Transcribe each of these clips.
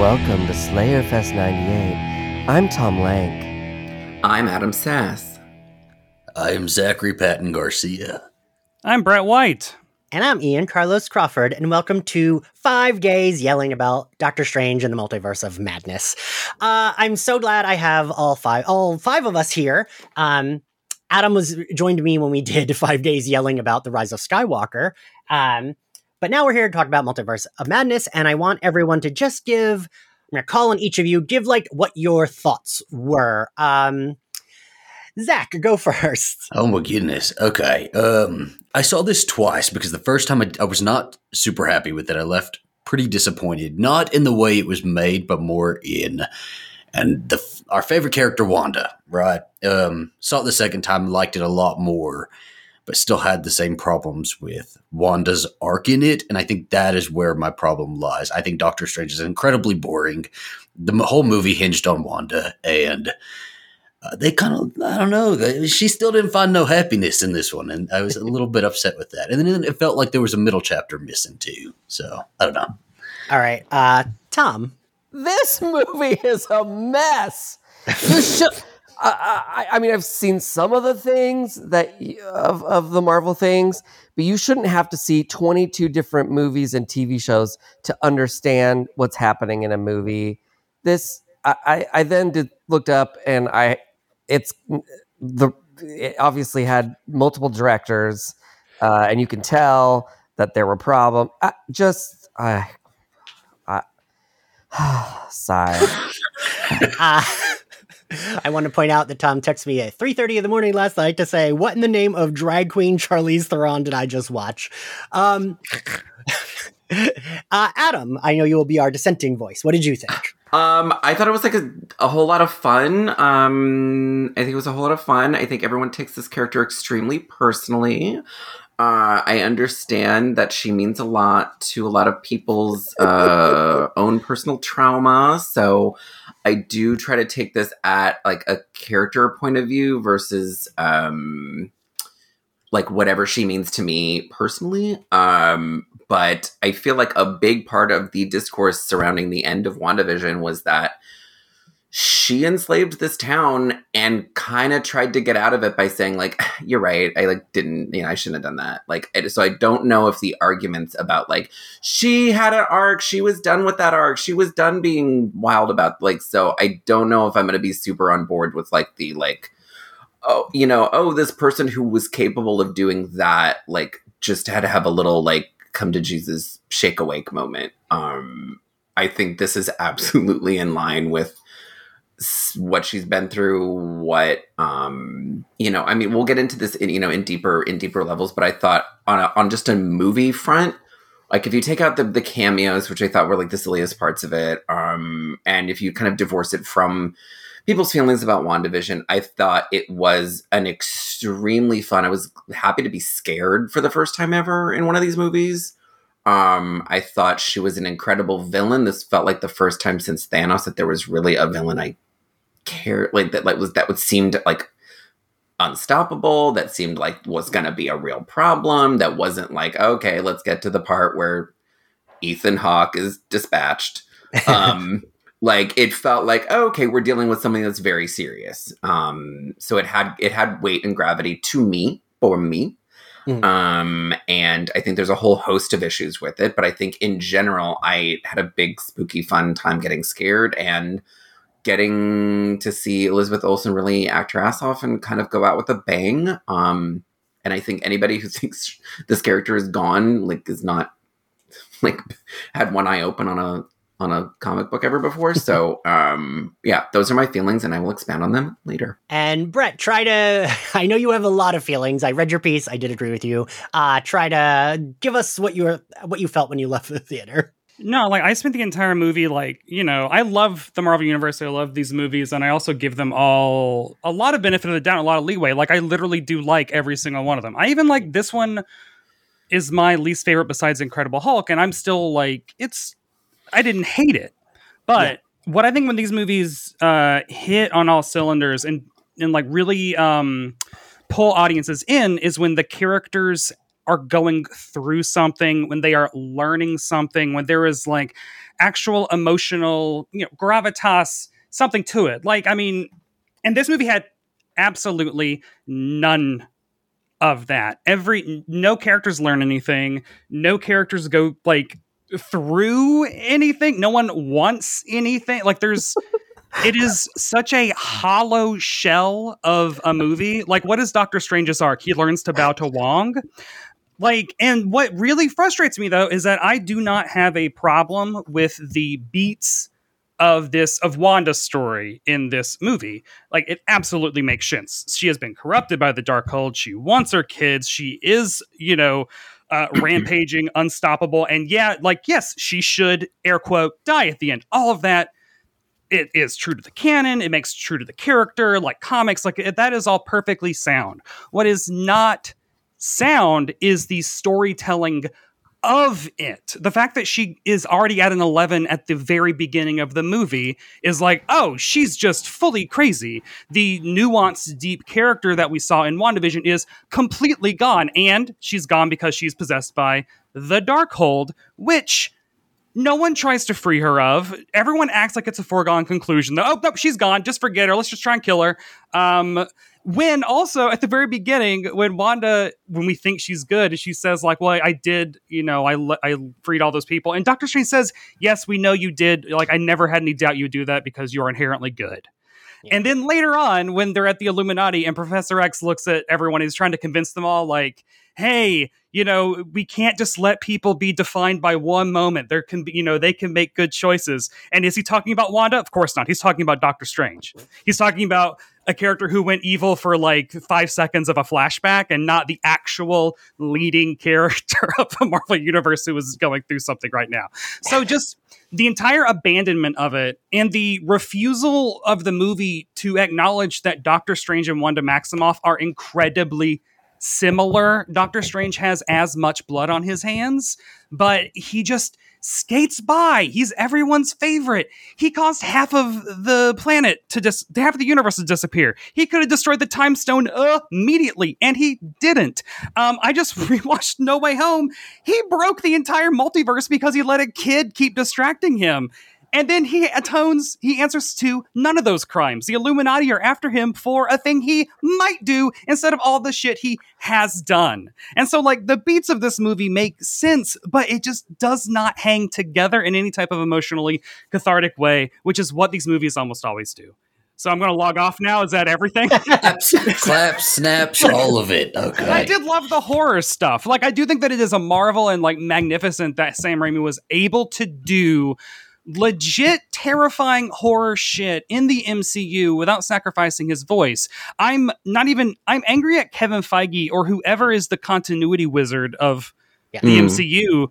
Welcome to Slayerfest 98. I'm Tom Lenk. I'm Adam Sass. I am Zachary Patton Garcia. I'm Brett White. And I'm Ian Carlos Crawford, and welcome to Five Days Yelling About Doctor Strange and the Multiverse of Madness. Uh, I'm so glad I have all five, all five of us here. Um, Adam was joined me when we did Five Days Yelling About the Rise of Skywalker. Um, but now we're here to talk about Multiverse of Madness, and I want everyone to just give. I'm gonna call on each of you. Give like what your thoughts were. Um, Zach, go first. Oh my goodness. Okay. Um, I saw this twice because the first time I, I was not super happy with it. I left pretty disappointed, not in the way it was made, but more in and the our favorite character Wanda. Right. Um, saw it the second time, liked it a lot more but still had the same problems with Wanda's arc in it. And I think that is where my problem lies. I think Doctor Strange is incredibly boring. The whole movie hinged on Wanda, and uh, they kind of, I don't know, she still didn't find no happiness in this one. And I was a little bit upset with that. And then it felt like there was a middle chapter missing too. So I don't know. All right. Uh, Tom. This movie is a mess. You should. I, I, mean, I've seen some of the things that of, of the Marvel things, but you shouldn't have to see 22 different movies and TV shows to understand what's happening in a movie. This, I, I then did looked up and I, it's the, it obviously had multiple directors, uh, and you can tell that there were problems. I just, I, I, sigh. uh, I want to point out that Tom texted me at 3.30 in the morning last night to say, what in the name of drag queen Charlize Theron did I just watch? Um, uh, Adam, I know you will be our dissenting voice. What did you think? Um, I thought it was like a, a whole lot of fun. Um, I think it was a whole lot of fun. I think everyone takes this character extremely personally. Uh, I understand that she means a lot to a lot of people's uh, own personal trauma. So I do try to take this at like a character point of view versus um like whatever she means to me personally. Um but I feel like a big part of the discourse surrounding the end of WandaVision was that she enslaved this town and kind of tried to get out of it by saying like you're right. I like didn't you know i shouldn't have done that. Like so i don't know if the arguments about like she had an arc she was done with that arc she was done being wild about like so i don't know if i'm going to be super on board with like the like oh you know oh this person who was capable of doing that like just had to have a little like come to jesus shake awake moment. Um i think this is absolutely in line with what she's been through what um you know i mean we'll get into this in you know in deeper in deeper levels but i thought on a, on just a movie front like if you take out the the cameos which i thought were like the silliest parts of it um and if you kind of divorce it from people's feelings about wandavision i thought it was an extremely fun i was happy to be scared for the first time ever in one of these movies um, I thought she was an incredible villain. This felt like the first time since Thanos that there was really a villain I care like that like was that would seemed like unstoppable that seemed like was going to be a real problem that wasn't like okay let's get to the part where ethan hawke is dispatched. Um like it felt like oh, okay we're dealing with something that's very serious. Um so it had it had weight and gravity to me for me. Mm-hmm. um and i think there's a whole host of issues with it but i think in general i had a big spooky fun time getting scared and getting to see Elizabeth Olsen really act her ass off and kind of go out with a bang. Um, and I think anybody who thinks this character is gone, like, is not like had one eye open on a on a comic book ever before. So, um, yeah, those are my feelings, and I will expand on them later. And Brett, try to. I know you have a lot of feelings. I read your piece. I did agree with you. Uh, try to give us what you were, what you felt when you left the theater. No, like I spent the entire movie like, you know, I love the Marvel universe. I love these movies and I also give them all a lot of benefit of the doubt, a lot of leeway. Like I literally do like every single one of them. I even like this one is my least favorite besides Incredible Hulk and I'm still like it's I didn't hate it. But yeah. what I think when these movies uh hit on all cylinders and and like really um pull audiences in is when the characters are going through something, when they are learning something, when there is like actual emotional, you know, gravitas, something to it. Like, I mean, and this movie had absolutely none of that. Every no characters learn anything. No characters go like through anything. No one wants anything. Like there's it is such a hollow shell of a movie. Like what is Doctor Strange's arc? He learns to bow to Wong. Like and what really frustrates me though is that I do not have a problem with the beats of this of Wanda's story in this movie. Like it absolutely makes sense. She has been corrupted by the Darkhold. She wants her kids. She is, you know, uh, rampaging, unstoppable. And yeah, like yes, she should air quote die at the end. All of that it is true to the canon. It makes true to the character, like comics. Like that is all perfectly sound. What is not sound is the storytelling of it. The fact that she is already at an 11 at the very beginning of the movie is like, oh, she's just fully crazy. The nuanced, deep character that we saw in WandaVision is completely gone. And she's gone because she's possessed by the Darkhold, which no one tries to free her of. Everyone acts like it's a foregone conclusion. Oh, no, she's gone. Just forget her. Let's just try and kill her. Um, when also at the very beginning when wanda when we think she's good she says like well i did you know i i freed all those people and dr strange says yes we know you did like i never had any doubt you would do that because you're inherently good yeah. and then later on when they're at the illuminati and professor x looks at everyone he's trying to convince them all like hey you know we can't just let people be defined by one moment. There can be you know they can make good choices. And is he talking about wanda? Of course not. He's talking about doctor strange. He's talking about a character who went evil for like five seconds of a flashback and not the actual leading character of the Marvel Universe who is going through something right now. So just the entire abandonment of it and the refusal of the movie to acknowledge that Doctor Strange and Wanda Maximoff are incredibly similar. Doctor Strange has as much blood on his hands, but he just skates by. He's everyone's favorite. He caused half of the planet to just dis- half of the universe to disappear. He could have destroyed the time stone immediately, and he didn't. Um, I just rewatched No Way Home. He broke the entire multiverse because he let a kid keep distracting him. And then he atones, he answers to none of those crimes. The Illuminati are after him for a thing he might do instead of all the shit he has done. And so, like, the beats of this movie make sense, but it just does not hang together in any type of emotionally cathartic way, which is what these movies almost always do. So I'm going to log off now. Is that everything? Clap, snaps, all of it. Okay. I did love the horror stuff. Like I do think that it is a marvel and like magnificent that Sam Raimi was able to do legit terrifying horror shit in the MCU without sacrificing his voice. I'm not even I'm angry at Kevin Feige or whoever is the continuity wizard of yeah. the mm. MCU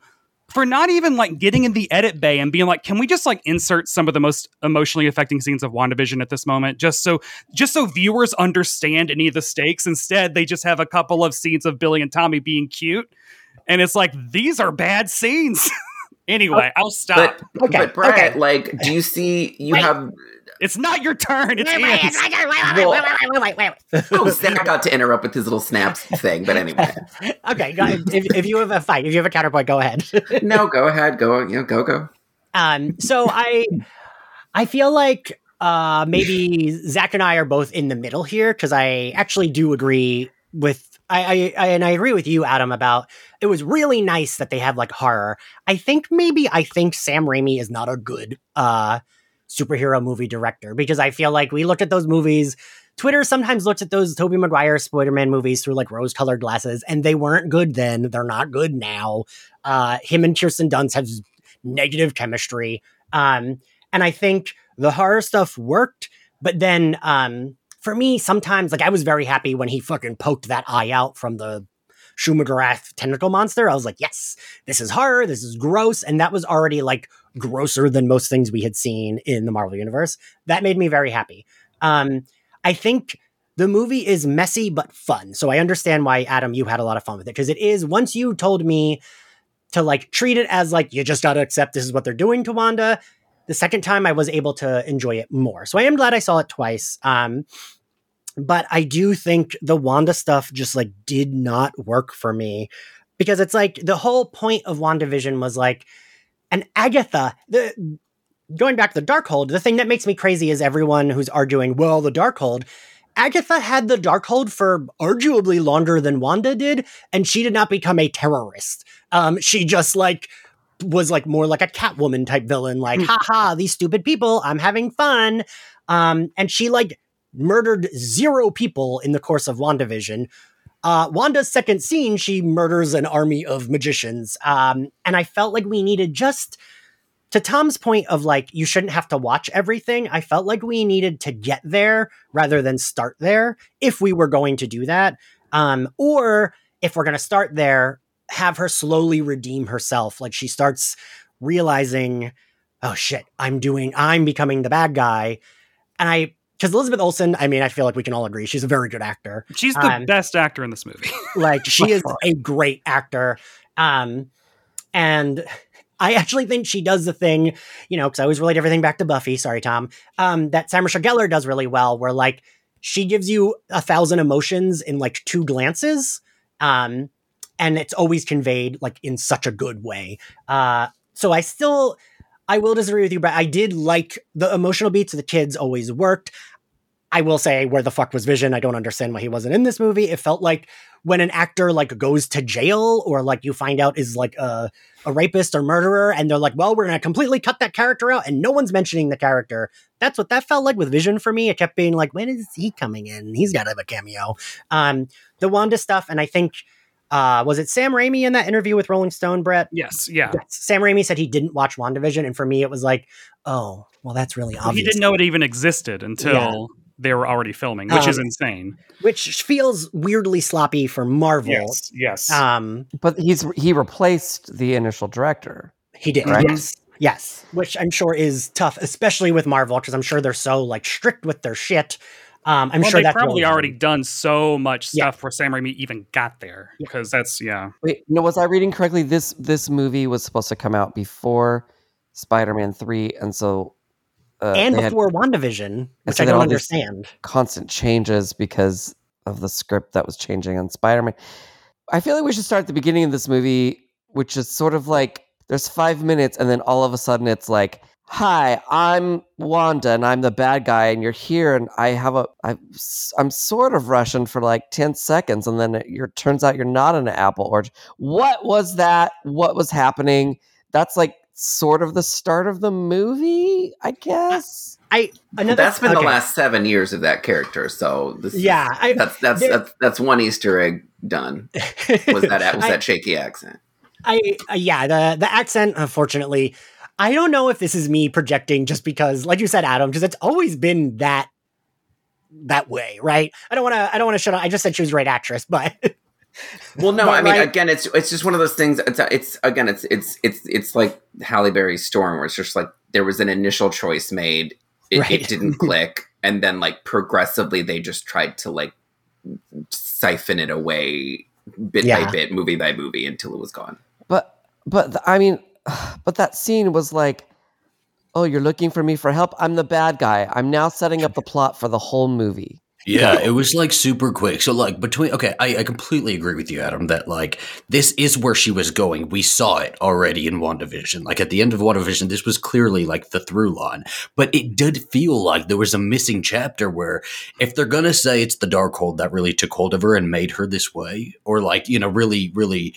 for not even like getting in the edit bay and being like, can we just like insert some of the most emotionally affecting scenes of WandaVision at this moment? Just so just so viewers understand any of the stakes. Instead, they just have a couple of scenes of Billy and Tommy being cute. And it's like, these are bad scenes. Anyway, I'll stop. But, okay. but Brett, okay. like, do you see you Wait. have it's not your turn. It's wait, wait, wait, wait, wait, wait, wait, Oh, Zach got to interrupt with his little snaps thing, but anyway. okay, go, if, if you have a fight, if you have a counterpoint, go ahead. no, go ahead. Go, you know, go, go. Um, so I, I feel like uh, maybe Zach and I are both in the middle here because I actually do agree with I, I, I, and I agree with you, Adam, about it was really nice that they have like horror. I think maybe I think Sam Raimi is not a good uh superhero movie director because I feel like we looked at those movies. Twitter sometimes looks at those Tobey Maguire Spider-Man movies through like rose-colored glasses, and they weren't good then. They're not good now. Uh, him and Kirsten Dunst have negative chemistry. Um, and I think the horror stuff worked, but then um, for me, sometimes like I was very happy when he fucking poked that eye out from the Shuma-Gorath tentacle monster. I was like, yes, this is horror, this is gross, and that was already like grosser than most things we had seen in the Marvel universe. That made me very happy. Um, I think the movie is messy but fun, so I understand why Adam you had a lot of fun with it because it is. Once you told me to like treat it as like you just got to accept this is what they're doing to Wanda the second time I was able to enjoy it more. So I am glad I saw it twice. Um, but I do think the Wanda stuff just like did not work for me. because it's like the whole point of WandaVision was like, and Agatha, the going back to the Darkhold, the thing that makes me crazy is everyone who's arguing, well, the Darkhold. Agatha had the Darkhold for arguably longer than Wanda did, and she did not become a terrorist. Um, she just like was like more like a Catwoman type villain, like, ha ha, these stupid people, I'm having fun. Um, and she like murdered zero people in the course of WandaVision. Uh, Wanda's second scene, she murders an army of magicians. Um, and I felt like we needed just to Tom's point of like, you shouldn't have to watch everything. I felt like we needed to get there rather than start there if we were going to do that. Um, or if we're going to start there, have her slowly redeem herself. Like she starts realizing, oh shit, I'm doing, I'm becoming the bad guy. And I, because Elizabeth Olsen, I mean, I feel like we can all agree she's a very good actor. She's the Um, best actor in this movie. Like she is a great actor. Um, and I actually think she does the thing, you know, because I always relate everything back to Buffy. Sorry, Tom. Um, that Sarah Michelle Gellar does really well, where like she gives you a thousand emotions in like two glances. Um, and it's always conveyed like in such a good way. Uh, so I still, I will disagree with you, but I did like the emotional beats of the kids always worked. I will say, where the fuck was Vision? I don't understand why he wasn't in this movie. It felt like when an actor like goes to jail or like you find out is like a, a rapist or murderer, and they're like, well, we're gonna completely cut that character out, and no one's mentioning the character. That's what that felt like with Vision for me. It kept being like, when is he coming in? He's got to have a cameo. Um, the Wanda stuff, and I think uh, was it Sam Raimi in that interview with Rolling Stone, Brett? yes, yeah. Yes. Sam Raimi said he didn't watch WandaVision, and for me, it was like, oh, well, that's really Well, obvious. he didn't know it even existed until Yeah. they were already filming, which is Um, insane. which feels weirdly sloppy for Marvel. yes. Um, But he's he replaced the initial director. he did, Right. yes, yes, which I'm sure is tough, especially with Marvel, because I'm sure they're so like strict with their shit. Um, I'm well, sure they've probably really- already done so much Yeah. stuff before Sam Raimi even got there. Yeah. Because that's yeah. Wait, no, was I reading correctly? This this movie was supposed to come out before Spider-Man three, and so uh, and they had before WandaVision, which so I don't understand. constant changes because of the script that was changing on Spider-Man. I feel like we should start at the beginning of this movie, which is sort of like there's five minutes, and then all of a sudden it's like, "Hi, I'm Wanda, and I'm the bad guy, and you're here, and I have a, I, I'm sort of Russian for like ten seconds, and then it you're, turns out you're not an apple orange. What was that? What was happening? That's like sort of the start of the movie, I guess. I another That's been the last seven years of that character. So this is- Yeah, I, that's that's there- that's that's one Easter egg done. Was that was I- that shaky accent? I uh, yeah, the the accent unfortunately I don't know if this is me projecting just because like you said Adam because it's always been that that way, right? I don't want to I don't want to shut up. I just said she was a great actress, but Well, no, But, I mean, like- again, it's it's just one of those things. It's it's again, it's it's it's it's like Halle Berry's Storm, where it's just like there was an initial choice made, it, Right. it didn't click, and then like progressively they just tried to like siphon it away bit Yeah. by bit, movie by movie, until it was gone. But but th- I mean, but that scene was like, oh, you're looking for me for help. I'm the bad guy. I'm now setting up the plot for the whole movie. Yeah, it was like super quick. So like between okay, I, I completely agree with you, Adam, that like this is where she was going. We saw it already in WandaVision. Like at the end of WandaVision, this was clearly like the through line. But it did feel like there was a missing chapter where if they're gonna say it's the Darkhold that really took hold of her and made her this way, or like, you know, really, really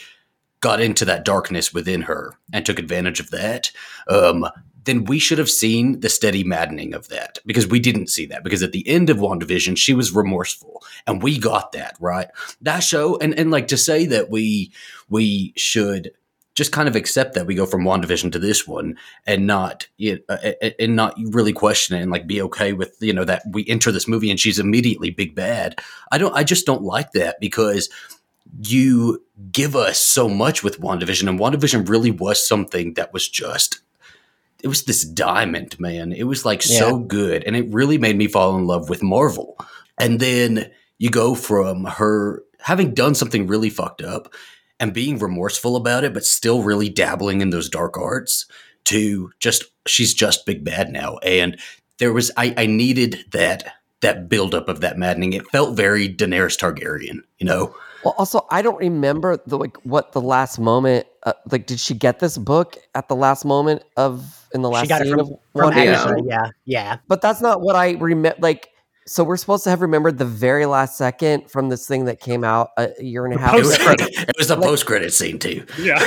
got into that darkness within her and took advantage of that, um, then we should have seen the steady maddening of that because we didn't see that. Because at the end of WandaVision, she was remorseful and we got that, right? That show, and, and like to say that we we should just kind of accept that we go from WandaVision to this one and not you know, and not really question it and like be okay with you know that we enter this movie and she's immediately big bad. I don't I just don't like that because you give us so much with WandaVision and WandaVision really was something that was just it was this diamond, man. It was like so good and it really made me fall in love with Marvel. And then you go from her having done something really fucked up and being remorseful about it but still really dabbling in those dark arts to just she's just big bad now and there was I, I needed that that buildup of that maddening. It felt very Daenerys Targaryen, you know. Well, also, I don't remember the like what the last moment. Uh, like, did she get this book at the last moment of in the last she got it from, of from Yeah. Agatha. Yeah, yeah. But that's not what I remember. Like, so we're supposed to have remembered the very last second from this thing that came out a year and a half It was, ago. it was the post credit scene too. Yeah.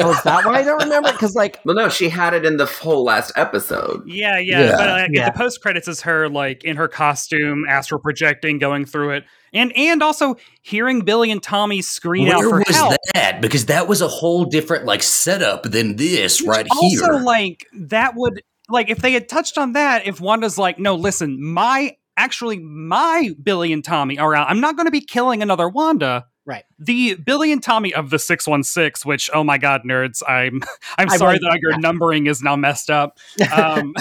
Oh, is that why I don't remember? Because like, Well, no, she had it in the whole last episode. Yeah, yeah. Yeah. But uh, Yeah. the post credits is her like in her costume, astral projecting, going through it, and and also hearing Billy and Tommy scream out Where for was help. that? Because that was a whole different like setup than this Which right also, here. Also, like that would like if they had touched on that. If Wanda's like, no, listen, my actually my Billy and Tommy are out. I'm not going to be killing another Wanda. Right. The Billy and Tommy of the 616, which oh my god, nerds, I'm I'm I sorry wrote that your that. numbering is now messed up. Um,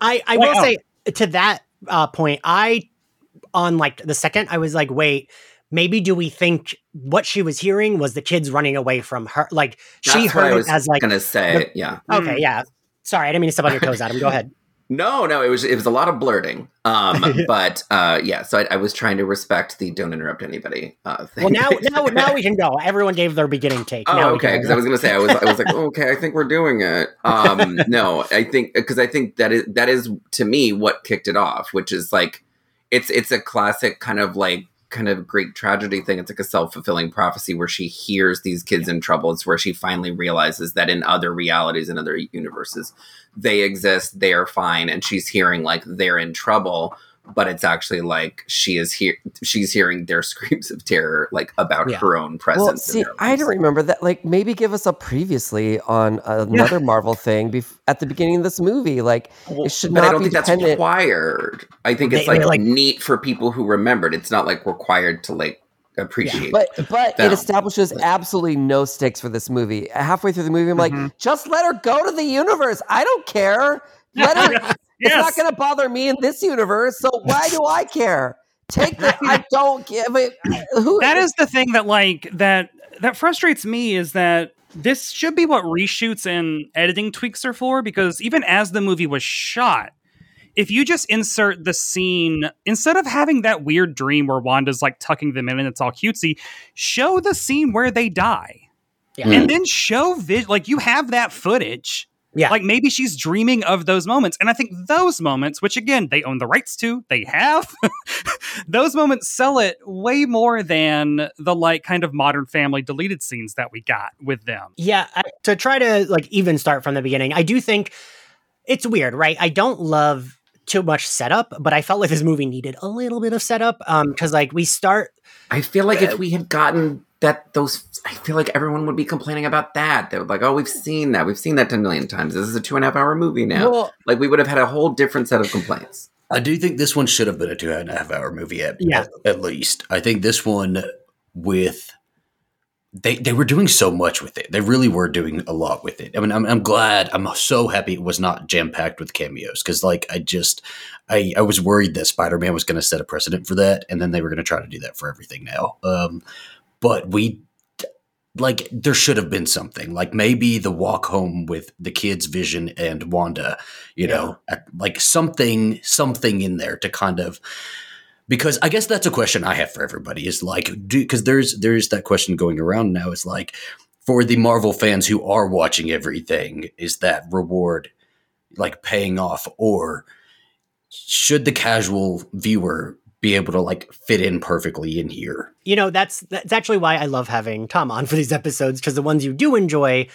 I, I Like, will oh. say to that uh, point, I on like the second, I was like, wait, maybe do we think what she was hearing was the kids running away from her? Like she That's what I heard it as like, gonna say. the- yeah. okay, yeah. Sorry, I didn't mean to step on your toes, Adam. Go ahead. No, no, it was it was a lot of blurting. Um, but uh, yeah, so I, I was trying to respect the "don't interrupt anybody" uh, thing. Well, now, now, now we can go. Everyone gave their beginning take. Oh, now okay. Because. I was gonna say I was I was like, oh, okay, I think we're doing it. Um, no, I think because I think that is that is to me what kicked it off, which is like it's it's a classic kind of like kind of Greek tragedy thing. It's like a self fulfilling prophecy where she hears these kids in trouble. It's where she finally realizes that in other realities and other universes, they exist, they are fine, and she's hearing like they're in trouble. But it's actually like she is here. She's hearing their screams of terror, like about Yeah. her own presence. well, see, I don't remember that. Like, maybe give us a previously on another Marvel thing bef- at the beginning of this movie. Like, Well, it should but not I don't be think that's required. I think it's They- they, like, like- neat for people who remembered. It's not like required to like appreciate. But but them. it establishes absolutely no stakes for this movie. Halfway through the movie, I'm like, Mhm. just let her go to the universe. I don't care. Let her. It's not going to bother me in this universe. So why do I care? Take the. I don't give it. Who? that is the thing that like that that frustrates me is that this should be what reshoots and editing tweaks are for because even as the movie was shot if you just insert the scene instead of having that weird dream where Wanda's like tucking them in and it's all cutesy, show the scene where they die. Yeah. And then show vid like you have that footage. Yeah. Like maybe she's dreaming of those moments. And I think those moments, which again, they own the rights to, they have, those moments sell it way more than the like kind of modern family deleted scenes that we got with them. Yeah, I, to try to like even start from the beginning, I do think it's weird, right? I don't love too much setup, but I felt like this movie needed a little bit of setup. Um, because like we start, I feel like if we had gotten that, those, I feel like everyone would be complaining about that. They would like, oh, we've seen that. We've seen that 10 million times. This is a two and a half hour movie now. Well, like we would have had a whole different set of complaints. I do think this one should have been a two and a half hour movie at, Yeah. at, at least. I think this one with they they were doing so much with it. They really were doing a lot with it. I mean, I'm, I'm glad. I'm so happy it was not jam packed with cameos because, like, I just I I was worried that Spider Man was going to set a precedent for that, and then they were going to try to do that for everything now. Um, but we like there should have been something. Like maybe the walk home with the kids vision and wanda you know at- like something something in there to kind of because i guess that's a question i have for everybody is like do because there's there's that question going around now is like for the marvel fans who are watching everything is that reward like paying off or should the casual viewer be able to like fit in perfectly in here you know, that's that's actually why I love having Tom on for these episodes because the ones you do enjoy,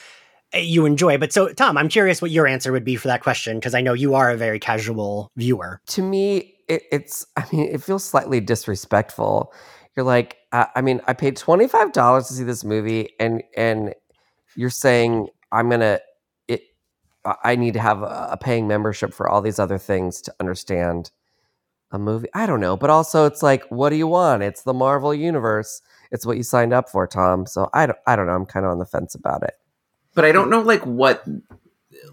eh, you enjoy. But so, Tom, I'm curious what your answer would be for that question because I know you are a very casual viewer. to me, it, it's. I mean, it feels slightly disrespectful. You're like, uh, I mean, I paid twenty five dollars to see this movie, and and you're saying I'm gonna. It. I I need to have a, a paying membership for all these other things to understand a movie. I don't know, but also it's like, what do you want? It's the Marvel universe. It's what you signed up for, Tom. So I don't. I don't know. I'm kind of on the fence about it. but I don't know like what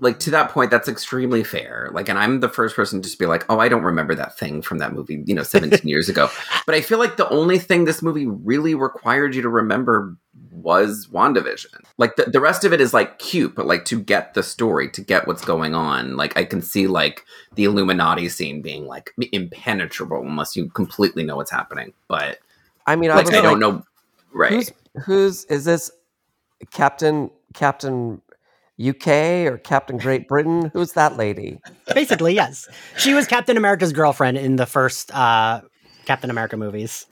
like to that point that's extremely fair like and I'm the first person to just be like oh I don't remember that thing from that movie you know 17 years ago but I feel like the only thing this movie really required you to remember was WandaVision like the, the rest of it is like cute but like to get the story to get what's going on like I can see like the Illuminati scene being like impenetrable unless you completely know what's happening but I mean, I Like was I don't like, know. Right. who's who's is this Captain Captain UK or Captain Great Britain? Who's that lady? Basically, yes. She was Captain America's girlfriend in the first uh, Captain America movies.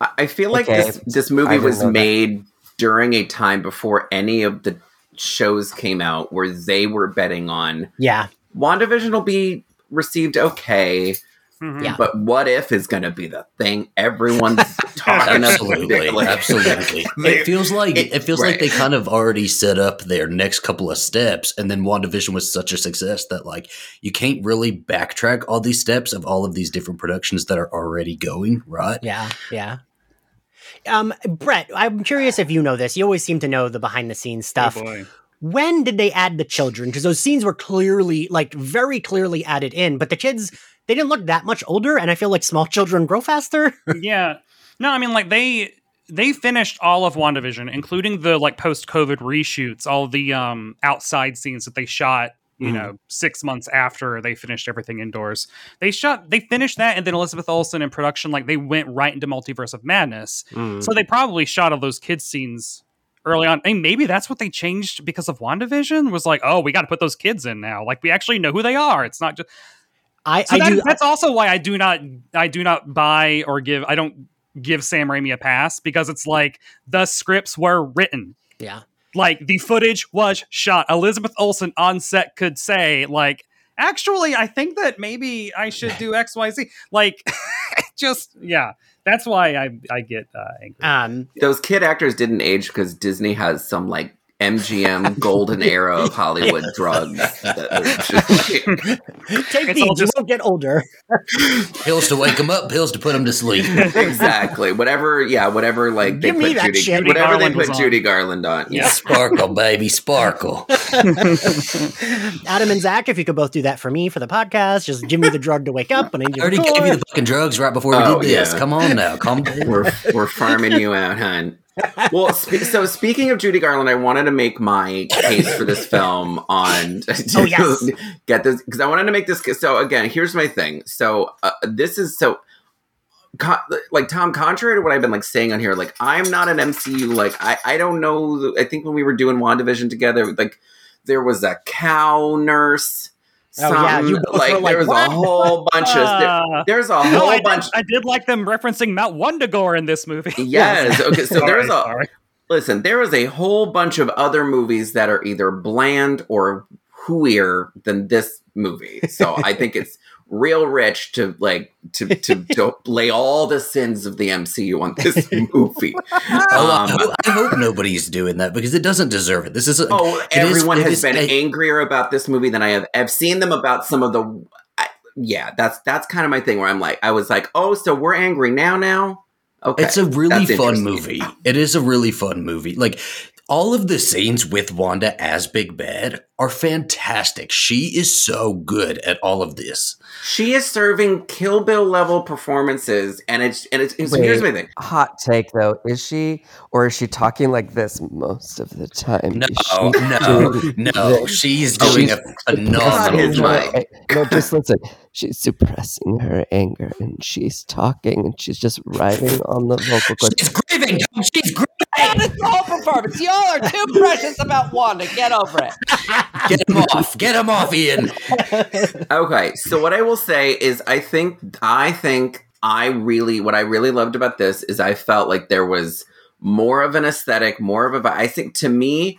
I I feel like Okay. this this movie was know that. made during a time before any of the shows came out where they were betting on Yeah, WandaVision will be received okay, Mhm. Yeah. but what if is going to be the thing everyone's talking Absolutely, about? absolutely. They- It feels like it- it, feels like they kind of already set up their next couple of steps, and then WandaVision was such a success that like you can't really backtrack all these steps of all of these different productions that are already going right. yeah, yeah. Um, Brett, I'm curious if you know this. You always seem to know the behind the scenes stuff. Oh when did they add the children? Because those scenes were clearly, like, very clearly added in, but the kids, they didn't look that much older, and I feel like small children grow faster. yeah. No, I mean like they they finished all of WandaVision, including the like post COVID reshoots, all the um outside scenes that they shot, you Mhm. know, six months after they finished everything indoors. They shot they finished that and then Elizabeth Olsen in production, like they went right into Multiverse of Madness. Mm. So they probably shot all those kids scenes early on. And maybe that's what they changed because of WandaVision was like, oh, we got to put those kids in now. Like we actually know who they are. It's not just I, so I that- do. that's also why I do not I do not buy or give I don't give Sam Raimi a pass because it's like the scripts were written. yeah. Like the footage was shot. Elizabeth Olsen on set could say like actually I think that maybe I should do XYZ. Like just yeah. That's why I I get uh, angry. Um, Those kid actors didn't age because Disney has some like MGM golden era of Hollywood drugs. That are just like- take It's these, all you just- won't get older. Pills to wake them up, pills to put them to sleep. exactly. Whatever. Yeah. Whatever. Like they Give me put that Judy. shit. Whatever Garland they put on. Judy Garland on. Yeah. Sparkle, baby, sparkle. Adam and Zach, if you could both do that for me for the podcast, just give me the drug to wake up And I need I already to gave you the fucking drugs right before we Oh, did this. yeah. Come on now, come. down. we're we're farming you out, hun. Well, spe- so speaking of Judy Garland, I wanted to make my case for this film on. Oh, yes. get this because I wanted to make this. So again, here's my thing. So uh, this is so. Co- like Tom, contrary to what I've been like saying on here, like I'm not an MCU. Like I, I don't know. I think when we were doing Wandavision together, like there was a cow nurse. Oh, yeah, you both like, were like, there was "What?" a whole bunch of there- Uh, there's a no, whole I, bunch. did, I did like them referencing Mount Wundagore in this movie. Yes. Okay. So Sorry, there's a sorry. listen. There is a whole bunch of other movies that are either bland or hooier than this movie. So I think it's real rich to like to to, to lay all the sins of the MCU on this movie. I, Um, hope, I hope nobody's doing that because it doesn't deserve it. This is a, oh, everyone it has is been angrier about this movie than I have. I've seen them about some of the. I, yeah, that's that's kind of my thing. Where I'm like, I was like, oh, so we're angry now. Now, okay, It's a really fun movie. It is a really fun movie. Like all of the scenes with Wanda as Big Bad are fantastic. She is so good at all of this. She is serving Kill Bill level performances, and it's and it's, it's Wait. here's my thing. Hot take though, is she or is she talking like this most of the time? No, she no, no. She's doing she's- a phenomenal his no, mic. job. no, just listen. She's suppressing her anger and she's talking and she's just writing on the vocal cord. She's grieving. She's grieving. That is all performance. Y'all are too precious about Wanda. Get over it. Get him off. Get him off, Ian. Okay, so what I will say is, I think I think I really what I really loved about this is I felt like there was more of an aesthetic, more of a. I think to me,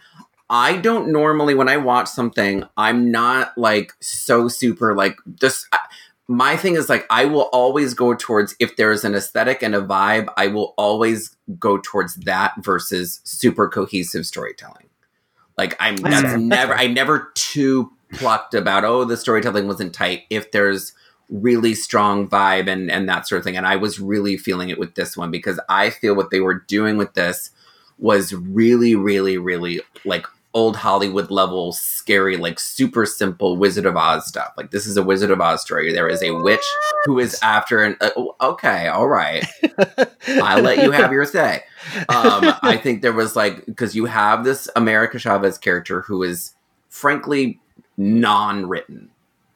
I don't normally when I watch something, I'm not like so super like this. I- My thing is like I will always go towards if there's an aesthetic and a vibe, I will always go towards that versus super cohesive storytelling. Like I'm That's that's. That's never fair. I never too plucked about oh the storytelling wasn't tight if there's really strong vibe and and that sort of thing. And I was really feeling it with this one because I feel what they were doing with this was really really really like old Hollywood level scary like super simple Wizard of Oz stuff. Like this is a Wizard of Oz story. There is a witch who is after an uh, okay all right. I'll let you have your say. Um, I think there was like because you have this America Chavez character who is frankly non-written.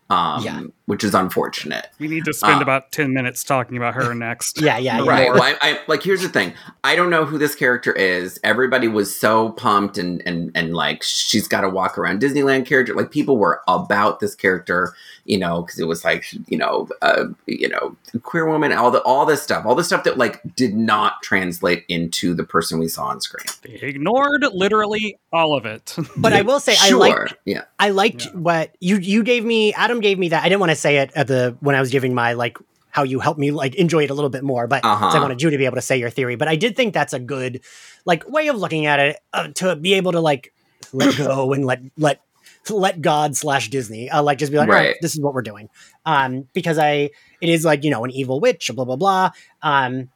um, Yeah. Which is unfortunate. We need to spend Uh, about 10 minutes talking about her next. Yeah, yeah, yeah. Right. Well, I, I like here's the thing. I don't know who this character is. Everybody was so pumped and and and like she's got to walk around Disneyland character. Like people were about this character, you know, because it was like you know, uh, you know, queer woman, all the all this stuff, all the stuff that like did not translate into the person we saw on screen. They ignored literally all of it. But I will say, I like yeah. I liked Yeah. what you you gave me. Adam gave me that. I didn't want to say it at the when I was giving my like how you helped me like enjoy it a little bit more, but I Uh-huh. wanted you to be able to say your theory. But I did think that's a good like way of looking at it uh, to be able to like let go and let let let God slash Disney uh, like just be like, Right. right. this is what we're doing. Um, because I it is like you know an evil witch, blah blah blah. Um,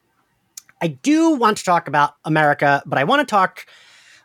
I do want to talk about America, but I want to talk.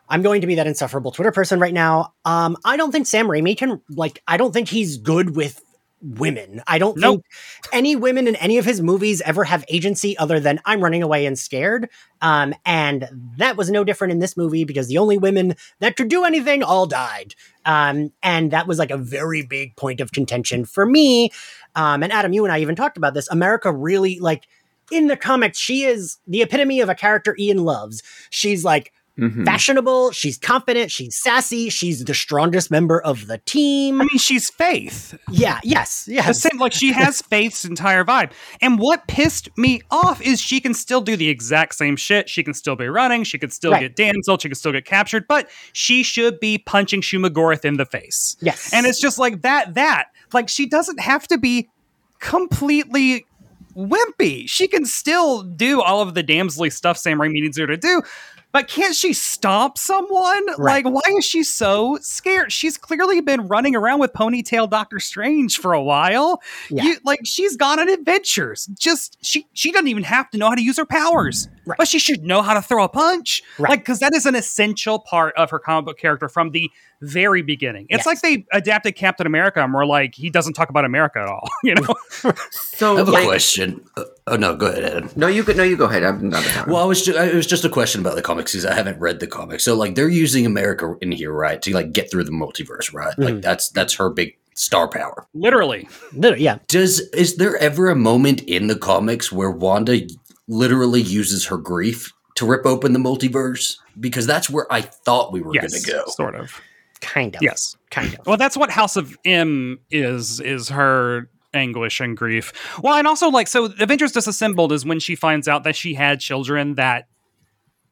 I'm going to be that insufferable Twitter person right now. Um, I don't think Sam Raimi can like. I don't think he's good with women. I don't Nope. think any women in any of his movies ever have agency other than I'm running away and scared. Um, and that was no different in this movie because the only women that could do anything all died. Um, and that was like a very big point of contention for me. Um, and Adam, you and I even talked about this. America really like in the comics, she is the epitome of a character Ian loves. She's like Mhm. fashionable, she's confident, she's sassy, she's the strongest member of the team. I mean, she's Faith. yeah, yes, The yes. same, like she has Faith's entire vibe. And what pissed me off is she can still do the exact same shit. She can still be running. She can still Right. get damsel. She can still get captured. But she should be punching Shumagorath in the face. Yes. And it's just like that. That like she doesn't have to be completely wimpy. She can still do all of the damselly stuff Sam Raimi needs her to do. But can't she stomp someone? Right. Like, why is she so scared? She's clearly been running around with ponytail Doctor Strange for a while. Yeah. You, like, she's gone on adventures. Just she she doesn't even have to know how to use her powers, Right. but she should know how to throw a punch. Right. Like, because that is an essential part of her comic book character from the very beginning. It's Yes. like they adapted Captain America and we're like, he doesn't talk about America at all. You know? So I have a like, question. Uh, oh no, go ahead, Ed. no, you go. No, you go ahead. I'm not. a Well, I was ju- it was just a question about the comics because I haven't read the comics. So like they're using America in here, right, to like get through the multiverse, right? Mhm. Like that's that's her big star power. Literally. Literally, yeah. Does is there ever a moment in the comics where Wanda literally uses her grief to rip open the multiverse? Because that's where I thought we were yes. going to go. Sort of. Kind of. Yes. Kind of. Well, that's what House of M is is her anguish and grief. Well, and also like so Avengers Disassembled is when she finds out that she had children that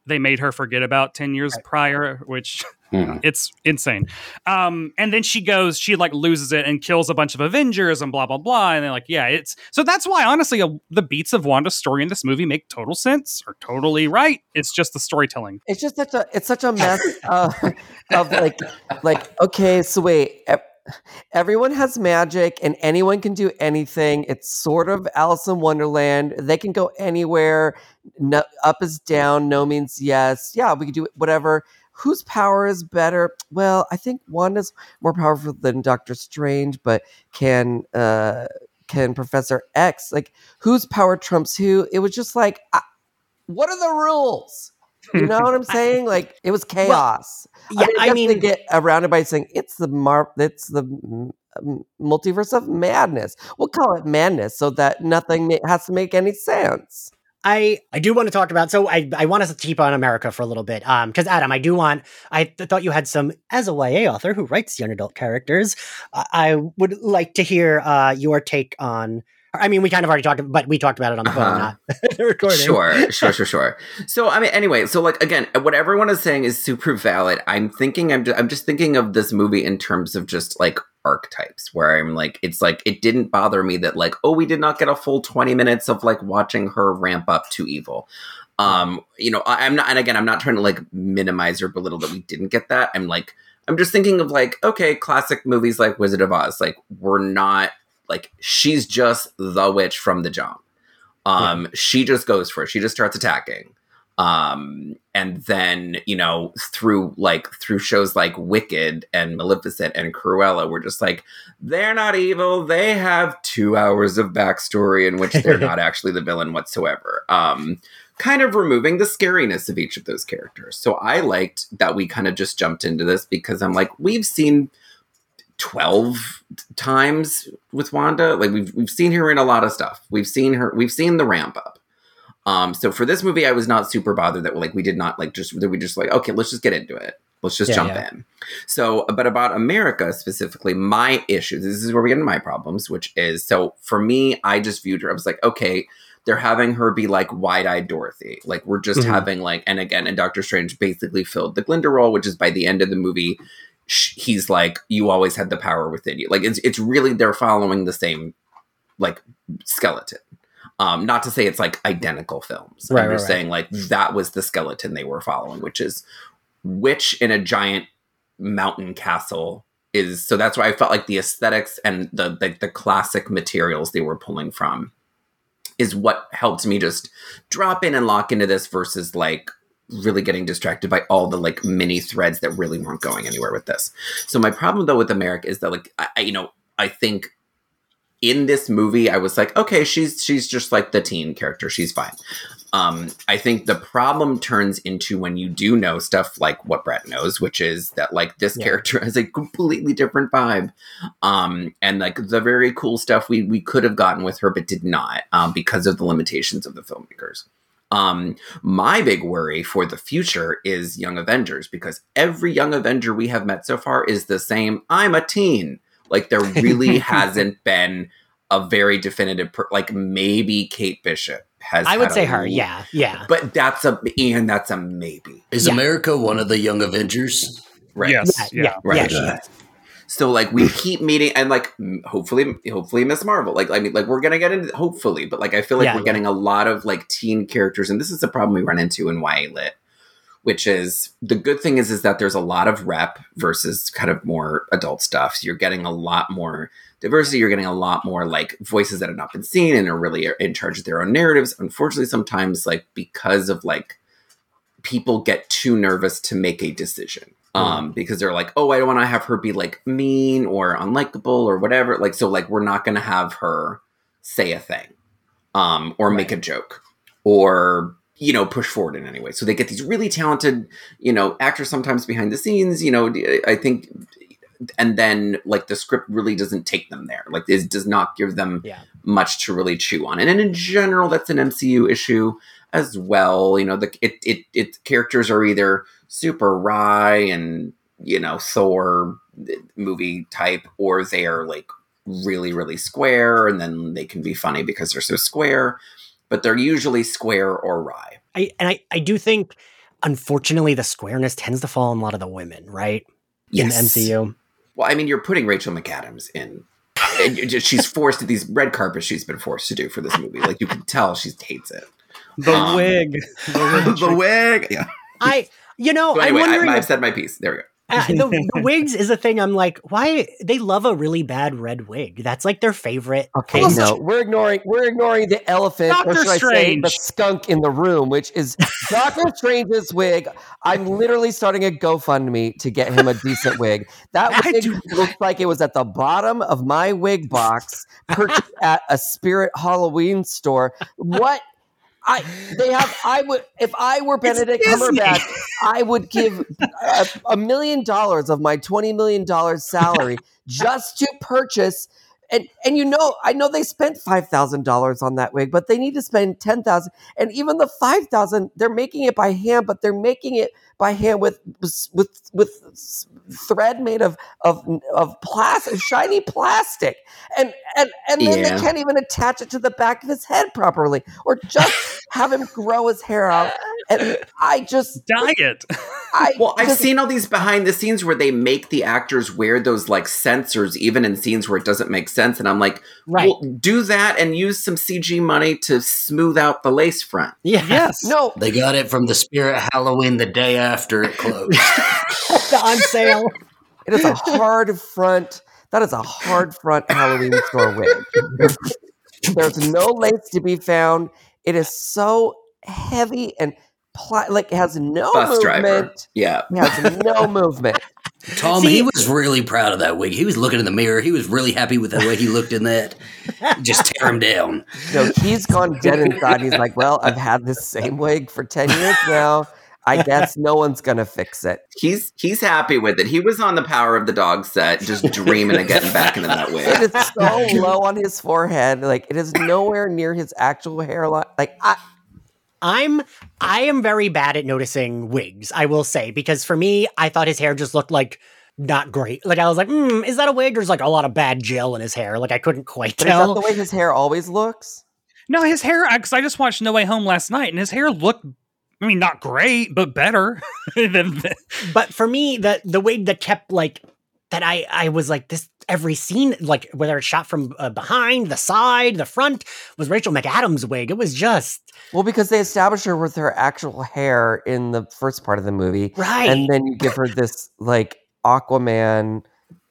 they made her forget about 10 years prior, which Hmm. it's insane. Um, and then she goes, she like loses it and kills a bunch of Avengers and blah blah blah. And they're like, yeah, it's so that's why honestly uh, the beats of Wanda's story in this movie make total sense or totally right. It's just the storytelling. It's just such a it's such a mess uh, of like like okay, so wait. Everyone has magic and anyone can do anything. It's sort of Alice in Wonderland. They can go anywhere. No, up is down. No means yes. Yeah, we can do whatever. Whose power is better? Well, I think one is more powerful than Doctor Strange, but can uh can Professor X like whose power trumps who? It was just like, I, what are the rules? You know what I'm saying? Like it was chaos. Yeah, I mean, I mean, get around it by saying it's the mar, it's the um, multiverse of madness. We'll call it madness so that nothing ma- has to make any sense. I I do want to talk about. So I I want us to keep on America for a little bit. Um, because Adam, I do want. I th- thought you had some as a YA author who writes young adult characters. I I would like to hear uh your take on. I mean, we kind of already talked, but we talked about it on the phone, Uh-huh. not recording. Sure, sure, sure, sure. So I mean, anyway, so like again, what everyone is saying is super valid. I'm thinking, I'm just, I'm just thinking of this movie in terms of just like archetypes, where I'm like, it's like it didn't bother me that like, oh, we did not get a full 20 minutes of like watching her ramp up to evil. Um, you know, I, I'm not, and again, I'm not trying to like minimize or belittle that we didn't get that. I'm like, I'm just thinking of like, okay, classic movies like Wizard of Oz, like we're not like she's just the witch from the jump. Um, she just goes for it. She just starts attacking. Um, and then, you know, through like through shows like Wicked and Maleficent and Cruella, we're just like, they're not evil. They have two hours of backstory in which they're not actually the villain whatsoever. Um, kind of removing the scariness of each of those characters. So I liked that we kind of just jumped into this because I'm like, we've seen 12 times with Wanda. Like we've we've seen her in a lot of stuff. We've seen her we've seen the ramp up. Um so for this movie I was not super bothered that like we did not like just that we just like okay, let's just get into it. Let's just Yeah, jump yeah. in. So, but about America specifically, my issue, this is where we get into my problems, which is so for me, I just viewed her, I was like, okay, they're having her be like wide eyed Dorothy. Like, we're just Mhm. having like, and again, and Doctor Strange basically filled the Glinda role, which is by the end of the movie, sh- he's like, you always had the power within you. Like, it's, it's really, they're following the same like skeleton. Um, not to say it's like identical films. Right, I'm just right. saying like that was the skeleton they were following, which is which in a giant mountain castle is so that's why I felt like the aesthetics and the like the classic materials they were pulling from is what helped me just drop in and lock into this versus like really getting distracted by all the like mini threads that really weren't going anywhere with this. So my problem though with America is that like I, I you know I think in this movie I was like okay she's she's just like the teen character she's fine. Um, I think the problem turns into when you do know stuff like what Brett knows, which is that like this Yeah. character has a completely different vibe. Um, and like the very cool stuff we we could have gotten with her but did not um, because of the limitations of the filmmakers. Um, my big worry for the future is Young Avengers because every Young Avenger we have met so far is the same. I'm a teen. Like there really hasn't been a very definitive, per- like maybe Kate Bishop has. I would say her. l- Yeah, yeah. but that's a and that's a maybe, Is Yeah. America one of the young Avengers? right? Yes. yeah, Yeah. yeah, Right. yeah, she is. So like we keep meeting and like hopefully hopefully Miss Marvel like I mean like we're gonna get into hopefully but like I feel like Yeah, we're yeah. getting a lot of like teen characters and this is the problem we run into in YA lit which is the good thing is is that there's a lot of rep versus kind of more adult stuff. So you're getting a lot more diversity. You're getting a lot more like voices that have not been seen and are really in charge of their own narratives. Unfortunately sometimes like because of like people get too nervous to make a decision um because they're like oh i don't want to have her be like mean or unlikable or whatever. Like so like we're not going to have her say a thing um or make a joke or you know push forward in any way. So they get these really talented you know actors sometimes behind the scenes you know i think and then like the script really doesn't take them there. Like it does not give them Yeah. much to really chew on. And, in general that's an mcu issue as well you know the it it, it characters are either super wry and you know thor eh, movie type or they are like really really square and then they can be funny because they're so square but they're usually square or wry I and I, I do think unfortunately the squareness tends to fall on a lot of the women, right? In the MCU. Well, I mean, you're putting Rachel McAdams in. And just- she's forced to these red carpets she's been forced to do for this movie. Like you can tell she hates it. The Um, wig. The wig. the wig. Yeah. I you know, So anyway, I'm I, wondering I've if- said my piece. There we go. Uh, the, the wigs is a thing I'm like, why they love a really bad red wig. That's like their favorite. Okay, thing. no, we're ignoring we're ignoring the elephant, or Doctor should I say, the skunk in the room, which is Doctor Strange's wig. I'm literally starting a GoFundMe to get him a decent wig. That wig do- looks like it was at the bottom of my wig box, purchased at a Spirit Halloween store. What? I they have. I would if I were Benedict Cumberbatch, I would give a, a million dollars of my twenty million dollars salary just to purchase. And and you know, I know they spent five thousand dollars on that wig, but they need to spend ten thousand. And even the five thousand, they're making it by hand, but they're making it by hand with with with thread made of of of plastic, shiny plastic, and and and then Yeah. they can't even attach it to the back of his head properly, or just have him grow his hair out. And I just, Diet. I Well, I've seen all these behind the scenes where they make the actors wear those like sensors, even in scenes where it doesn't make sense. And I'm like, Right. well, do that and use some CG money to smooth out the lace front. yeah. Yes. no, They got it from the Spirit Halloween the day after it closed. the on sale. It is a hard front. That is a hard front Halloween store wig. There's no lace to be found. It is so heavy and pla- like it has no Bus driver. movement. Yeah. It has no movement. Tom, See- he was really proud of that wig. He was looking in the mirror. He was really happy with the way he looked in that. Just tear him down. So he's gone dead inside. He's like, "Well, I've had this same wig for ten years now. I guess no one's gonna fix it. He's he's happy with it. He was on the Power of the Dog set, just dreaming of getting back into that wig. It is so low on his forehead. Like it is nowhere near his actual hairline. Like I, I'm I am very bad at noticing wigs, I will say, because for me, I thought his hair just looked like not great. Like I was like, hmm, is that a wig? There's like a lot of bad gel in his hair. Like I couldn't quite but is that tell. the way his hair always looks? No, his hair. Because I just watched No Way Home last night, and his hair looked. I mean, not great, but better than. but for me, the the wig that kept like that, I I was like this every scene, like whether it's shot from uh, behind, the side, the front, was Rachel McAdams' wig. It was just Well, because they established her with her actual hair in the first part of the movie, right. and then you give her this like Aquaman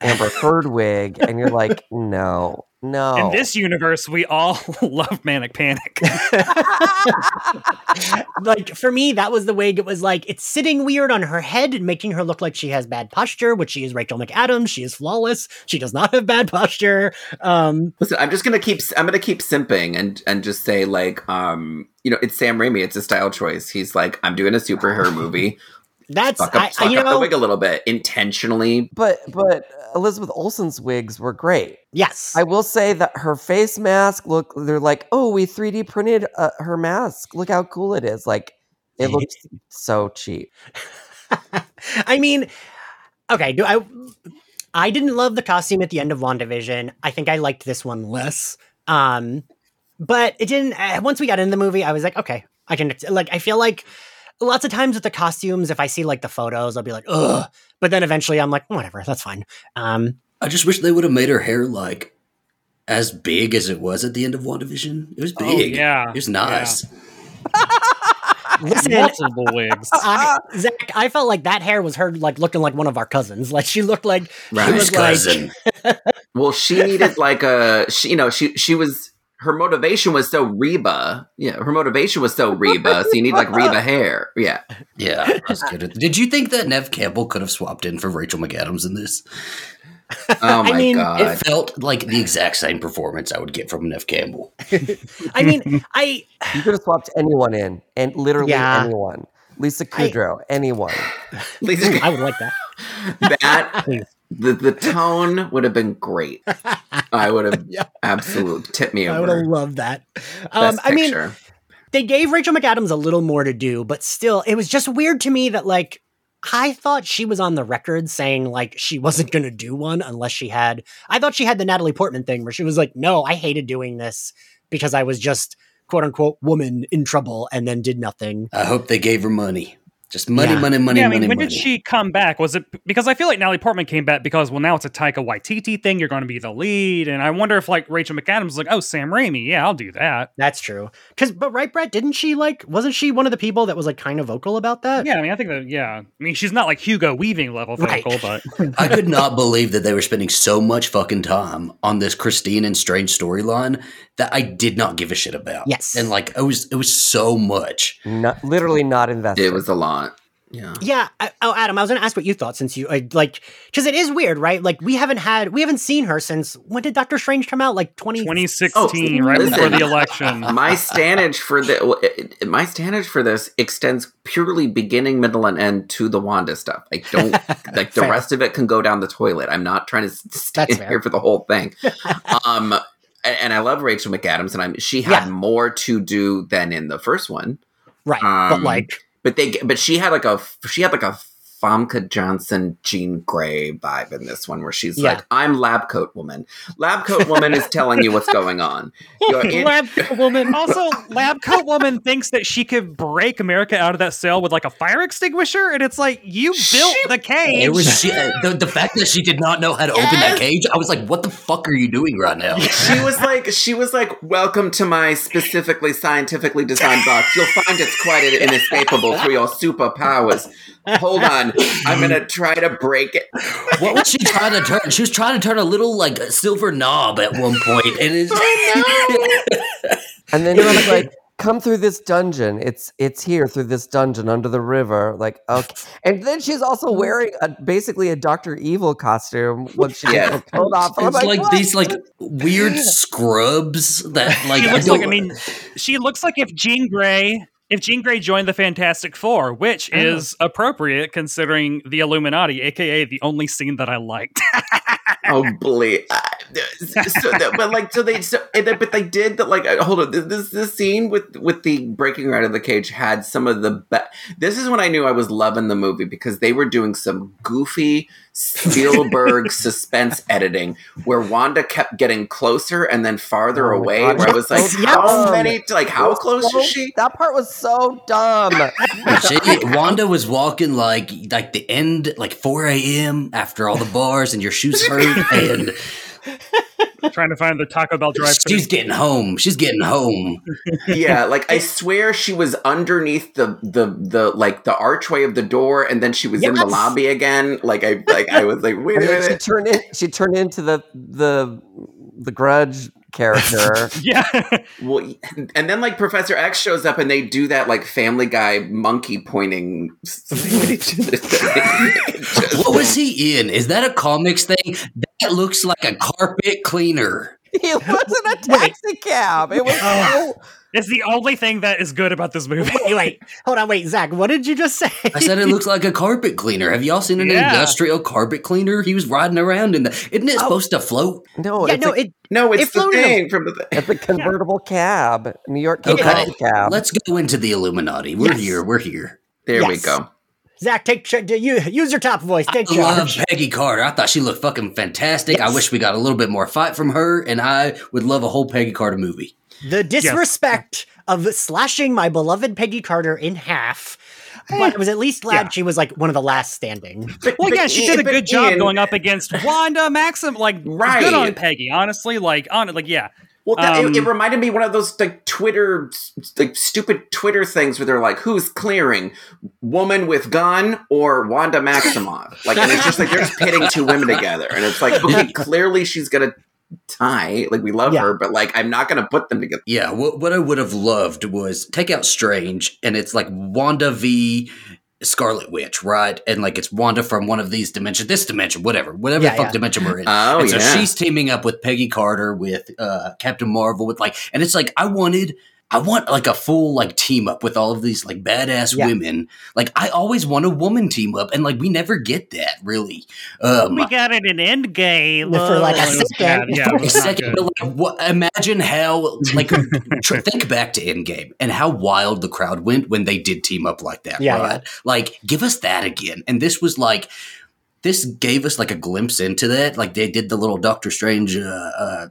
Amber Heard wig, and you're like, no, no. In this universe, we all love Manic Panic. like for me, that was the wig. It was like it's sitting weird on her head and making her look like she has bad posture, which she is Rachel McAdams. She is flawless. She does not have bad posture. Um, Listen, I'm just gonna keep I'm gonna keep simping and and just say like um you know it's Sam Raimi. It's a style choice. He's like I'm doing a superhero movie. that's Fuck up, I, I, fuck you up the know wig a little bit intentionally. but but Elizabeth Olsen's wigs were great. yes. I will say that her face mask look. They're like, oh, we 3D printed uh, her mask. Look how cool it is. Like it looks so cheap. I mean, okay, do I I didn't love the costume at the end of WandaVision. I think I liked this one less. Um but it didn't uh, once we got in the movie, I was like, okay, I can like I feel like lots of times with the costumes if I see like the photos, I'll be like, "Ugh." But then eventually I'm like, whatever, that's fine. Um I just wish they would have made her hair like as big as it was at the end of WandaVision. It was Oh, big. yeah. It was nice. listen, Multiple wigs. I, Zach, I felt like that hair was her like looking like one of our cousins. Like she looked like Right. she Whose was like? Well, she needed like a she you know she she was her motivation was so Reba. Yeah, her motivation was so Reba. so you need like Reba hair. Yeah. yeah, I was good Did you think that Neve Campbell could have swapped in for Rachel McAdams in this? Oh my mean, god. It felt like the exact same performance I would get from Neve Campbell. I mean, I You could have swapped anyone in, and literally Yeah. anyone. Lisa I- Kudrow, anyone. Lisa, I would like that. that Please. The the tone would have been great. I would have Yeah. absolutely tipped me over. I would have loved that. Um, I mean, they gave Rachel McAdams a little more to do, but still, it was just weird to me that like I thought she was on the record saying like she wasn't going to do one unless she had. I thought she had the Natalie Portman thing where she was like, "No, I hated doing this because I was just quote unquote woman in trouble and then did nothing." I hope they gave her money. Just money, Yeah. money, money, yeah, I money, mean, when money. did she come back? Was it because I feel like Natalie Portman came back because well now it's a Taika Waititi thing. You're going to be the lead, and I wonder if like Rachel McAdams is like, oh Sam Raimi, yeah, I'll do that. That's true. Cuz but right Brett, didn't she like wasn't she one of the people that was like kind of vocal about that? Yeah, I mean, I think that yeah, I mean, she's not like Hugo Weaving level Right. vocal, but I could not believe that they were spending so much fucking time on this Christine and Strange storyline that I did not give a shit about. Yes. And like it was it was so much. Not, literally not invested. It was a lot. Yeah. Yeah. I, oh, Adam, I was going to ask what you thought since you uh, like because it is weird, right? Like we haven't had we haven't seen her since when did Doctor Strange come out? Like twenty. 2016, Oh, right listen. before the election. My standage for the my standage for this extends purely beginning, middle, and end to the Wanda stuff. I don't like the rest of it can go down the toilet. I'm not trying to s- stay That's here for the whole thing. um, and, and I love Rachel McAdams, and I'm she had Yeah. more to do than in the first one. right, but um, like But they but she had like a she had like a Famke Janssen, Jean Grey vibe in this one, where she's Yeah. like, "I'm lab coat woman. Lab coat woman is telling you what's going on. In- lab coat woman. also, Lab Coat Woman thinks that she could break America out of that cell with like a fire extinguisher, and it's like you built She- the cage. It was she, uh, the the fact that she did not know how to open that cage. I was like, "What the fuck are you doing right now?" she was like, she was like, "Welcome to my specifically scientifically designed box. You'll find it's quite inescapable through your superpowers. Hold on, I'm gonna try to break it." What was she trying to turn? She was trying to turn a little like silver knob at one point, and it's And then she's like, come through this dungeon. It's it's here through this dungeon under the river. Like, okay. And then she's also wearing a, basically a Doctor Evil costume when she Yeah. gets her off. It's like, what? these like weird scrubs that like she looks don't. like I mean, she looks like if Jean Grey if Jean Grey joined the Fantastic Four, which Oh. is appropriate considering the Illuminati, aka the only scene that I liked. oh Uh, so but like so they so but they did that like uh, hold on this this scene with with the breaking out of the cage had some of the best this is when i knew i was loving the movie because they were doing some goofy spielberg suspense editing where wanda kept getting closer and then farther Oh away God, where i was like so how dumb. many like how was close so- is she That part was so dumb. She, Wanda was walking like like the end, like 4 a.m. after all the bars and your shoes hurt, and Trying to find the Taco Bell drive she's getting home. She's getting home. yeah like i swear she was underneath the the the like the archway of the door and then she was in the lobby again like i like i was like wait a And then she turned in. She turned into the the the Grudge character. Yeah. Well, and then like Professor X shows up and they do that like Family Guy monkey pointing. What was he in? Is that a comics thing? That looks like a carpet cleaner. he was in a taxi cab. It was ah. so. It's the only thing that is good about this movie. Wait, wait, hold on, wait, Zach. What did you just say? I said it looks like a carpet cleaner. Have y'all seen an Yeah. industrial carpet cleaner? He was riding around in the. Isn't it oh. supposed to float? No, yeah, it's, no, a, it. no, it's It the floated thing from the. it's a convertible cab. New York City Okay, cab. let's go into the Illuminati. We're Yes. here. We're here. There we go. Zach, take you use your top voice. Take I love charge. Peggy Carter. I thought she looked fucking fantastic. I wish we got a little bit more fight from her, and I would love a whole Peggy Carter movie. The disrespect of slashing my beloved Peggy Carter in half. But I was at least glad Yeah. she was like one of the last standing. But, Well, but yeah, she Ian- did a good job Ian- going up against Wanda Maxim. Like, Right. good on Peggy. Honestly, like, on like, yeah, Well, that, it, it Um, reminded me one of those like Twitter, like stupid Twitter things where they're like, "Who's clearing, woman with gun or Wanda Maximoff?" Like, and it's just like they're just pitting two women together, and it's like, okay, clearly she's gonna tie. Like, we love Yeah. her, but like, I'm not gonna put them together. Yeah, what what I would have loved was take out Strange, and it's like Wanda v Scarlet Witch, right? And like it's Wanda from one of these dimensions, this dimension, whatever, whatever Yeah, the fuck yeah. dimension we're in. Oh and so yeah, she's teaming up with Peggy Carter, with uh, Captain Marvel, with like, and it's like I wanted, I want like a full like team up with all of these like badass Yeah. women. Like I always want a woman team up, and like we never get that really. Um, we got it in Endgame For, like, a it was second. bad. Yeah, it a second, but like, what, imagine how, like, tr- think back to Endgame and how wild the crowd went when they did team up like that, Yeah, right? Like, give us that again. And this was like, this gave us like a glimpse into that. Like, they did the little Doctor Strange uh, uh,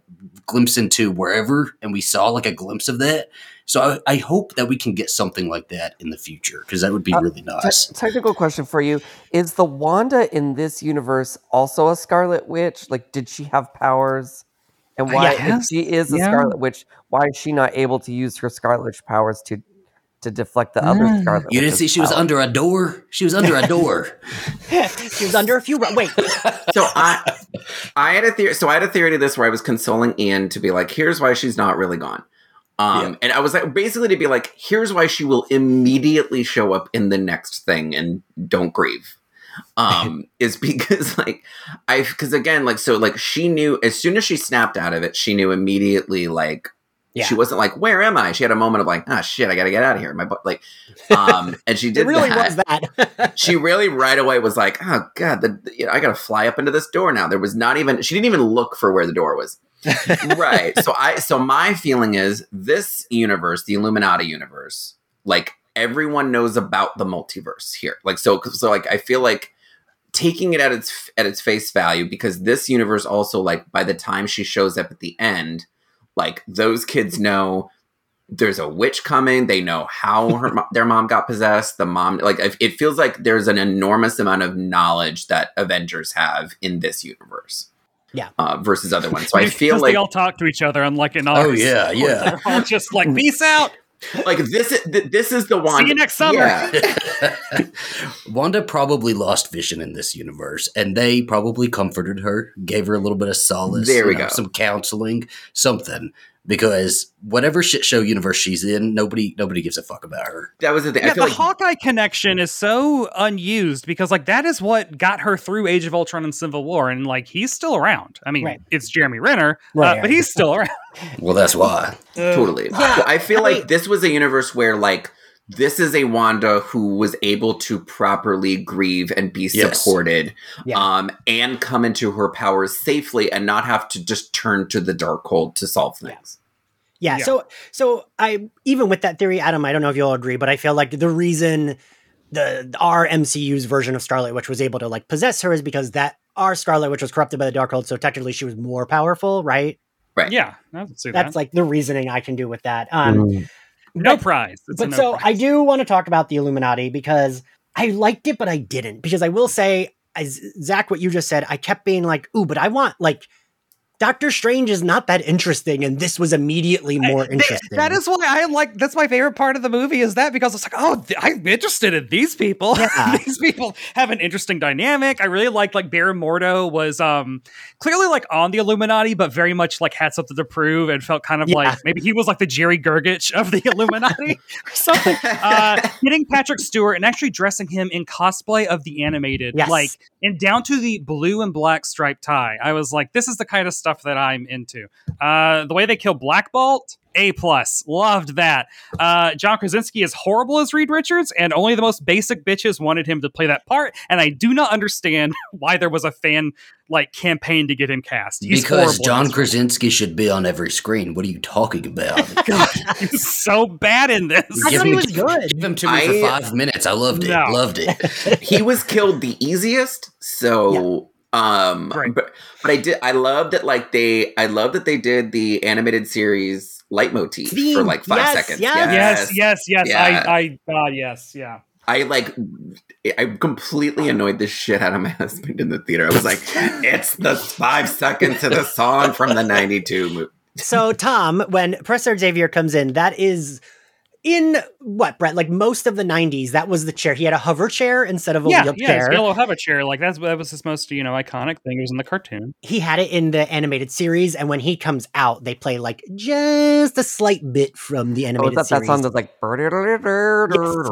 glimpse into wherever, and we saw like a glimpse of that. So I, I hope that we can get something like that in the future because that would be Uh, really nice. Te- technical question for you: Is the Wanda in this universe also a Scarlet Witch? Like, did she have powers? And why, if she is a Yeah. Scarlet Witch, why is she not able to use her Scarlet Witch powers to to deflect the other Mm. Scarlet? You didn't see she was powers? under a door. She was under a door. she was under a few. Ru- Wait, so I, I had a theory. So I had a theory to this where I was consoling Ian to be like, "Here's why she's not really gone." Um, Yeah. and I was like, basically to be like, "Here's why she will immediately show up in the next thing and don't grieve." Um, is because like I because again like so like she knew as soon as she snapped out of it, she knew immediately like Yeah. she wasn't like, "Where am I?" She had a moment of like, "Ah, shit, I got to get out of here." My butt like, um, and she did it really that was that. she really right away was like, "Oh God, the, you know, I got to fly up into this door now." There was not even she didn't even look for where the door was. right. So I so my feeling is this universe, the Illuminati universe, like everyone knows about the multiverse here. Like so so like I feel like taking it at its at its face value because this universe also like by the time she shows up at the end, like those kids know there's a witch coming. They know how her, their mom got possessed. The mom, like, it it feels like there's an enormous amount of knowledge that Avengers have in this universe. Yeah. Uh, versus other ones. So I feel like, they all talk to each other, unlike in Oh yeah, yeah. They're all just like, peace out. like this is this is the one. See you next summer. Yeah. Wanda probably lost vision in this universe, and they probably comforted her, gave her a little bit of solace. There we you know, go. Some counseling, something. Because whatever shit show universe she's in, nobody nobody gives a fuck about her. That was the thing. Yeah, I feel the like Hawkeye connection is so unused because like that is what got her through Age of Ultron and Civil War, and like he's still around. I mean, Right. it's Jeremy Renner, Right, uh, but he's still around. Well, that's why. totally. Yeah, I feel like this was a universe where like this is a Wanda who was able to properly grieve and be Yes. supported, Yeah. um, and come into her powers safely and not have to just turn to the Darkhold to solve things. Yeah, Yeah. So so I even with that theory, Adam, I don't know if you'll agree, but I feel like the reason the our MCU's version of Scarlet Witch was able to like possess her is because that our Scarlet Witch was corrupted by the Darkhold, so technically she was more powerful, right? Right. Yeah, I see That's that. like the reasoning I can do with that. Um, Mm. No prize. It's but no so prize. I do want to talk about the Illuminati because I liked it, but I didn't. Because I will say, as Zach, what you just said, I kept being like, "Ooh, but I want like." Doctor Strange is not that interesting, and this was immediately more I- interesting. That is why I like. That's my favorite part of the movie is that because it's like, oh, I'm interested in these people. Yeah. these people have an interesting dynamic. I really liked like Baron Mordo was um clearly like on the Illuminati, but very much like had something to prove and felt kind of Yeah. like maybe he was like the Jerry Gergich of the Illuminati or something. Uh, getting Patrick Stewart and actually dressing him in cosplay of the animated, Yes. like and down to the blue and black striped tie. I was like, this is the kind of stuff that I'm into. Uh, the way they kill Black Bolt, A plus, loved that. Uh, John Krasinski is horrible as Reed Richards, and only the most basic bitches wanted him to play that part. And I do not understand why there was a fan like campaign to get him cast. He's because John Krasinski should be on every screen. What are you talking about? role. He's so bad in this. I Give thought he me- was good. Give him to me I- for five minutes. I loved it. No. Loved it. he was killed the easiest so um Right. but but i did i love that like they i love that they did the animated series leitmotif for Theme. like five Yes, seconds yes. Yes, yes, yes. Yeah. I, I, uh, yes, yeah. i like i completely annoyed the shit out of my husband in the theater i was like it's the five seconds of the song from the 92 movie so Tom, when Professor Xavier comes in, that is in what Brett? Like most of the '90s, that was the chair. He had a hover chair instead of a yeah, yeah, wheelchair. his yellow hover chair. Like that's that was his most you know iconic thing. It was in the cartoon. he had it in the animated series, and when he comes out, they play like just a slight bit from the Oh, animated is that that series. song that's like.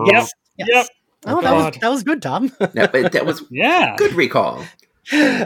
Yes, yes. Yep. Oh, Oh, that was that was good, Tom. no, but that was Yeah. good recall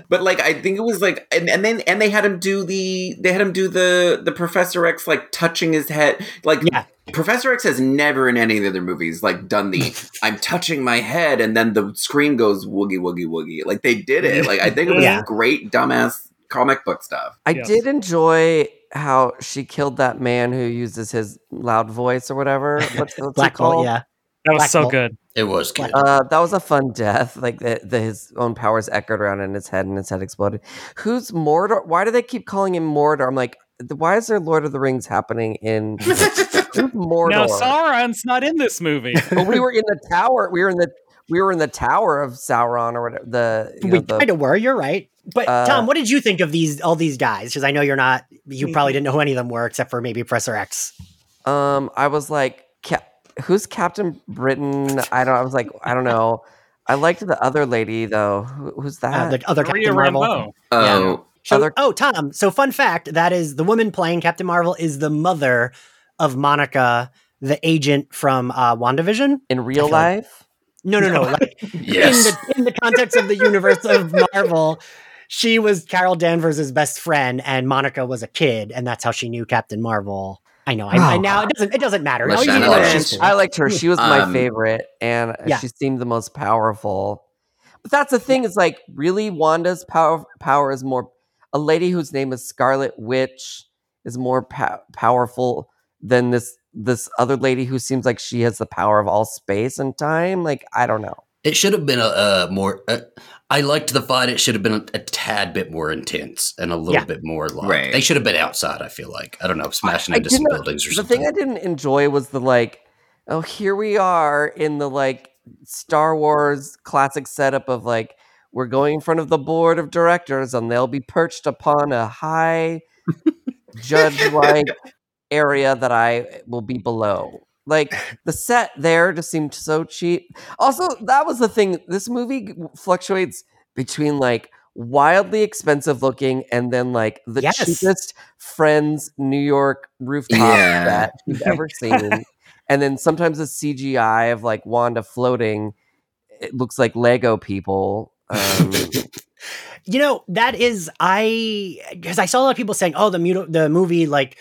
but like i think it was like and, and then and they had him do the they had him do the the professor x like touching his head like Yeah. professor x has never in any of the other movies like done the i'm touching my head and then the screen goes woogie woogie woogie like they did it like i think it was Yeah. great dumbass comic book stuff I Yes. did enjoy how she killed that man who uses his loud voice or whatever. What's, what's Black it called? Bolt, yeah. That was Black so Bolt. good. It was good. Uh, that was a fun death. Like the, the his own powers echoed around in his head, and his head exploded. Who's Mordor? Why do they keep calling him Mordor? I'm like, why is there Lord of the Rings happening in Mordor? Now Sauron's not in this movie. but we were in the tower. We were in the we were in the tower of Sauron or whatever. The you we know, the- kind of were. You're right. But Uh, Tom, what did you think of these all these guys? Because I know you're not. You probably didn't know who any of them were, except for maybe Professor X. Um, I was like, Ca- who's Captain Britain? I don't. I was like, I don't know. I liked the other lady though. Who, who's Uh, that? the other Maria Captain Marvel. Rambeau. oh So, Other- oh, Tom. So, fun fact: that is the woman playing Captain Marvel is the mother of Monica, the agent from uh, Wandavision. in real I like- life. No, no, no. Like yes. in the in the context of the universe of Marvel, she was Carol Danvers' best friend, and Monica was a kid, and that's how she knew Captain Marvel. I know. I, I Oh. now it doesn't it doesn't matter. Unless All you she need to know she's cool. I liked her. She was my Um, favorite, and Yeah. she seemed the most powerful. But that's the thing. Is like really Wanda's power. Power is more. A lady whose name is Scarlet Witch is more pow- powerful than this this other lady who seems like she has the power of all space and time. Like I don't know. It should have been a, a more. Uh, I liked the fight. It should have been a, a tad bit more intense and a little Yeah. bit more like Right. they should have been outside. I feel like I don't know, smashing I into some buildings or the something. The thing I didn't enjoy was the like, oh, here we are in the like Star Wars classic setup of like, we're going in front of the board of directors and they'll be perched upon a high judge like area that I will be below. Like the set there just seemed so cheap. Also, that was the thing. This movie fluctuates between like wildly expensive looking and then like the Yes. cheapest Friends New York rooftop Yeah. set you've ever seen. and then sometimes the CGI of like Wanda floating, it looks like Lego people. Um, You know, that is I because I saw a lot of people saying, "Oh, the mu- the movie like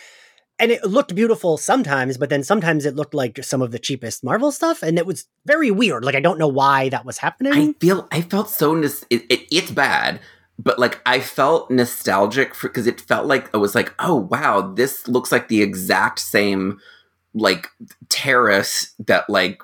and it looked beautiful sometimes, but then sometimes it looked like some of the cheapest Marvel stuff, and it was very weird. Like I don't know why that was happening. I feel I felt so nos- it, it, it's bad, but like I felt nostalgic for because it felt like I was like oh wow this looks like the exact same like terrace that like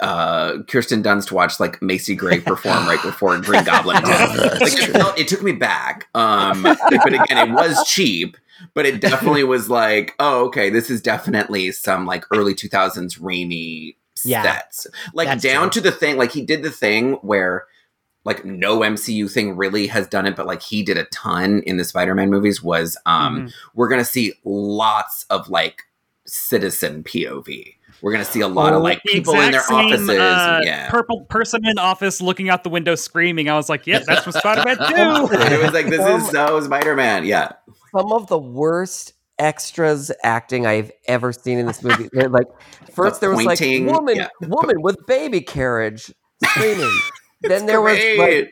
uh Kirsten Dunst watched like Macy Gray perform right before Green Goblin like it, felt, it took me back um but again it was cheap but it definitely was like oh okay this is definitely some like early 2000s Raimi Yeah. sets like down true. to the thing like he did the thing where like no MCU thing really has done it but like he did a ton in the Spider-Man movies was um Mhm. we're going to see lots of like citizen POV we're going to see a lot Oh, of like people in their same, offices uh, yeah Purple person in office looking out the window screaming. I was like, "Yeah, that's from Spider-Man too." it was like this is so Spider-Man yeah some of the worst extras acting I've ever seen in this movie. They're like first there was like pointing, woman yeah. woman with baby carriage screaming. then there was like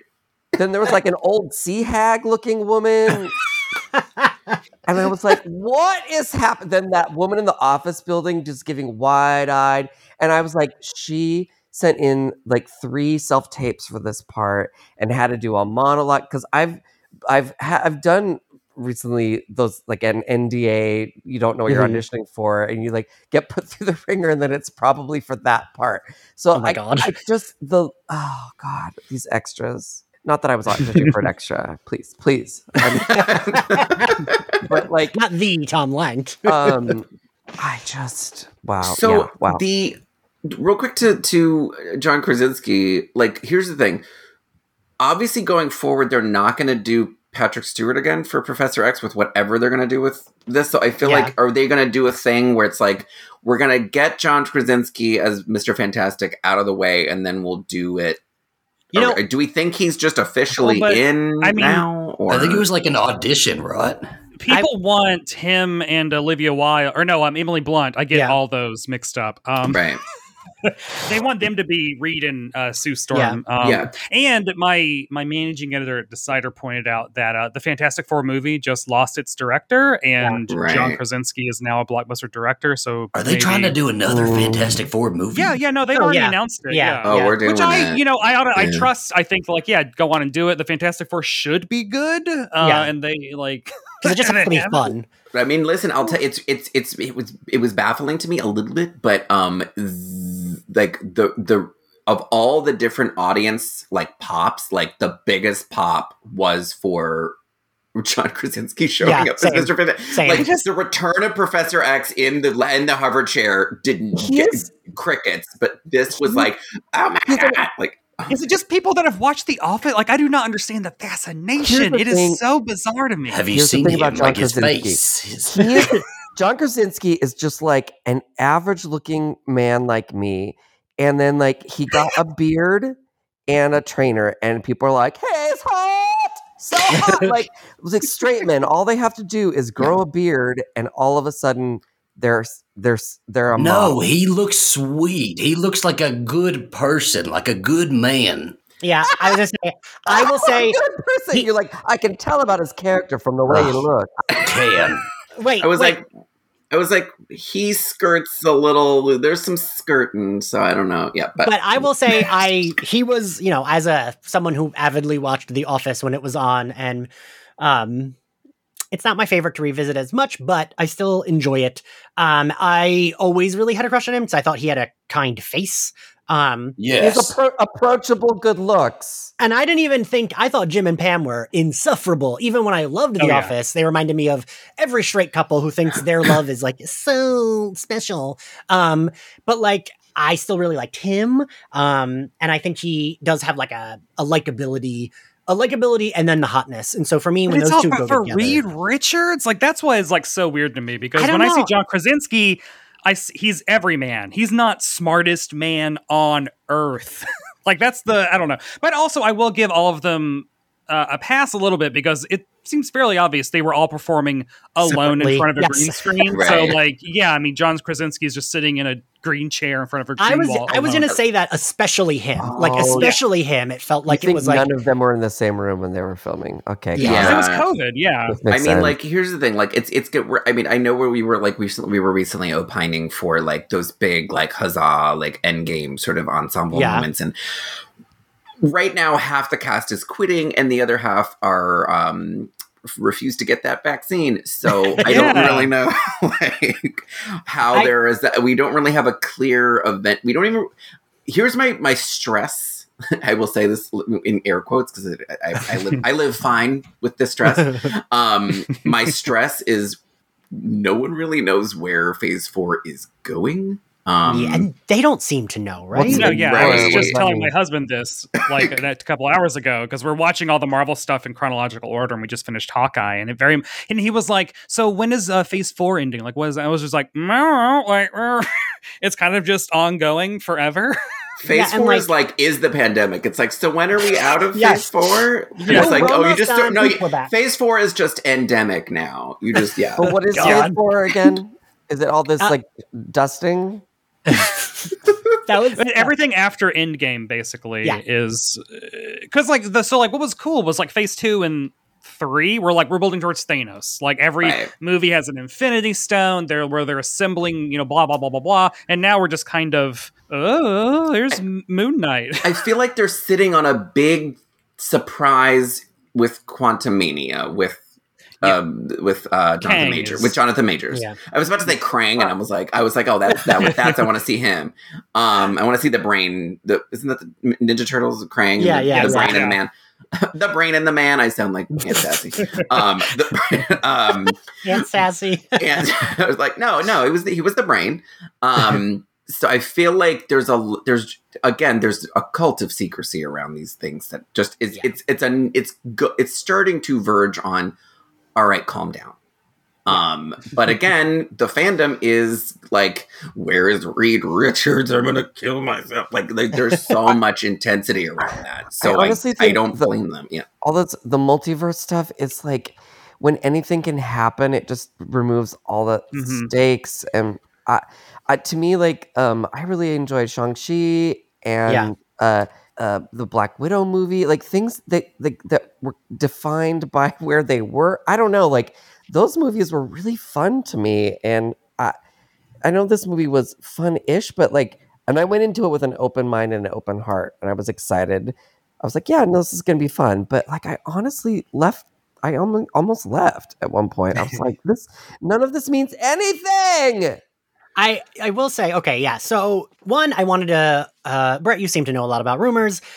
then there was like an old sea hag looking woman. And I was like, what is happening? Then that woman in the office building just giving wide eyed. And I was like, she sent in like three self tapes for this part and had to do a monologue. Cause I've, I've, ha- I've done recently those like an NDA, you don't know what you're Mhm. auditioning for, and you like get put through the ringer, and then it's probably for that part. So Oh my I, God. I just, the, oh God, these extras. Not that I was auditioning for an extra, please, please. But like Not the Tom Lenk. um i just wow So yeah, wow the real quick to to John Krasinski, like here's the thing. Obviously, going forward, they're not going to do Patrick Stewart again for Professor X with whatever they're going to do with this. So I feel Yeah. like are they going to do a thing where it's like we're going to get John Krasinski as Mister Fantastic out of the way, and then we'll do it. You know, Or do we think he's just officially Well, in I mean, now? Or I think it was like an audition, right? People want him and Olivia Wilde, or no, I'm um, Emily Blunt. I get Yeah. all those mixed up. Um, right. They want them to be Reed and uh, Sue Storm. Yeah. Um, Yeah. And my my managing editor at Decider pointed out that uh, the Fantastic Four movie just lost its director, and Yeah. Right. John Krasinski is now a blockbuster director. So Are they maybe- trying to do another Ooh. Fantastic Four movie? Yeah, yeah, no, they've Oh, already yeah. announced it. Yeah. Yeah. Oh, Yeah. we're doing Which I, that. you know, I ought I Yeah. trust. I think like, yeah, go on and do it. The Fantastic Four should be good. Uh, Yeah. and they like because it just has to be fun. I mean, listen, I'll tell you, it's it's it's it was it was baffling to me a little bit, but um, th- like the the of all the different audience like pops, like the biggest pop was for John Krasinski showing Yeah, up same. as Mr. Fantastic. Same. Like the return of Professor X in the in the hover chair didn't get is- crickets, but this was like, oh my He's a- god, like Is it just people that have watched The Office? Like, I do not understand the fascination. the It is thing- so bizarre to me. Have you Here's the seen thing him? about John like his Krasinski. face. His- He is- John Krasinski is just like an average looking man like me. And then like he got a beard and a trainer, and people are like, hey, it's hot. So hot. like it was like straight men. All they have to do is grow a beard, and all of a sudden they're they're they're a no, model. he looks sweet. He looks like a good person, like a good man. Yeah, I was just say, I will Oh, say, good person. he- You're like, I can tell about his character from the way he Ugh. looks. Can. Wait, I was wait, like, I was like, he skirts a little. There's some skirting, so I don't know. Yeah, but but I will say I he was you know as a someone who avidly watched The Office when it was on and um it's not my favorite to revisit as much but I still enjoy it. Um I always really had a crush on him because I thought he had a kind face. Um He's Yes. appro- approachable, good looks. and I didn't even think I thought Jim and Pam were insufferable. Even when I loved The Oh, yeah. Office, they reminded me of every straight couple who thinks their love is like so special. Um, but like I still really liked him. Um, and I think he does have like a, a likability, a likability and then the hotness. And so for me, But when it's those all two for, go for together, Reed Richards. Like that's why it's like so weird to me because I don't when I see. John Krasinski, I s- he's every man. He's not smartest man on earth. like that's the I don't know. But also, I will give all of them uh, a pass a little bit because it seems fairly obvious they were all performing alone Separately, in front of a yes. green screen. Right. So like, yeah, I mean, John Krasinski is just sitting in a green chair in front of her. I was wall I was gonna say that especially him, like Oh, yeah. especially him. It felt like you it think was like none of them were in the same room when they were filming. Okay, Yeah. Yeah. it was COVID. Yeah, I mean, sense. like, here's the thing. Like, it's it's good. I mean, I know where we were like recently. We were recently opining for like those big like huzzah like end game sort of ensemble Yeah. moments, and right now half the cast is quitting, and the other half are um refuse to get that vaccine. So I don't really know like how I- there is that. We don't really have a clear event. We don't even. Here's my my stress. I will say this in air quotes because I, I live I live fine with this stress um my stress is no one really knows where phase four is going um yeah, and they don't seem to know, right? No, the- yeah, I was just telling my husband this like a couple hours ago because we're watching all the Marvel stuff in chronological order, and we just finished Hawkeye, and it very and he was like, "So when is uh, Phase Four ending? Like, what is?" I was just like, "Meow," like it's kind of just ongoing forever. phase Yeah, four like- is like is the pandemic it's like so when are we out of Yes. phase four Yeah. it's like oh you just done. don't know phase four is just endemic now you just yeah But what is God. phase four again? Is it all this Uh, like dusting? that was But everything after Endgame basically Yeah. is uh, because like the so like what was cool was like Phase Two and three we're like we're building towards Thanos. Like every Right. movie has an Infinity Stone. There where they're assembling you know blah blah blah blah blah, and now we're just kind of oh there's M- Moon Knight. i feel like they're sitting on a big surprise with Quantumania with Yeah. um, with uh, Jonathan Major, with Jonathan Majors. Yeah. I was about to say Krang, and I was like, I was like, oh, that's that. That's I want to see him. Um, I want to see the brain. The isn't that the Ninja Turtles? Krang. Yeah, the, yeah, The brain and the man. the brain and the man. I sound like Aunt Sassy. um, the, um, Aunt Sassy. and I was like, no, no, it was the, he was the brain. Um, so I feel like there's a there's again there's a cult of secrecy around these things that just is Yeah. it's it's a it's go, it's starting to verge on. All right, calm down. Um, but again, the fandom is like, where is Reed Richards? I'm gonna kill myself. Like, like there's so much intensity around that. So I I, honestly I, think don't the- blame them. Yeah. all that's the multiverse stuff it's like when anything can happen it just removes all the Mhm. stakes and I, I to me like um i really enjoyed shang-chi and uh uh, the Black Widow movie, like things that like that were defined by where they were. I don't know, like those movies were really fun to me, and I, I know this movie was fun-ish, but like, and I went into it with an open mind and an open heart, and I was excited. I was like, yeah, no, this is gonna be fun. But like, I honestly left. I almost almost left at one point. I was like, this, none of this means anything. I I will say, okay, yeah. So one, I wanted to uh Brett, you seem to know a lot about rumors.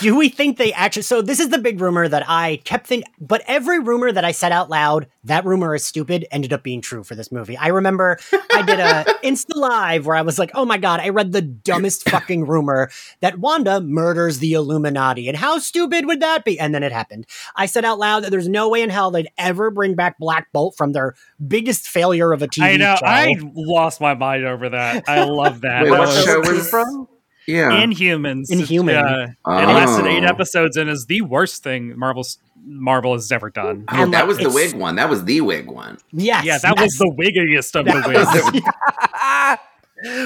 Do we think they actually so this is the big rumor that I kept thinking but every rumor that I said out loud, that rumor is stupid, ended up being true for this movie. I remember I did a Insta live where I was like, oh my god, I read the dumbest fucking rumor that Wanda murders the Illuminati. And how stupid would that be? And then it happened. I said out loud that there's no way in hell they'd ever bring back Black Bolt from their biggest failure of a TV I know. show. I lost my mind over that. I love that. Wait, what show Came was- from? Yeah. Inhumans. Inhuman. Yeah. It lasted eight episodes and is the worst thing Marvel's Marvel has ever done. Oh, And, that like, was the wig one. That was the wig one. Yes. yeah, that was the wiggiest of That the was-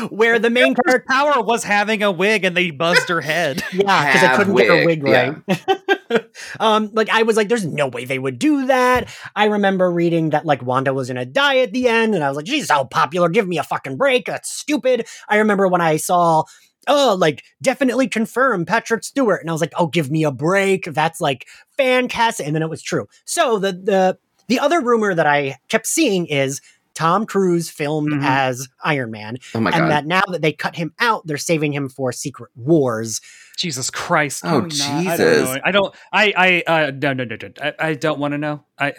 wigs. where the main character power was having a wig and they buzzed her head. Yeah, because I couldn't get her wig, wig right. um, like I was like, there's no way they would do that. I remember reading that like Wanda was gonna die at the end, and I was like, she's how popular, give me a fucking break. That's stupid. I remember when I saw oh, like definitely confirm Patrick Stewart. And I was like, oh, give me a break. That's like fan cast. And then it was true. So the the the other rumor that I kept seeing is Tom Cruise filmed Mhm. as Iron Man. Oh my and god. that now that they cut him out, they're saving him for Secret Wars. Jesus Christ! Oh, can we? I don't Jesus. know. I don't. I. I. Uh, no. No. No. no. I, I don't want to know. I.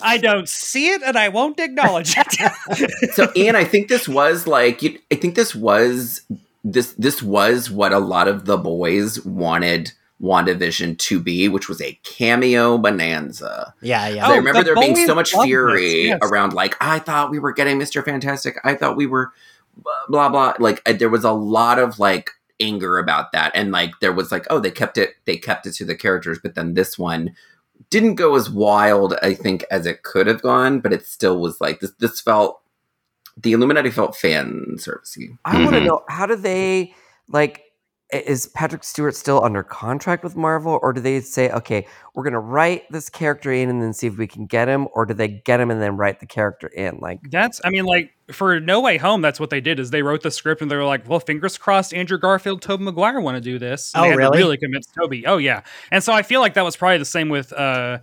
I don't see it, and I won't acknowledge it. so Ian, I think this was like I think this was this this was what a lot of the boys wanted WandaVision to be, which was a cameo bonanza. Yeah, yeah. So I Oh, remember the there being so much fury yes. around like I thought we were getting Mr. Fantastic. I thought we were blah blah. Like uh, there was a lot of like anger about that, and like there was like oh they kept it they kept it to the characters, but then this one didn't go as wild I think as it could have gone, but it still was like this. This felt the Illuminati felt fan servicey. I want to know how do they like? Is Patrick Stewart still under contract with Marvel, or do they say, okay, we're gonna write this character in and then see if we can get him, or do they get him and then write the character in? Like, That's, I mean, like for No Way Home, that's what they did. Is they wrote the script and they were like, "Well, fingers crossed, Andrew Garfield, Tobey Maguire want to do this." And Oh, they had to really? really convince Toby. Oh yeah, and so I feel like that was probably the same with. uh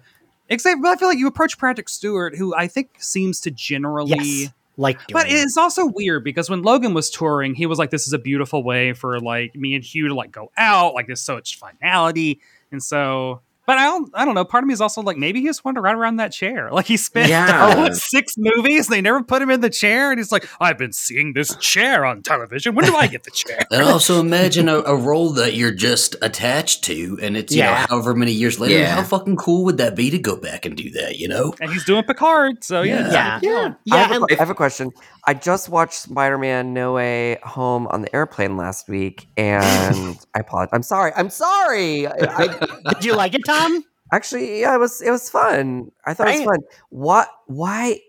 Except, but I feel like you approach Patrick Stewart, who I think seems to generally. Yes. Like, But doing it. it's also weird because when Logan was touring, he was like, "This is a beautiful way for like me and Hugh to like go out. Like there's so much finality." And so, but I don't, I don't know. Part of me is also like, maybe he just wanted to ride around that chair. Like he spent Yeah. six movies, they never put him in the chair, and he's like, "I've been seeing this chair on television. When do I get the chair?" And also imagine a, a role that you're just attached to, and it's you Yeah. know however many years later. Yeah. How fucking cool would that be to go back and do that? You know? and he's doing Picard, so yeah, Yeah. Yeah. I, yeah, have a, and que- I have a question. I just watched Spider Man No Way Home on the airplane last week, and I apologize. I'm sorry. I'm sorry. I, I, did you like it, Tom? Actually, yeah, it was it was fun. I thought it was fun. What? Why?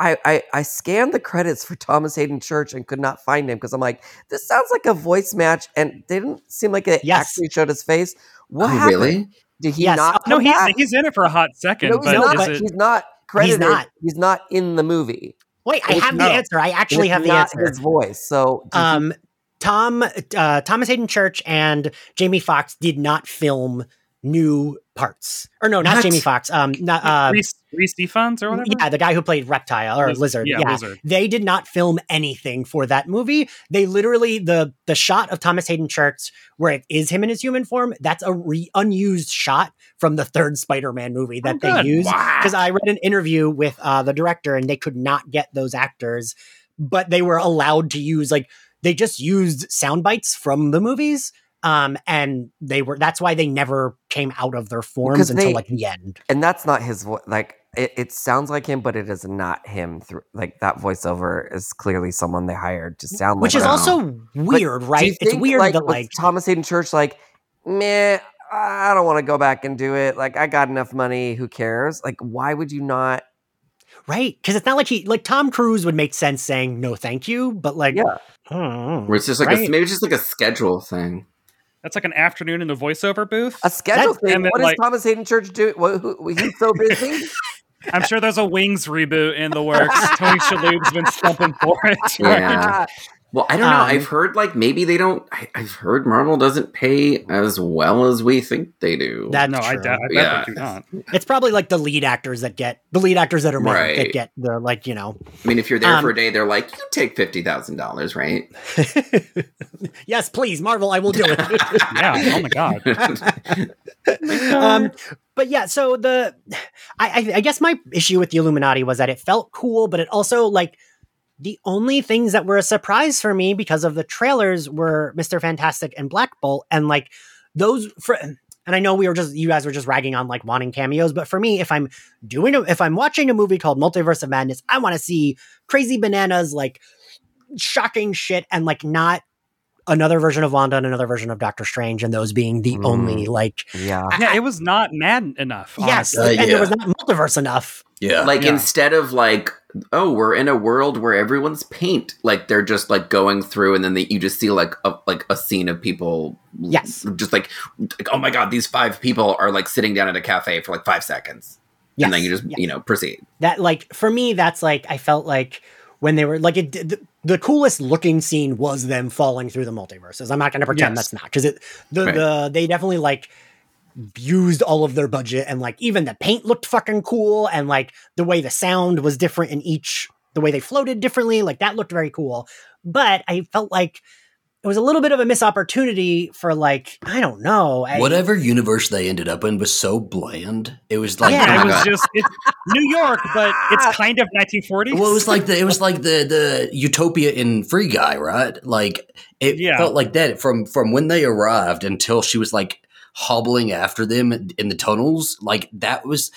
I, I I scanned the credits for Thomas Haden Church and could not find him because I'm like, this sounds like a voice match, and they didn't seem like it Yes. actually showed his face. What Oh, happened? really? Did he Yes. not? No, come he's back? he's in it for a hot second, no, he's but not. is but it? He's not credited. He's not. He's not in the movie. Wait, I have the answer. I actually It's have the answer. His voice. So Um, Tom, uh, Thomas Haden Church and Jamie Foxx did not film new parts, or no, not What? Jamie Foxx. Um, not uh, Reese, Reese Stephens or whatever. yeah, the guy who played Reptile or Liz- Lizard. yeah, Yeah, Lizard. they did not film anything for that movie. They literally the the shot of Thomas Haden Church where it is him in his human form. That's a re- unused shot from the third Spider-Man movie that Oh, they used Wow. because I read an interview with uh, the director and they could not get those actors, but they were allowed to use like they just used sound bites from the movies. Um, and they were that's why they never came out of their forms until they- like the end. and that's not his voice. Like it, it sounds like him, but it is not him. Through like that voiceover is clearly someone they hired to sound Which like. Which is him. Also weird, do right? you It's think, weird like, that like Thomas Haden Church, like, meh, I don't want to go back and do it. Like, I got enough money. Who cares? Like, why would you not? Right, because it's not like he like Tom Cruise would make sense saying no, thank you, but like, Yeah. hmm, Where it's just like Right. a, maybe it's just like a schedule thing. That's like an afternoon in the voiceover booth. A schedule That- thing. and then, What does like- Thomas Haden Church do? What, who, he's so busy. I'm sure there's a Wings reboot in the works. Tony Shalhoub's been stumping for it. right? Yeah. Well, I don't know. Um, I've heard like maybe they don't. I, I've heard Marvel doesn't pay as well as we think they do. That's no, I, true. doubt- I bet Yeah. do not. it's probably like the lead actors that get the lead actors that are men that Right. get the like you know. I mean, if you're there um, for a day, they're like, you take fifty thousand dollars, right? yes, please, Marvel, I will do it. Yeah. Oh my god. um, but yeah, so the I, I I guess my issue with the Illuminati was that it felt cool, but it also like the only things that were a surprise for me because of the trailers were Mr. Fantastic and Black Bolt, and like those for and I know we were just you guys were just ragging on like wanting cameos, but for me, if I'm doing a, if I'm watching a movie called Multiverse of Madness, I want to see crazy bananas like shocking shit and like not another version of Wanda and another version of Doctor Strange, and those being the Mm. only like yeah. Yeah, it was not mad enough. Yes, honestly. Uh, and there was not multiverse enough. Yeah. like Yeah. instead of like, oh, we're in a world where everyone's paint. Like they're just like going through, and then they, you just see like a like a scene of people. Yes. Just like, like, oh my god, these five people are like sitting down at a cafe for like five seconds, Yes. and then you just Yeah. you know proceed. that like for me, that's like I felt like when they were like it. The, the coolest looking scene was them falling through the multiverses. I'm not going to pretend Yes. that's not because it the Right. the they definitely like used all of their budget and like even the paint looked fucking cool and like the way the sound was different in each the way they floated differently like that looked very cool but i felt like it was a little bit of a missed opportunity for like i don't know I, Whatever universe they ended up in was so bland. It was like Yeah. Oh it Oh was just it's New York, but it's kind of 1940s. Well, it was like the it was like the the utopia in Free Guy, right? Like it Yeah. felt like that from from when they arrived until she was like hobbling after them in the tunnels. Like that was,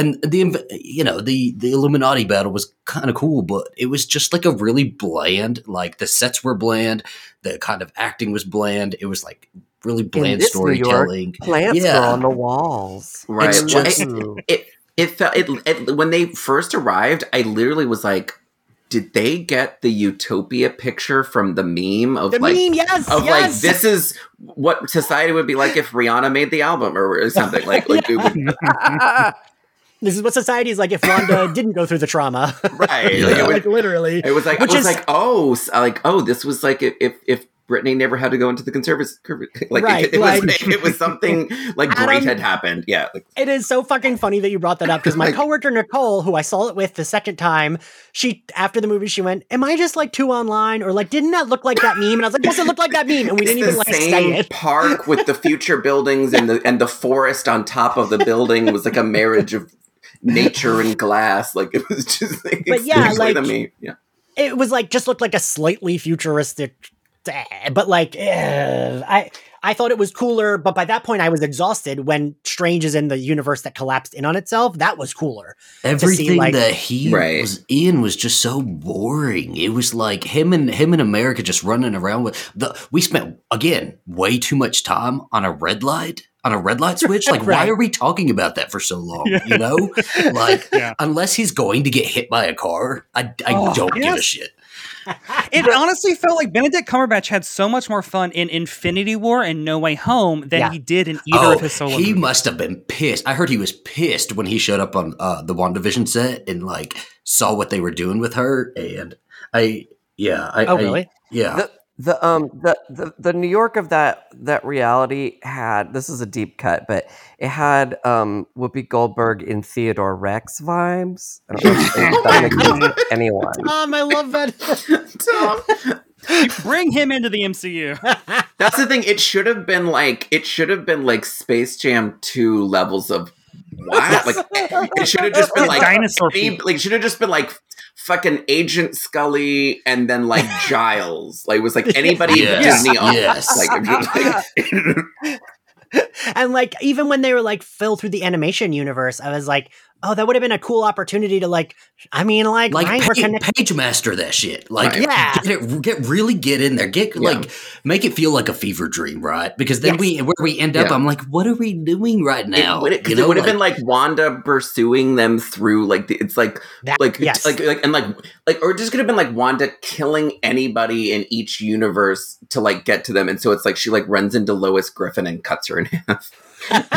and the you know the the Illuminati battle was kind of cool, but it was just like a really bland. Like the sets were bland, the kind of acting was bland. It was like really bland this New York, storytelling. Plants Yeah. grow on the walls. Right. It's just- it, it it felt it, it when they first arrived. I literally was like, did they get the utopia picture from the meme of The like meme, yes, of yes. like this is what society would be like if Rihanna made the album or, or something like like it would, This is what society is like if Wanda didn't go through the trauma. right Yeah. like, it, like literally. it was like Which it was is- like oh s- like oh this was like if if, if Britney never had to go into the conservative like Right, it, it like- was it was something like great had happened yeah like It is so fucking funny that you brought that up because my Like- coworker Nicole, who I saw it with the second time, she after the movie she went, "Am I just like too online or like didn't that look like that meme?" And I was like, "Yes, it looked like that meme," and we it's didn't even the like say same it. park with the future buildings and the and the forest on top of the building was like a marriage of nature and glass. Like it was just like But yeah, exactly the like- meme. Yeah. It was like just looked like a slightly futuristic, eh, but like eh, I. I thought it was cooler, but by that point I was exhausted when Strange is in the universe that collapsed in on itself. That was cooler. Everything like- that he Right. was in was just so boring. It was like him and him and America just running around with the. We spent again way too much time on a red light on a red light switch. Like, why are we talking about that for so long? You know, like Yeah. unless he's going to get hit by a car, I, I Oh, don't give a shit. It honestly felt like Benedict Cumberbatch had so much more fun in Infinity War and No Way Home than Yeah. he did in either oh, of his solo he movies. must have been pissed. I heard he was pissed when he showed up on uh, the WandaVision set and like saw what they were doing with her. And I, yeah, I, Oh, I- really? yeah. the the um the, the the New York of that that reality had this is a deep cut, but it had um Whoopi Goldberg in Theodore Rex vibes. I don't know if that makes sense to anyone. Tom, I love that. Tom, Bring him into the MCU. That's the thing. It should have been like it should have been like Space Jam two levels of what? Like it should have just been like Dinosaur any- people. like it should have just been like fucking Agent Scully and then like Giles. Like it was like anybody Yes, Disney owned. yes. Like, like and like even when they were like fill through the animation universe, I was like, oh, that would have been a cool opportunity to like. I mean, like, like right, we're page, connected. page master that shit like Right. Yeah. get it get really get in there get Yeah. like make it feel like a fever dream right because then Yes. we where we end up Yeah. i'm like what are we doing right now It would, it, You know, would have like- been like Wanda pursuing them through like the, it's like That- like yes. like like and like like or it just could have been like Wanda killing anybody in each universe to like get to them, and so it's like she like runs into Lois Griffin and cuts her in half.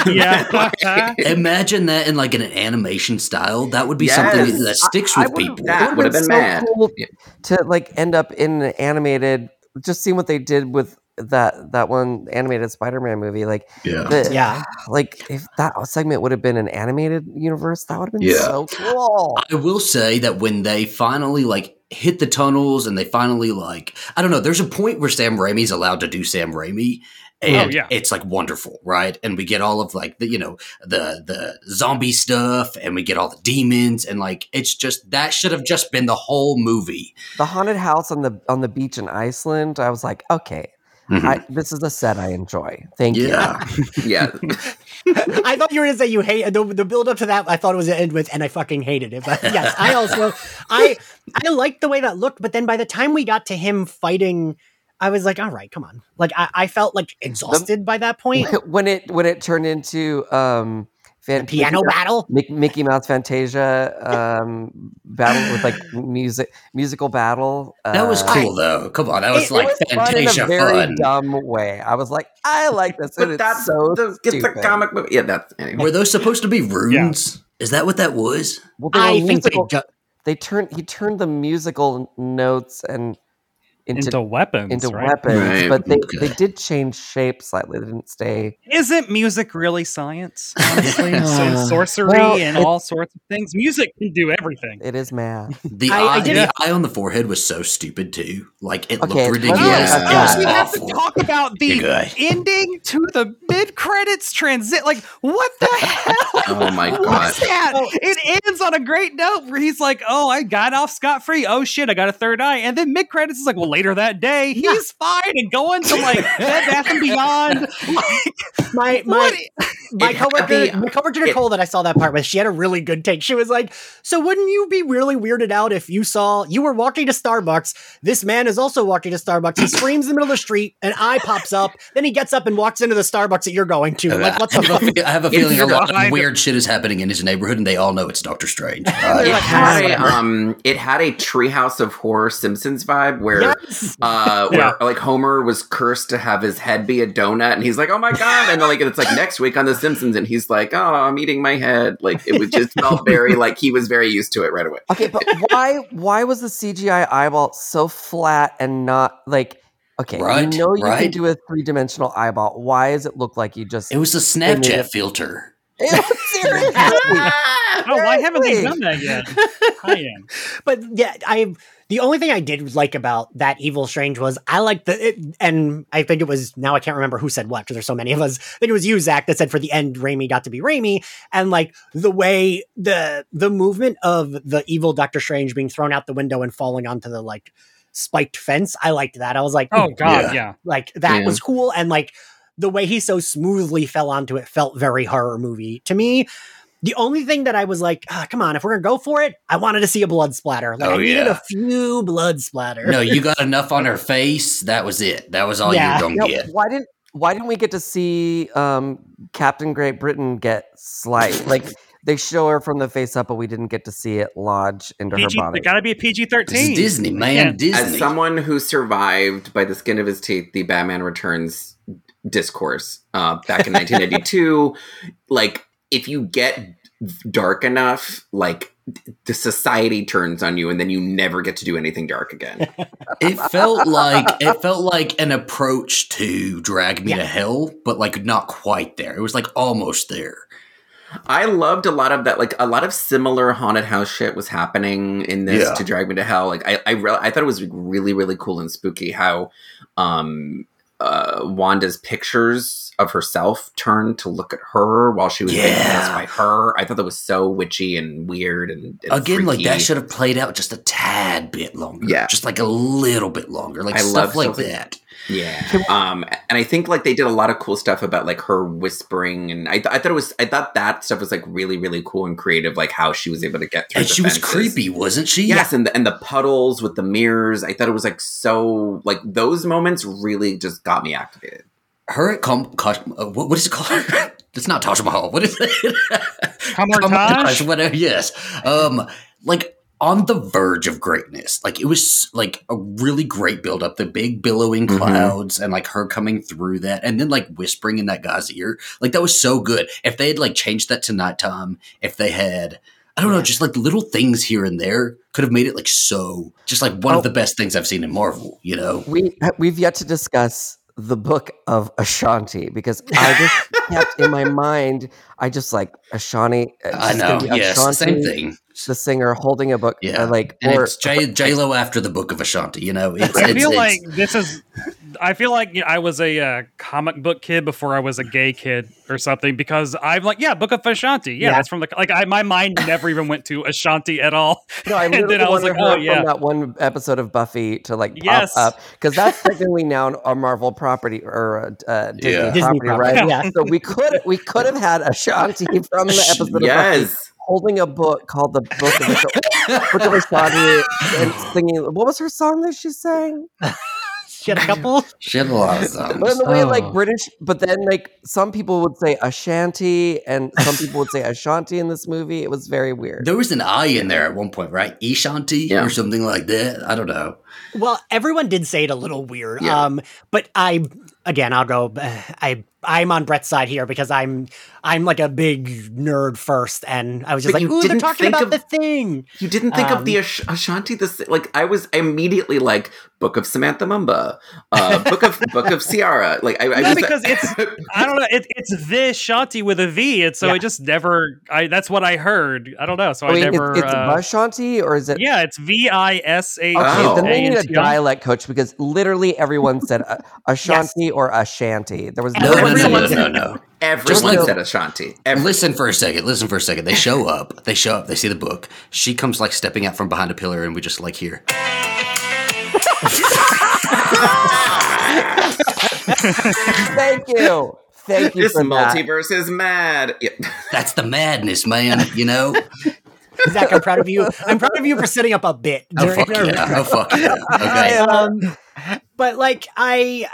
Yeah. imagine that in like an animation style that would be Yes. something that sticks I- I with would've- people That would have been so mad. cool Yeah. to like end up in an animated. Just seeing what they did with that that one animated Spider-Man movie. Like yeah the, Yeah. like if that segment would have been an animated universe, that would have been Yeah. so cool. I will say that when they finally like hit the tunnels and they finally like I don't know, there's a point where Sam Raimi's allowed to do Sam Raimi. And Oh, yeah. it's like wonderful, right? And we get all of like the you know the the zombie stuff, and we get all the demons, and like it's just that should have just been the whole movie. The haunted house on the on the beach in Iceland. I was like, okay, Mhm. I, this is a set I enjoy. Thank you. yeah, Yeah, I thought you were gonna say you hate the, the build up to that. I thought it was the end with, and I fucking hated it. But yes, I also I I liked the way that looked. But then by the time we got to him fighting, I was like, all right, come on. Like I, I felt like exhausted by that point. when it when it turned into um fan- Piano Mickey, battle. Mick- Mickey Mouse Fantasia um battle with like music musical battle. that was uh, cool though. Come on, that was it- like it was fun in Fantasia a very fun. dumb way. I was like, I like this, and but it's that's so the, it's a stupid. comic book. Yeah, that's anyway. Were those supposed to be runes? Is that what that was? Well, they were I think they, ju- they turned he turned the musical notes and into into weapons. into right? weapons, Right. but they, Okay. they did change shape slightly. They didn't stay. Isn't music really science? Honestly, so sorcery Well, and it- all sorts of things. Music can do everything. It is math. The, I- eye, I the eye on the forehead was so stupid too. Like it Okay, looked ridiculous. Yeah. It Oh, we have to talk about the ending to the mid credits transit. Like, what the hell? Oh my god. What's that? It ends on a great note where he's like, "Oh, I got off scot free. Oh shit, I got a third eye." And then mid credits is like, "Well, later that day, he's fine and going to like Bed Bath and Beyond. my my my It had coworker, the- my coworker it- Nicole that I saw that part with, she had a really good take. She was like, "So wouldn't you be really weirded out if you saw you were walking to Starbucks? This man is also walking to Starbucks. He screams in the middle of the street, an eye pops up, then he gets up and walks into the Starbucks that you're going to. Like, what I the have, a, I have a feeling a lot of weird shit is happening in his neighborhood, and they all know it's Doctor Strange. Uh, It like, had a um, it had a Treehouse of Horror Simpsons vibe where Yes. uh, where Yeah. like Homer was cursed to have his head be a donut, and he's like, "Oh my god!" And then, like it's like next week on The Simpsons, and he's like, "Oh, I'm eating my head." Like it was just felt very like he was very used to it right away. Okay, but why why was the CGI eyeball so flat and not like okay, Right, you know you can do a three dimensional eyeball. Why does it look like you just it was a Snapchat it- filter. seriously? Oh, why haven't they done that yet? I am. but yeah, I the only thing I did like about that Evil Strange was I liked the it, and I think it was now I can't remember who said what because there's so many of us. I think it was you, Zach, that said for the end Raimi got to be Raimi, and like the way the the movement of the evil Doctor Strange being thrown out the window and falling onto the like spiked fence. I liked that. I was like, Oh God, Yeah. yeah. like that Yeah. was cool and like the way he so smoothly fell onto it felt very horror movie to me the only thing that i was like ah, come on if we're gonna go for it i wanted to see a blood splatter like Oh, i needed yeah. a few blood splatter No, you got enough on her face. That was it. That was all Yeah. you were gonna get. why didn't why didn't we get to see um, Captain Great Britain get sliced? Like they show her from the face up, but we didn't get to see it lodge into PG, her body. it got to be a PG thirteen. Disney, man. Yeah. Disney. As someone who survived by the skin of his teeth the Batman Returns discourse uh, back in 1992, like if you get dark enough, like the society turns on you, and then you never get to do anything dark again. it felt like it felt like an approach to Drag Me to Hell, but like not quite there. It was like almost there. I loved a lot of that, like a lot of similar haunted house shit was happening in this Yeah. to drag me to hell. Like I, I, re- I thought it was really, really cool and spooky how um, uh, Wanda's pictures of herself turned to look at her while she was being Yeah. possessed by her. I thought that was so witchy and weird and, and Again, like that should have played out just a tad bit longer. Yeah. Just like a little bit longer. Like I stuff love like that. Yeah. Um, and I think like they did a lot of cool stuff about like her whispering, and I, th- I thought it was, I thought that stuff was like really, really cool and creative, like how she was able to get through. And the she was creepy, wasn't she? Yes, and the, and the puddles with the mirrors. I thought it was like so like those moments really just got me activated. Her at Com- Kosh- uh, what, what is it called? it's not Taj Mahal. What is it? Kamar-Taj? Whatever. Yes. Um, like on the verge of greatness. Like it was like a really great build up. The big billowing Mhm. clouds and like her coming through that, and then like whispering in that guy's ear. Like that was so good. If they had like changed that to nighttime, if they had. I don't know, just like little things here and there could have made it like so, just like one Oh. of the best things I've seen in Marvel, you know? we we've yet to discuss the book of Ashanti because I just kept in my mind. I just like Ashanti. I know, yes, Ashanti, same thing. The singer holding a book, Yeah, uh, like And or it's J J Lo after the Book of Ashanti. You know, it's, I it's- feel it's- like this is. I feel like you know, I was a uh, comic book kid before I was a gay kid or something because I'm like, yeah, Book of Ashanti. Yeah, Yeah. that's from the like. I, my mind never even went to Ashanti at all. No, I And literally then I was like, oh, yeah. from that one episode of Buffy to like Yes. pop up because that's technically now a Marvel property or a uh, Disney, Yeah. Disney property, property, right? yeah. So we could we could have had Ashanti from the episode of Buffy Yes, holding a book called the Book of, Asha- Book of Ashanti and singing. What was her song that she sang? she had a couple she had a lot of songs. But in the way, like Oh. British, but then like some people would say Ashanti and some people would say Ashanti in this movie. It was very weird. There was an I in there at one point, right? Ishanti Yeah. or something like that. I don't know. Well everyone did say it a little weird Yeah. um but i again i'll go i i'm on brett's side here because i'm i'm like a big nerd first and i was just But like you ooh they're talking about of- the thing you didn't think of the Um, Ash- Ashanti. This like I was immediately like Book of Samantha Mumba, uh, Book of Book of Ciara. Like I, I No, was because it's I don't know. It, it's the Shanti with a V, and so Yeah. it just never. I that's what I heard. I don't know. So I, I never. it's, it's uh, Ashanti or is it? yeah, it's V I S H. Okay, Oh. then they need a dialect coach because literally everyone said uh, Ashanti or Ashanti. There was No, no, no, no, Everyone's- no, no. everyone like- said Ashanti. Every- Listen for a second. Listen for a second. They show up. They show up. They see the book. She comes like stepping out from behind a pillar, and we just like hear. Thank you. Thank you This for that. multiverse is mad. Yeah. That's the madness, man. You know? Zach, I'm proud of you. I'm proud of you for setting up a bit. Oh fuck our- yeah! Oh fuck yeah! Okay. um, but like I,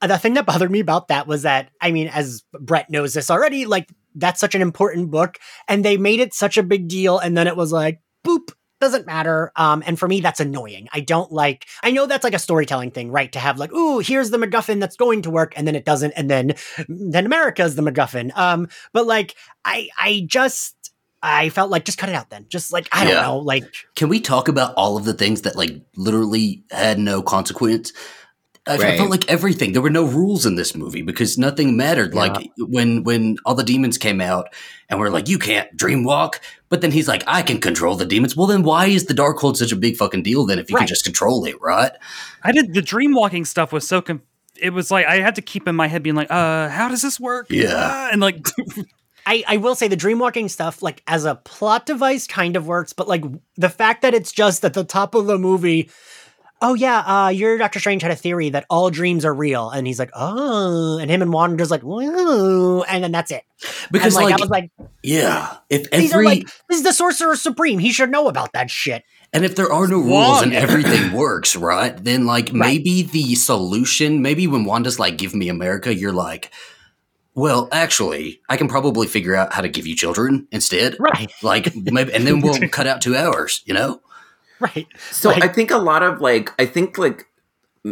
I, the thing that bothered me about that was that I mean, as Brett knows this already, like that's such an important book, and they made it such a big deal, and then it was like, boop, doesn't matter. Um, and for me, that's annoying. I don't like. I know that's like a storytelling thing, right? To have like, ooh, here's the MacGuffin that's going to work, and then it doesn't, and then then America's the MacGuffin. Um, but like, I, I just. I felt like just cut it out then. Just like I don't Yeah. know, like Can we talk about all of the things that like literally had no consequence? I, I Right. felt like everything. There were no rules in this movie because nothing mattered. Yeah. Like when when all the demons came out and we're like, you can't dream walk. But then he's like, I can control the demons. Well, then why is the Darkhold such a big fucking deal? Then if you Right. can just control it, right? I did the dream walking stuff was so conf- it was like I had to keep in my head being like, uh, how does this work? Yeah. Uh, and like I, I will say the dreamwalking stuff, like as a plot device, kind of works, but like the fact that it's just at the top of the movie, oh yeah, uh, your Doctor Strange had a theory that all dreams are real, and he's like, oh, and him and Wanda just like, whoa, and then that's it. Because and, like, like, I was like, yeah, if these every are like, this is the Sorcerer Supreme. He should know about that shit. And if there are no rules and everything works, right? Then like maybe the solution, maybe when Wanda's like, give me America, you're like, well, actually, I can probably figure out how to give you children instead. Right, Like maybe and then we'll cut out two hours, you know? right. So Like- I think a lot of like I think like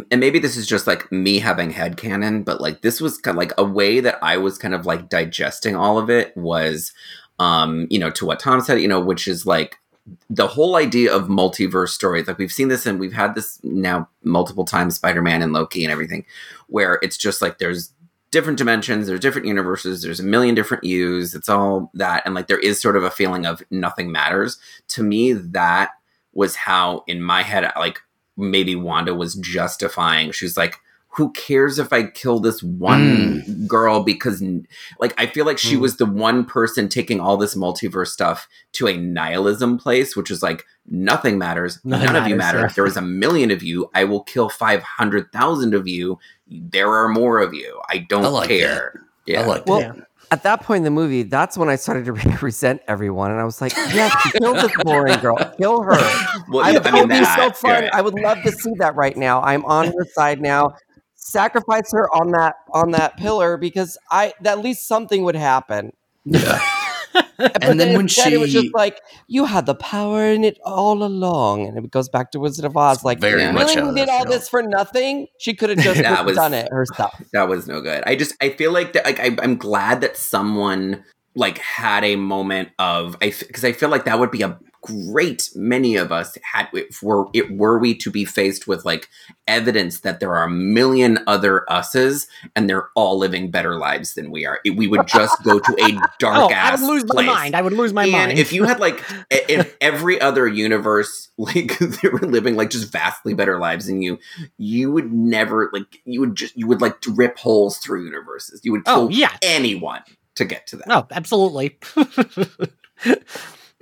and maybe this is just like me having head headcanon, but like this was kind of like a way that I was kind of like digesting all of it was um, you know, to what Tom said, you know, which is like the whole idea of multiverse stories. Like we've seen this and we've had this now multiple times, Spider-Man and Loki and everything, where it's just like there's different dimensions, there's different universes, there's a million different yous, it's all that, and like there is sort of a feeling of nothing matters. To me, that was how in my head like maybe wanda was justifying she was like who cares if i kill this one girl because like i feel like she Mm. was the one person taking all this multiverse stuff to a nihilism place which is like nothing matters Nothing none of you matter yeah. if there is a million of you i will kill 500000 of you there are more of you i don't I like care yeah I like Well, that. At that point in the movie, that's when I started to resent everyone, and I was like, "Yes, kill this boring girl, kill her." well I, yeah, that would be so fun. yeah. I would love to see that right now. I'm on her side now. Sacrifice her on that on that pillar because I at least something would happen. Yeah. And then when it was just like you had the power in it all along, and it goes back to Wizard of Oz. Like, Very Yeah. much really, did all this for nothing. She could have just That was- done it herself. that was no good. I just I feel like that like I, I'm glad that someone like had a moment of I because I feel like that would be a great many of us had if were it were we to be faced with like evidence that there are a million other us's and they're all living better lives than we are. It- we would just go to a oh, dark Oh, I ass would lose place. my mind. I would lose my and mind. if you had like i- in every other universe, like they were living like just vastly better lives than you, you would never like you would just you would like rip holes through universes. You would oh, kill oh yeah, anyone to get to that. oh absolutely.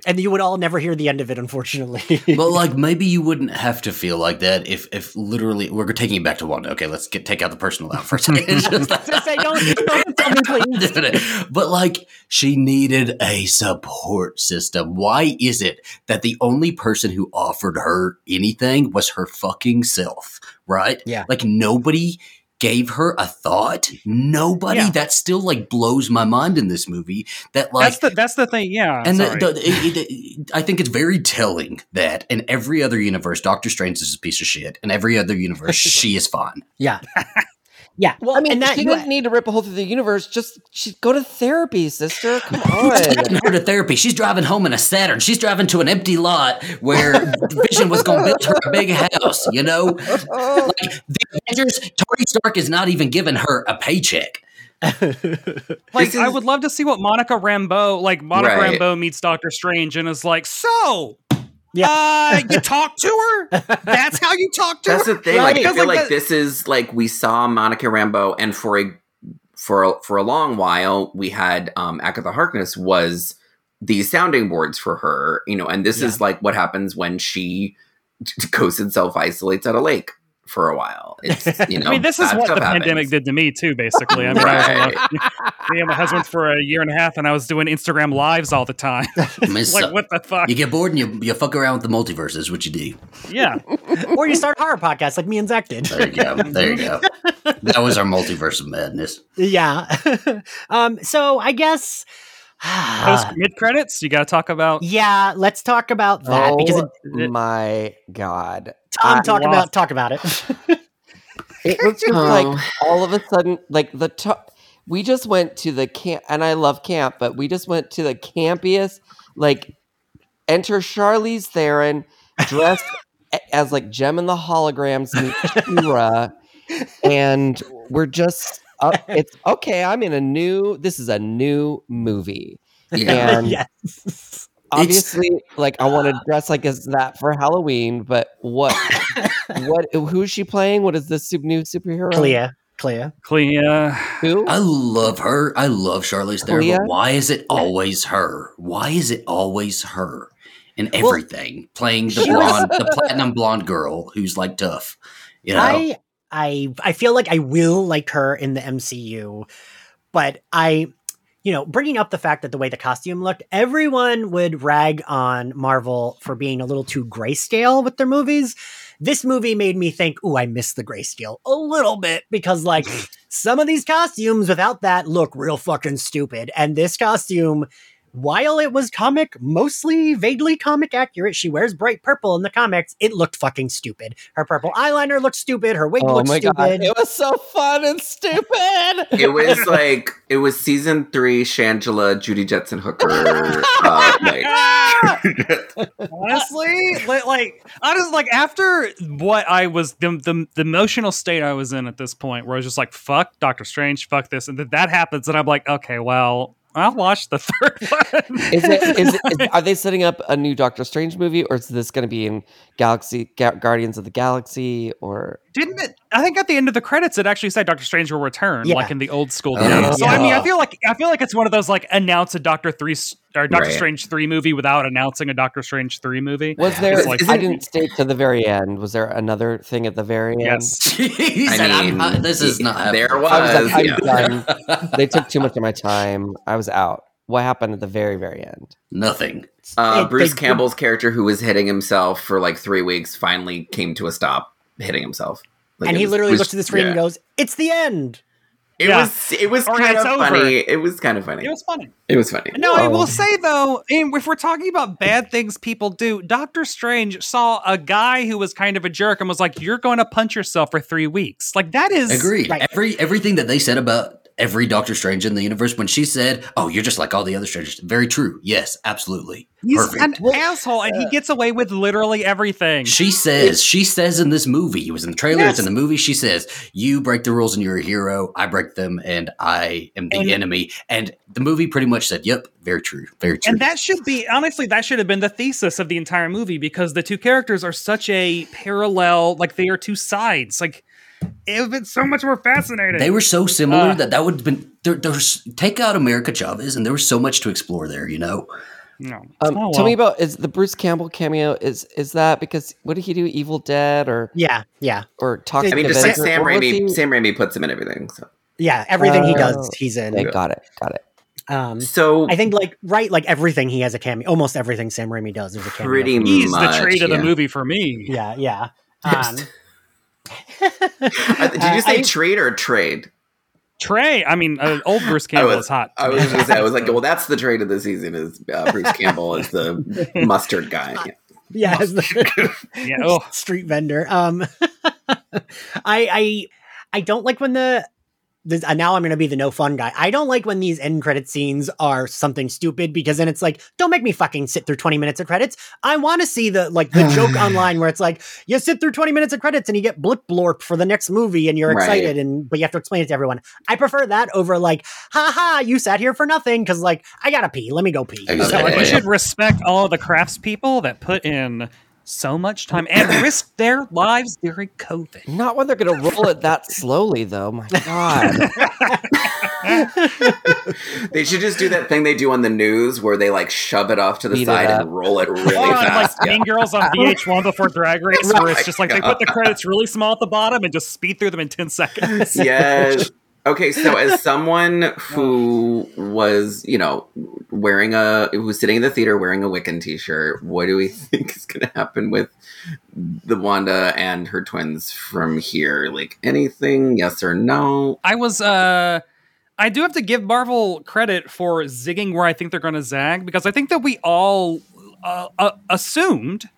And you would all never hear the end of it, unfortunately. but like maybe you wouldn't have to feel like that if if literally we're taking it back to Wanda. Okay, let's get take out the personal out for a second. It's just- Just say, don't, don't tell me, please. it. But like she needed a support system. Why is it that the only person who offered her anything was her fucking self? Right? Yeah. Like nobody gave her a thought. Nobody. Yeah. That still like blows my mind in this movie. That like that's the that's the thing. Yeah, and the, the, it, it, I think it's very telling that in every other universe, Doctor Strange is a piece of shit. In every other universe, she is fine. Yeah. Yeah. Well, I mean, and that, she didn't need to rip a hole through the universe. Just she go to therapy, sister. Come taking on. her to therapy. She's driving home in a Saturn. She's driving to an empty lot where Vision was going to build her a big house. You know, like the Avengers. Tony Stark is not even giving her a paycheck. like This I would love to see what Monica Rambeau, like Monica Right. Rambeau meets Doctor Strange and is like, so Yeah. uh, you talk to her? That's how you talk to That's her? the thing. Right. Like I feel like, like the- this is like we saw Monica Rambeau, and for a for a, for a long while we had um, Agatha Harkness was these sounding boards for her. You know, and this is like what happens when she goes and self isolates at a lake for a while. It's you know. I mean, this is what the happens. pandemic did to me too. Basically, I mean, I was alone- me and my husband for a year and a half, and I was doing Instagram lives all the time. Like, what the fuck? You get bored and you, you fuck around with the multiverse is what you do. Yeah, or you start horror podcasts like me and Zach did. There you go. There you go. That was our multiverse of madness. yeah. um. So I guess. post mid credits. You got to talk about. yeah. Let's talk about that because oh it, my god! Tom I- talk lost- about talk about it. It was just Oh. like all of a sudden, like the to- we just went to the camp, and I love camp, but we just went to the campiest. Like, enter Charlize Theron dressed as like Jem and the Holograms meet She-Ra, and we're just up. Uh, it's okay. I'm in a new. This is a new movie, Yeah. and yes. obviously, like I want to dress like as that for Halloween. But what? what? Who is she playing? What is this new superhero? Clea. Clea. Clea. Who? I love her. I love Charlize Theron, but why is it always her? Why is it always her in everything? Playing the she was- blonde, the platinum blonde girl who's like tough. You know, I I I feel like I will like her in the MCU, but I you know, bringing up the fact that the way the costume looked, everyone would rag on Marvel for being a little too grayscale with their movies. This movie made me think, "Ooh, I miss the grayscale a little bit because like some of these costumes without that look real fucking stupid." And this costume while it was comic, mostly vaguely comic accurate, she wears bright purple in the comics. It looked fucking stupid. Her purple eyeliner looked stupid. Her wig Oh looked my stupid. god! It was so fun and stupid. It was like it was season three Shangela Judy Jetson Hooker. uh, like, Honestly, like I was like after what I was the, the the emotional state I was in at this point, where I was just like, "Fuck Doctor Strange, fuck this," and then that happens, and I'm like, "Okay, well, I'll watch the third one." Is it? Is it? Is, are they setting up a new Doctor Strange movie, or is this going to be in Galaxy Ga- Guardians of the Galaxy? Or Didn't it? I think at the end of the credits, it actually said Doctor Strange will return, Yeah. like in the old school Oh, days. So I mean. I feel like I feel like it's one of those like announce a Doctor three or Doctor Right. Strange three movie without announcing a Doctor Strange three movie. was there? It's like- I didn't stay to the very end. Was there another thing at the very end? Yes. I said, I'm mean, not- "This is not happening." there I was like, I'm yeah. done. They took too much of my time. I was out. What happened at the very, very end? nothing. Uh, It- Bruce they- Campbell's character, who was hitting himself for like three weeks, finally came to a stop hitting himself. Like, and he was- literally was- looks at the screen and goes, "It's the end." It Yeah. was. It was Or kind it's of over. funny. It was kind of funny. It was funny. It was funny. No, I Oh. will say though, if we're talking about bad things people do, Doctor Strange saw a guy who was kind of a jerk and was like, "You're going to punch yourself for three weeks." Like that is Agreed. Right. Every everything that they said about every Doctor Strange in the universe, when she said, "Oh, you're just like all the other strangers," very true. Yes, absolutely. He's Perfect. an asshole, and he gets away with literally everything. She says, she says in this movie, it was in the trailer, Yes. it's in the movie, she says, You break the rules and you're a hero. I break them and I am the And- enemy. And the movie pretty much said, Yep, very true. Very true. And that should be honestly, that should have been the thesis of the entire movie because the two characters are such a parallel, like they are two sides. Like it would have been so much more fascinating. they were so similar Uh. that that would have been, there, there's, take out America Chavez and there was so much to explore there, you know? no. Um, Oh, Tell me about is the Bruce Campbell cameo? Is is that because what did he do? Evil Dead or Yeah, yeah, or Toxic I mean, just like Avenger? Sam Raimi. he- Sam Raimi puts him in everything. So, yeah. Everything he does, Oh. he's in. Okay, got it, got it. Um, so I think like right, like everything he has a cameo. Almost everything Sam Raimi does is a cameo. Pretty He's much, the trade of the movie for me. Yeah, yeah. Um, Uh, did you say I- trade or trade? Trey, I mean, uh, old Bruce Campbell was- is hot. I was going to say, I was like, well, that's the trade of the season is uh, Bruce Campbell is the mustard guy. yeah, as the yeah, oh, street vendor. Um, I I I don't like when the. This, uh, now I'm going to be the no fun guy. I don't like when these end credit scenes are something stupid because then it's like, don't make me fucking sit through 20 minutes of credits. I want to see the like the joke online where it's like, you sit through 20 minutes of credits and you get blip blorp for the next movie and you're Right. excited and but you have to explain it to everyone. I prefer that over like, ha ha, you sat here for nothing because like I gotta pee. Let me go pee. Exactly. so like, Yeah, you should respect all of the craftspeople that put in so much time and risk their lives during COVID. Not when they're going to roll it that slowly, though. My God. They should just do that thing they do on the news where they like shove it off to the Speed it side and roll it really Or on, like fast. Yeah. Mean Girls on VH1 before Drag Race, where it's oh just like they put the credits really small at the bottom and just speed through them in 10 seconds. yes. Okay, so as someone who was, you know, wearing a who was sitting in the theater wearing a Wiccan t-shirt, what do we think is going to happen with the Wanda and her twins from here? Like anything? Yes or no? I was uh I do have to give Marvel credit for zigging where I think they're going to zag because I think that we all uh, uh, assumed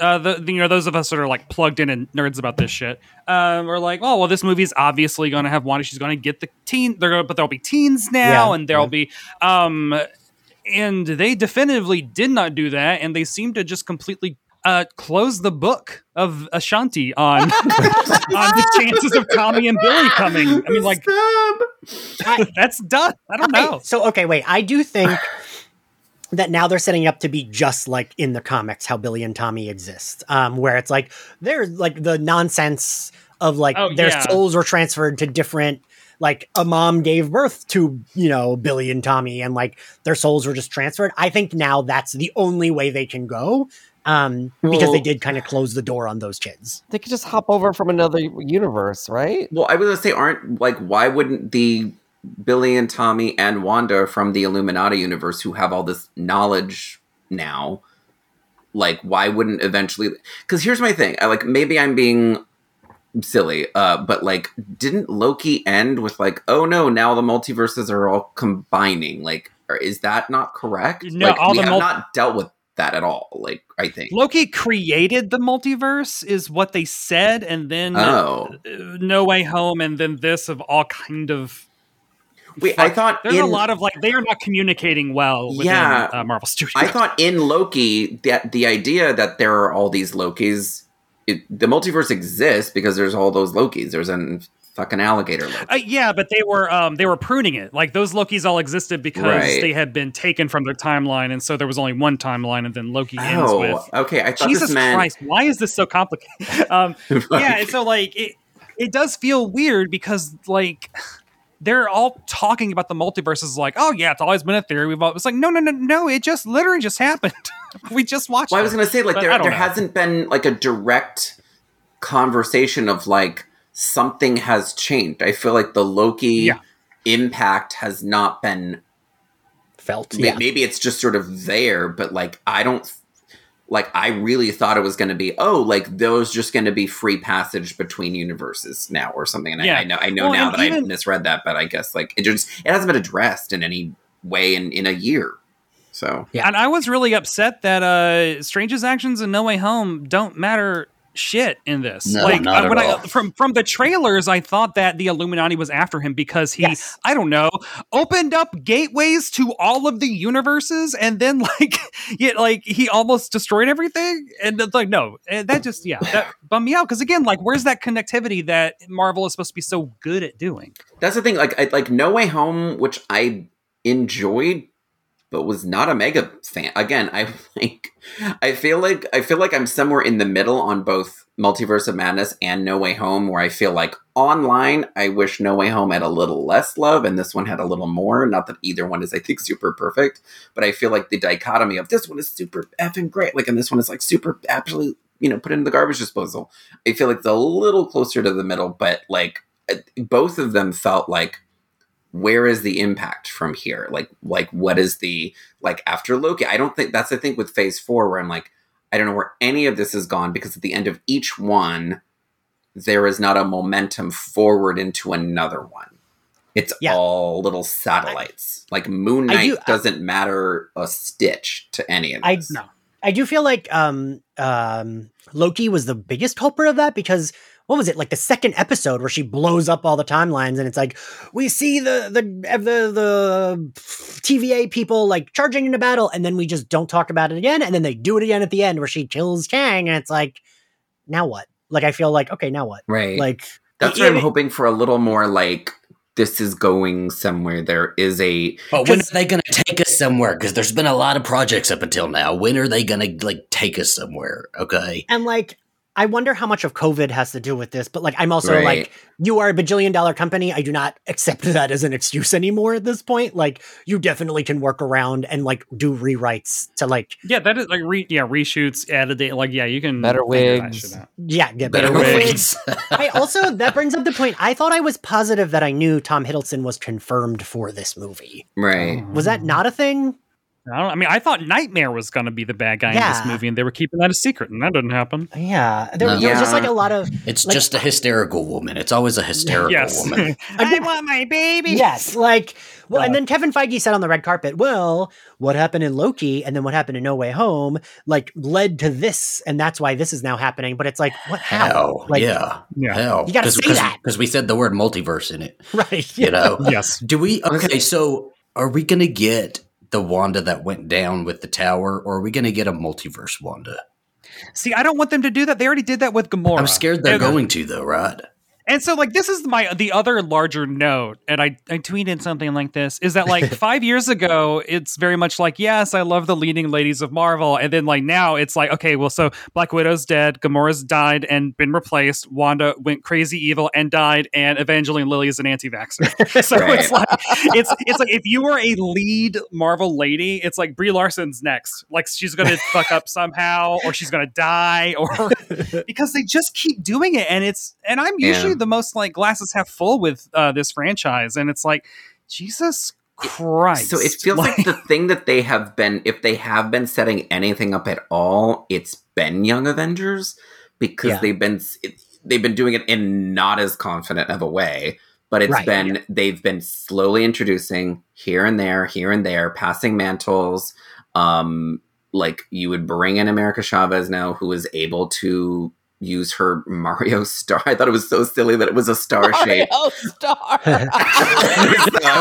uh, the, you know those of us that are like plugged in and nerds about this shit um, are like, oh well, this movie's obviously going to have Wanda. She's going to get the teen. They're going, to but there'll be teens now, Yeah, and there'll yeah. be um, and they definitively did not do that, and they seem to just completely uh, close the book of Ashanti on on the chances of Tommy and Billy coming. I mean, like Stop. that's done. I don't I- know. so okay, wait. I do think that now they're setting up to be just like in the comics how Billy and Tommy exist, um, where it's like there's like the nonsense of like Oh, their yeah. souls were transferred to different. Like a mom gave birth to you know Billy and Tommy, and like their souls were just transferred. I think now that's the only way they can go, um, because they did kind of close the door on those kids. they could just hop over from another universe, right? Well, I was gonna say, aren't like why wouldn't the Billy and Tommy and Wanda from the Illuminati universe who have all this knowledge now, like why wouldn't eventually? Because here's my thing. I like maybe I'm being silly, uh, but like didn't Loki end with like, oh no, now the multiverses are all combining? Like, or is that not correct? No, like, all we the have mul- not dealt with that at all. Like, I think. Loki created the multiverse, is what they said, and then Oh. uh, No Way Home, and then this have all kind of. Wait, I thought There's a lot of like they are not communicating well within Yeah. uh, Marvel Studios. I thought in Loki that the idea that there are all these Lokis, it, the multiverse exists because there's all those Lokis. There's an fucking alligator Loki. Uh, yeah, but they were um, they were pruning it. Like those Lokis all existed because Right. they had been taken from their timeline, and so there was only one timeline, and then Loki ends oh, with okay. I thought Jesus this meant Christ, why is this so complicated? um, yeah, and so like it, it does feel weird because like they're all talking about the multiverse as like, oh yeah, it's always been a theory. We've all, it's like, no, no, no, no, it just literally just happened. we just watched. Well, I was gonna say like But there there know. hasn't been like a direct conversation of like something has changed. I feel like the Loki Yeah. impact has not been Felt May- yeah. maybe it's just sort of there but like i don't like i really thought it was going to be oh like those just going to be free passage between universes now or something and I- Yeah. I, know i know Well, now and that i misread that but i guess like it just it hasn't been addressed in any way in in a year so Yeah. And I was really upset that uh Strange's actions in No Way Home don't matter shit in this. No, like not uh, at when I from from the trailers, I thought that the Illuminati was after him because he, Yes. I don't know, opened up gateways to all of the universes, and then like, yeah, like he almost destroyed everything. And it's like, no, that just yeah, that bummed me out because again, like, where's that connectivity that Marvel is supposed to be so good at doing? that's the thing like I, like no way home which i enjoyed but was not a mega fan. Again i like i feel like i feel like i'm somewhere in the middle on both multiverse of madness and no way home where i feel like online i wish no way home had a little less love and this one had a little more. Not that either one is i think super perfect but i feel like the dichotomy of this one is super effing great like and this one is like super absolutely you know put it in the garbage disposal. I feel like it's a little closer to the middle but like uh, both of them felt like where is the impact from here like like what is the like after loki i don't think that's the thing with phase four where i'm like i don't know where any of this has gone because at the end of each one there is not a momentum forward into another one it's Yeah. all little satellites like moon knight do- doesn't matter a stitch to any of this. I No. I do feel like um um Loki was the biggest culprit of that because what was it like the second episode where she blows up all the timelines and it's like we see the the the the TVA people like charging into battle and then we just don't talk about it again and then they do it again at the end where she kills Kang and it's like now what like I feel like okay now what right like That's Yeah, why I'm it- hoping for a little more like this is going somewhere. There is a But when are they going to take us somewhere? Because there's been a lot of projects up until now. When are they going to like take us somewhere? Okay. And like, I wonder how much of COVID has to do with this, but like, I'm also Right. like, you are a bajillion dollar company. I do not accept that as an excuse anymore at this point. Like, you definitely can work around and like do rewrites to like, Yeah, that is like re yeah reshoots, added it. Like yeah, you can Better wigs. shit out. yeah, get Better better wigs. I also that brings up the point. I thought I was positive that I knew Tom Hiddleston was confirmed for this movie. right. Was that mm. not a thing? I don't. I mean, I thought Nightmare was going to be the bad guy in this movie, and they were keeping that a secret, and that didn't happen. Yeah, there, No. there was just like a lot of It's Like- just a hysterical woman. It's always a hysterical yes, woman. I want my baby. yes, like well, and then Kevin Feige said on the red carpet, "Well, what happened in Loki, and then what happened in No Way Home, like led to this, and that's why this is now happening." But it's like, what? How? Hell, Like, yeah. Yeah. Hell. You gotta say that. Because we said the word multiverse in it, right? you know? Yes. Do we? Okay, so are we going to get the Wanda that went down with the tower, or are we going to get a multiverse Wanda? See, I don't want them to do that. They already did that with Gamora. I'm scared they're going to, though, right? And so, like, this is my the other larger note, and I I tweeted something like this: is that like five years ago, it's very much like, yes, I love the leading ladies of Marvel, and then like now, it's like, okay, well, so Black Widow's dead, Gamora's died and been replaced, Wanda went crazy evil and died, and Evangeline Lilly is an anti-vaxxer. so Right. it's like it's it's like if you were a lead Marvel lady, it's like Brie Larson's next, like she's gonna fuck up somehow, or she's gonna die, or because they just keep doing it and it's and i'm usually Yeah. The most like glasses half full with uh this franchise and it's like jesus christ So it feels like, the thing that they have been, if they have been setting anything up at all, it's been Young Avengers because Yeah. they've been it, they've been doing it in not as confident of a way, but it's Right, been they've been slowly introducing here and there, here and there, passing mantles. Um, like you would bring in America Chavez now, who is able to use her Mario star. I thought it was so silly that it was a star shape. Mario Star. I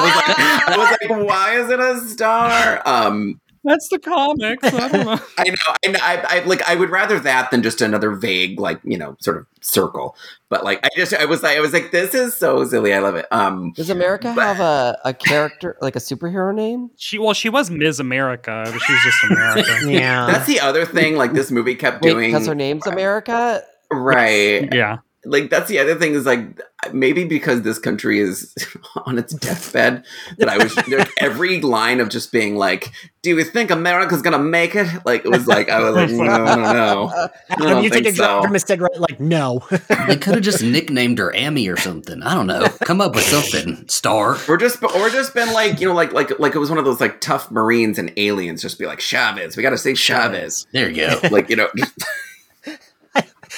was like, I was like, why is it a star? Um, that's the comics i don't know I know, I, know I, I like, I would rather that than just another vague, like you know, sort of circle. But like, I just, I was like, I was like, this is so silly. I love it. Um, Does America have a, a character like a superhero name? she well she was ms america but she's just america yeah. that's the other thing. Like this movie kept Wait, doing because her name's America. right. yeah Like that's the other thing is like maybe because this country is on its deathbed that I was every line of just being like, "Do you think America's gonna make it?" Like it was like I was like, no, no, no. I Adam, don't you take a think so. from a cigarette, like no. They could have just nicknamed her Amy or something. I don't know. Come up with something. Star. Or just, or just been like, you know, like, like, like it was one of those like tough Marines and aliens. Just be like Chavez. We got to say Chavez. There you go. Like you know, just,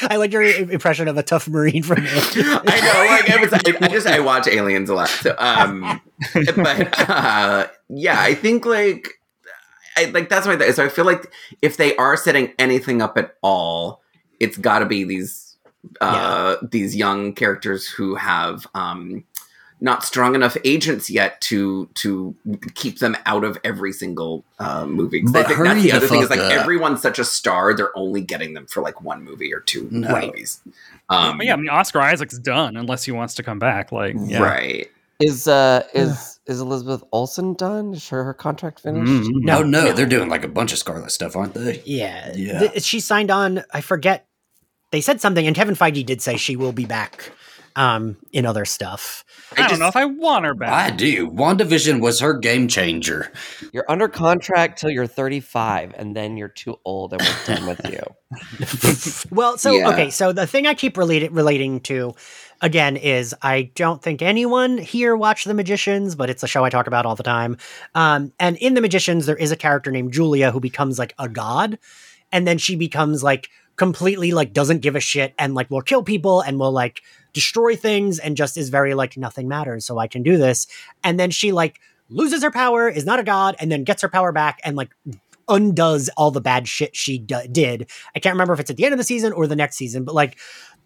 I like your impression of a tough marine from. I know. Like I, was, I, I just I watch aliens a lot. So, um, but uh, yeah, I think like, I like that's my. So I feel like if they are setting anything up at all, it's got to be these uh these young characters who have um not strong enough agents yet to to keep them out of every single uh, movie. 'Cause I But think hurry that's the the other thing is like up. everyone's such a star, they're only getting them for like one movie or two No. movies. Um, But yeah i mean oscar isaac's done unless he wants to come back like yeah. Right. Is uh is is Elizabeth Olsen done? Is her, her contract finished? Mm. No, No, no, no. they're doing like a bunch of Scarlet stuff, aren't they? Yeah. Yeah. Th- she signed on, I forget. They said something, and Kevin Feige did say she will be back um, in other stuff. i, don't just- know if i want her back. I do. WandaVision was her game changer. You're under contract till you're 35, and then you're too old, and we're done with you. Well, so, Yeah. okay, so the thing I keep relate- relating to, again, is I don't think anyone here watched The Magicians, but it's a show I talk about all the time. Um, and in The Magicians, there is a character named Julia who becomes like a god, and then she becomes like completely like doesn't give a shit and like will kill people and will like destroy things and just is very like nothing matters so i can do this. And then she like loses her power is not a god and then gets her power back and like undoes all the bad shit she d- did. I can't remember if it's at the end of the season or the next season but like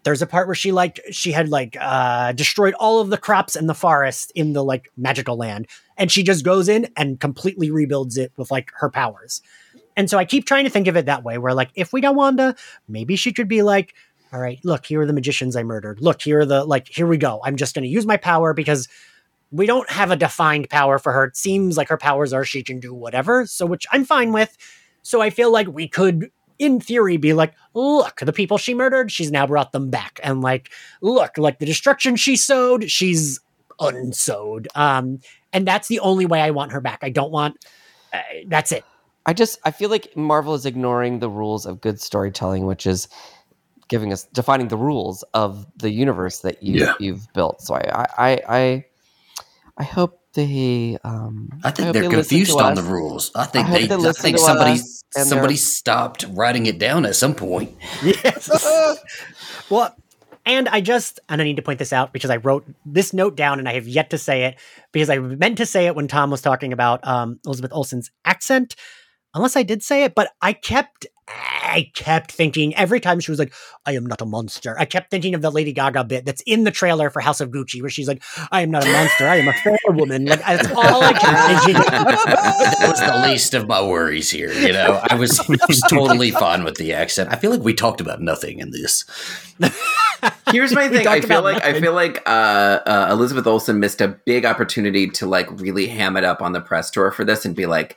there's a part where she like she had like uh destroyed all of the crops and the forest in the like magical land and she just goes in and completely rebuilds it with like her powers. And so I keep trying to think of it that way, where like if we got Wanda, maybe she could be like, all right, look, here are the magicians I murdered. Look, here are the like, here we go. I'm just gonna use my power because we don't have a defined power for her. It seems like her powers are she can do whatever, so which I'm fine with. So I feel like we could, in theory, be like, look, the people she murdered, she's now brought them back, and like, look, like the destruction she sowed, she's unsowed. Um, and that's the only way I want her back. I don't want. Uh, that's it. I just I feel like Marvel is ignoring the rules of good storytelling, which is giving us defining the rules of the universe that you Yeah. you've built. So I I I I hope they um I think hope they're they confused on us. the rules. I think I they. they I think somebody somebody stopped writing it down at some point. Yes. well, and I just, and I need to point this out because I wrote this note down and I have yet to say it because I meant to say it when Tom was talking about um, Elizabeth Olsen's accent, unless I did say it, but I kept. I kept thinking every time she was like, I am not a monster. I kept thinking of the Lady Gaga bit that's in the trailer for House of Gucci, where she's like, I am not a monster. I am a fair woman. Like, that's all I kept thinking. that was the least of my worries here. You know, I was, I was totally fine with the accent. I feel like we talked about nothing in this. Here's my thing. I feel like I feel like uh, uh, Elizabeth Olsen missed a big opportunity to like really ham it up on the press tour for this and be like,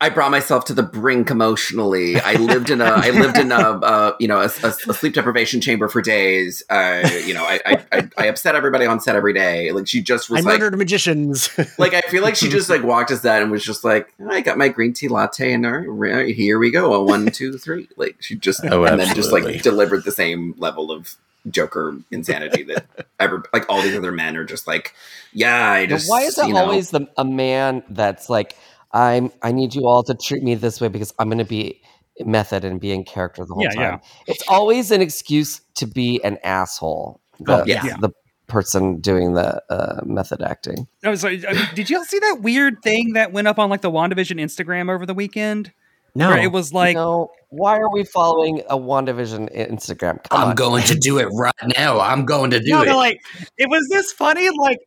I brought myself to the brink emotionally. I lived in a I lived in a uh, you know a, a- a sleep deprivation chamber for days. Uh, you know, I, I I I upset everybody on set every day. Like she just I was like. murdered magicians. Like I feel like she just like walked us that and was just like, I got my green tea latte and right, here we go, a one, two, three. Like she just Oh, and then just like delivered the same level of Joker insanity that ever like all these other men are just like, yeah, I But just why is it you know, always the, a man that's like, I'm I need you all to treat me this way because I'm gonna be method and be in character the whole Yeah, time. yeah. It's always an excuse to be an asshole. The, Oh, yeah. the person doing the uh, method acting. I was like, did y'all see that weird thing that went up on like the WandaVision Instagram over the weekend? No. Where it was like, no, why are we following a WandaVision i- Instagram? Come I'm on. going to do it right now. I'm going to do no, it. but like, it was this funny, like,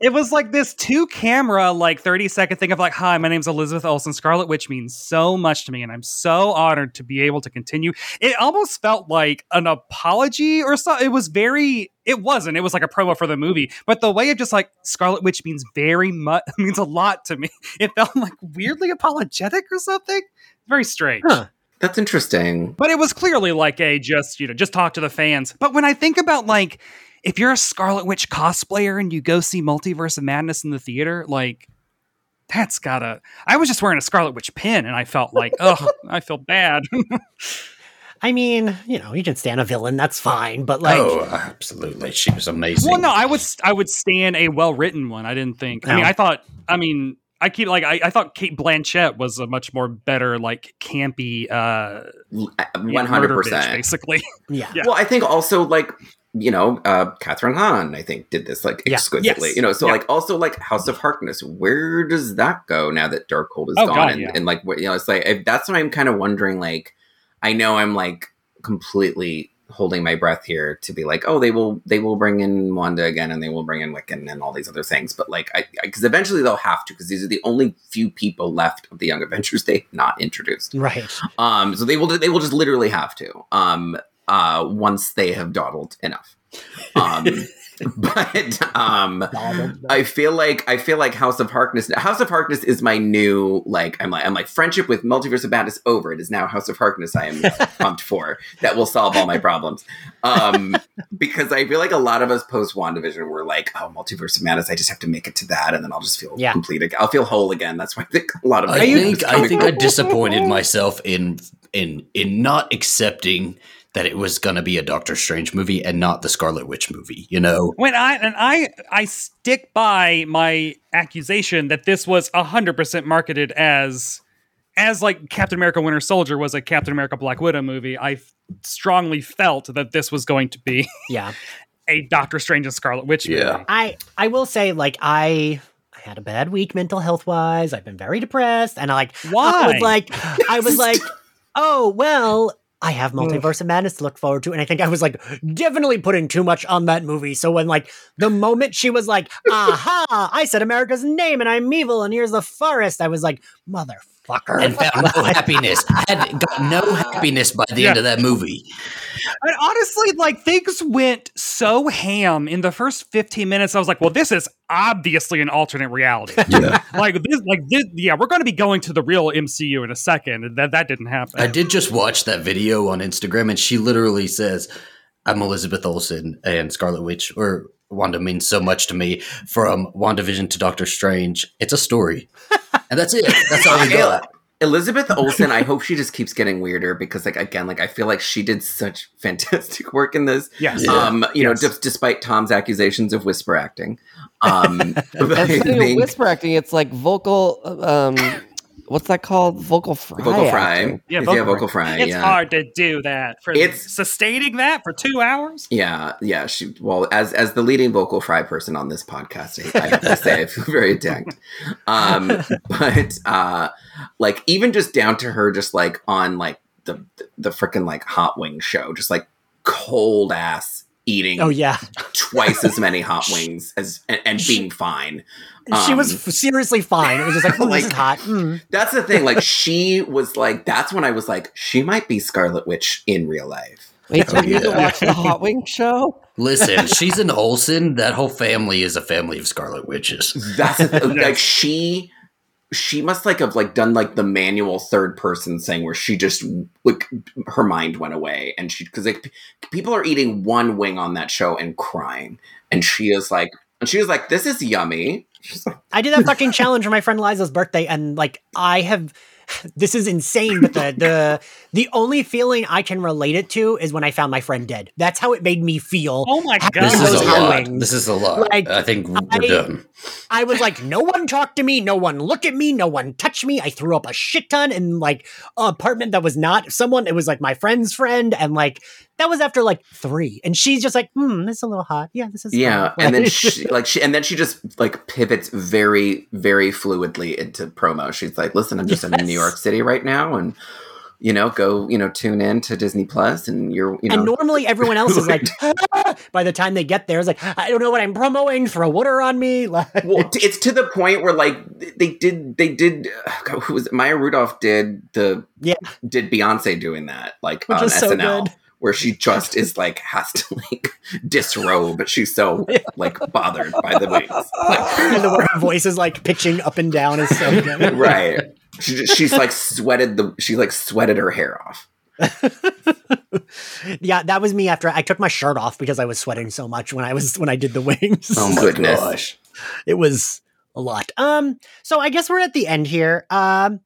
it was like this two camera, like 30 second thing of like, hi, my name's Elizabeth Olsen. Scarlet Witch means so much to me, and I'm so honored to be able to continue. It almost felt like an apology or so. It was very, it wasn't. It was like a promo for the movie, but the way of just like Scarlet Witch means very much, means a lot to me. It felt like weirdly apologetic or something. Very strange. Huh. That's interesting. But it was clearly like a just, you know, just talk to the fans. But when I think about like, if you're a Scarlet Witch cosplayer and you go see Multiverse of Madness in the theater, like, that's gotta. I was just wearing a Scarlet Witch pin and I felt like, oh, I feel bad. I mean, you know, you can stand a villain, that's fine, but like, oh, absolutely. She was amazing. well, no, I would, I would stand a well written one. I didn't think. I mean, I thought, I mean, I keep like, I, I thought Cate Blanchett was a much more better, like, campy, uh, One hundred murder bitch, percent. basically. yeah. Yeah. Well, I think also like you know, uh, Kathryn Hahn, I think, did this like Yeah. exquisitely. Yes. You know, so Yeah. like also like House of Harkness, where does that go now that Darkhold is Oh, gone? God, and, yeah. and like, you know, it's like if that's what I'm kind of wondering. Like, I know I'm like completely holding my breath here to be like, oh, they will they will bring in Wanda again, and they will bring in Wiccan and all these other things. But like, I because eventually they'll have to because these are the only few people left of the Young Avengers they not introduced. Right. Um, so they will they will just literally have to. Um, uh, once they have dawdled enough. Um, but um, I feel like I feel like House of Harkness. House of Harkness is my new like I'm like I'm like friendship with Multiverse of Madness over. It is now House of Harkness. I am pumped for that will solve all my problems. Um, because I feel like a lot of us post Wandavision were like, oh, Multiverse of Madness. I just have to make it to that, and then I'll just feel Yeah. complete. Again. I'll feel whole again. That's why I think a lot of I think I think from- I disappointed myself in in in not accepting that it was going to be a Doctor Strange movie and not the Scarlet Witch movie. You know, When I and I I stick by my accusation that this was hundred percent marketed as as like Captain America Winter Soldier was a Captain America Black Widow movie. I f- strongly felt that this was going to be Yeah. a Doctor Strange and Scarlet Witch movie. Yeah. I I will say like I I had a bad week mental health wise. I've been very depressed and I like I Why? was like I was like, "Oh, well, I have Multiverse of Madness to look forward to." And I think I was like definitely putting too much on that movie. So when like the moment she was like, "Aha, I said America's name and I'm evil and here's the forest." I was like, "Motherfucker." And found no happiness. I had got no happiness by the end of that movie. And honestly, like things went so ham in the first 15 minutes. I was like, well, this is obviously an alternate reality. Yeah. like this, like this, yeah, we're going to be going to the real MCU in a second. and That that didn't happen. I did just watch that video on Instagram, and she literally says, "I'm Elizabeth Olsen, and Scarlet Witch or Wanda means so much to me." From WandaVision to Doctor Strange, it's a story, and that's it. That's all we got. Elizabeth Olsen, I hope she just keeps getting weirder because, like, again, like I feel like she did such fantastic work in this. Yes. Yeah. Um, you Yes. know, d- despite Tom's accusations of whisper acting. Um, I And speaking of think- whisper acting, it's like vocal. Um, what's that called? Vocal fry. vocal fry. acting. Yeah, Yeah, vocal vocal, fry. fry. it's yeah. hard to do that for It's- sustaining that for two hours. Yeah, yeah. She well, as as the leading vocal fry person on this podcast, I, I have to say I feel very attacked. Um, but uh, like even just down to her, just like on like the the freaking like hot wing show, just like cold ass eating Oh yeah, twice as many hot wings as and, and being fine. She was Um, f- seriously fine. It was just like, oh, like- this is hot. Mm. That's the thing. Like she was like, that's when I was like, she might be Scarlet Witch in real life. Wait, so Oh, you didn't yeah. watch the Hot Wing show? Listen, she's an Olsen. That whole family is a family of Scarlet Witches. That's the th- like she she must like have like done like the manual third person thing where she just like her mind went away and she because like p- people are eating one wing on that show and crying and she is like and she was like this is yummy She's like, I did that fucking challenge for my friend Liza's birthday, and like I have. This is insane, but the the the only feeling I can relate it to is when I found my friend dead. That's how it made me feel. Oh my god! This is a hot lot. This is a lot. Like, I think we're I- done. I was like, no one talked to me, no one look at me, no one touched me. I threw up a shit ton in like an apartment that was not someone. It was like my friend's friend, and like that was after like three. And she's just like, hmm, this is a little hot. Yeah, this is yeah fine." and then she like she and then she just like pivots very very fluidly into promo she's like listen i'm just in new york city right now and you know go you know tune in to disney plus and you're you know and normally everyone else is like, "Ah," by the time they get there, it's like, I don't know what I'm promoting. Throw water on me. Well, it's to the point where like they did they did uh, who was it? Maya Rudolph did the Yeah. did Beyonce doing that like Which on so SNL good. Where she just is like has to like disrobe but she's so like bothered by the wings like, and the way her voice is like pitching up and down is so good. right she just, she's like sweated the she like sweated her hair off yeah, that was me after I took my shirt off because I was sweating so much when I was when I did the wings. Oh my Goodness. gosh. it was a lot. Um, so I guess we're at the end here. Um,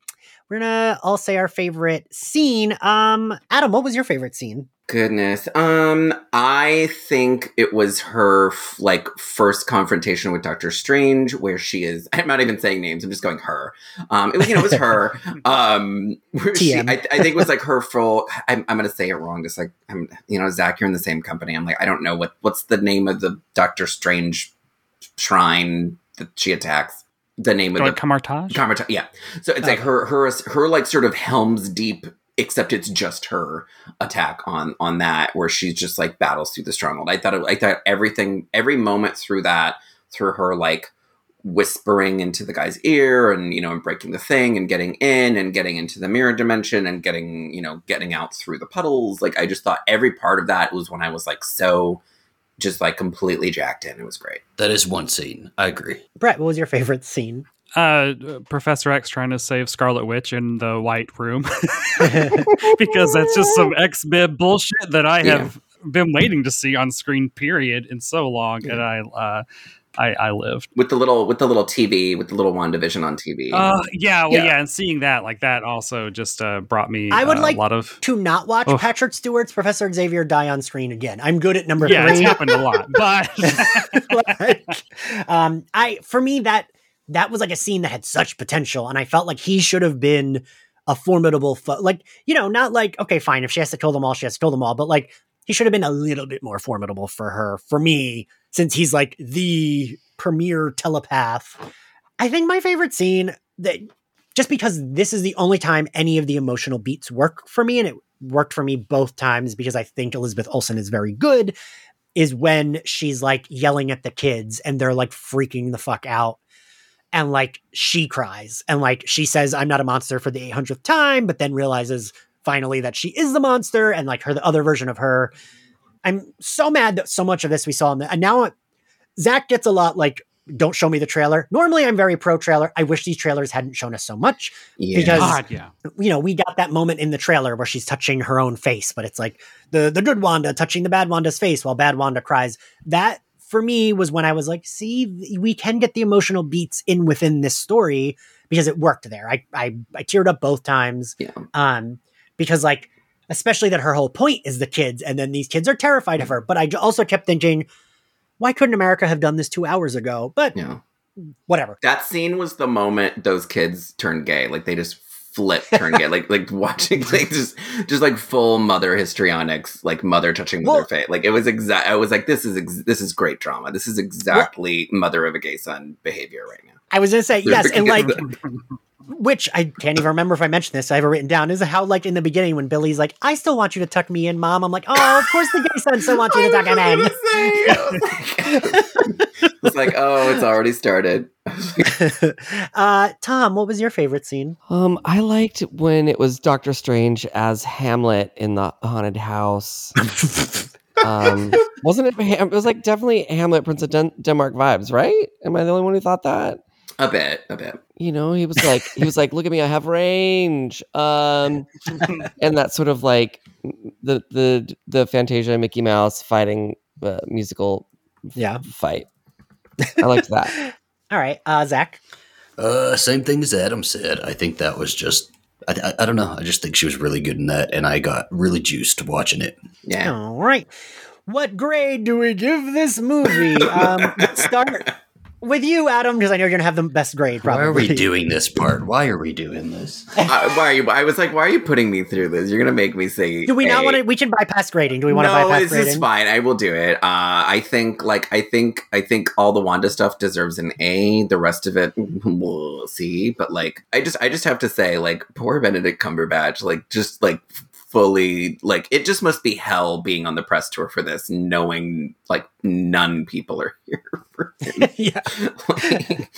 we're gonna all say our favorite scene. Um, Adam, what was your favorite scene? Goodness. Um, I think it was her f- like first confrontation with Doctor Strange, where she is. I'm not even saying names. I'm just going her. Um, it was you know it was her. Um, she, I, I think it was like her full. I'm, I'm gonna say it wrong. Just like I'm, you know, Zach, you're in the same company. I'm like I don't know what what's the name of the Doctor Strange shrine that she attacks. The name of the Kamar-Taj? Kamarta, yeah. So it's like her, her, her, like sort of Helm's Deep, except it's just her attack on on that, where she's just like battles through the stronghold. I thought, it, I thought everything, every moment through that, through her like whispering into the guy's ear, and you know, and breaking the thing, and getting in, and getting into the mirror dimension, and getting, you know, getting out through the puddles. Like I just thought every part of that was when I was like so, just like completely jacked in. It was great. That is one scene. I agree. Brett, what was your favorite scene? Uh, Professor X trying to save Scarlet Witch in the White Room because that's just some X bib bullshit that I Yeah. have been waiting to see on screen. Period, in so long, and I, uh, I, I lived. With the little, with the little TV, with the little WandaVision on TV. Uh, yeah, well, Yeah. yeah. and seeing that like that also just uh, brought me. I would uh, like a lot of. to not watch Oof. Patrick Stewart's Professor Xavier die on screen again. I'm good at number Yeah, it's happened a lot, but like, um, I for me that that was like a scene that had such potential, and I felt like he should have been a formidable. Like you know, not like okay, fine, if she has to kill them all, she has to kill them all, but like he should have been a little bit more formidable for her. For me, since he's like the premier telepath, I think my favorite scene that just because this is the only time any of the emotional beats work for me, and it worked for me both times because I think Elizabeth Olsen is very good is when she's like yelling at the kids and they're like freaking the fuck out. And like she cries and like she says, I'm not a monster for the 800th time, but then realizes finally that she is the monster and like her, the other version of her. I'm so mad that so much of this we saw in the, and now Zach gets a lot like, don't show me the trailer. Normally, I'm very pro trailer. I wish these trailers hadn't shown us so much. Yeah. Because- God, yeah. You know, we got that moment in the trailer where she's touching her own face, but it's like the the good Wanda touching the bad Wanda's face while bad Wanda cries. That for me was when I was like, see, we can get the emotional beats in within this story because it worked there. I I, I teared up both times. Yeah. Um, because like especially that her whole point is the kids, and then these kids are terrified of her. But I also kept thinking, why couldn't America have done this two hours ago? But Yeah. whatever. That scene was the moment those kids turned gay. Like they just flip turned gay. Like like watching like just just like full mother histrionics, like mother touching mother Well- face. Like it was exact. I was like, this is ex- this is great drama. This is exactly mother of a gay son behavior right now. I was gonna say yes, and like. which I can't even remember if I mentioned this. I have it written down. Is how like in the beginning when Billy's like, "I still want you to tuck me in, mom." I'm like, "Oh, of course the gay son still wants you to tuck him in." it's like, oh, it's already started. uh, Tom, what was your favorite scene? Um, I liked when it was Doctor Strange as Hamlet in the haunted house. um, wasn't it? Ham- It was like definitely Hamlet, Prince of Den- Denmark vibes, right? Am I the only one who thought that? A bit, a bit. You know, he was like, he was like, look at me, I have range. Um, and that sort of like the the the Fantasia Mickey Mouse fighting uh, musical Yeah. fight. I liked that. All right, uh, Zach. Uh, same thing as Adam said. I think that was just. I, I, I don't know. I just think she was really good in that, and I got really juiced watching it. Yeah. All right. What grade do we give this movie? Um, let's start with you, Adam, because I know you're gonna have the best grade. Probably. Why are we doing this part? Why are we doing this? Uh, why are you? I was like, why are you putting me through this? You're gonna make me say. Do we not want to? We can bypass grading. Do we want to no, bypass it's, grading? it's fine. I will do it. Uh, I think, like, I think, I think all the Wanda stuff deserves an A. The rest of it, we'll see. But like, I just, I just have to say, like, poor Benedict Cumberbatch, like, just like fully, like, it just must be hell being on the press tour for this, knowing like none people are here for yeah. Like,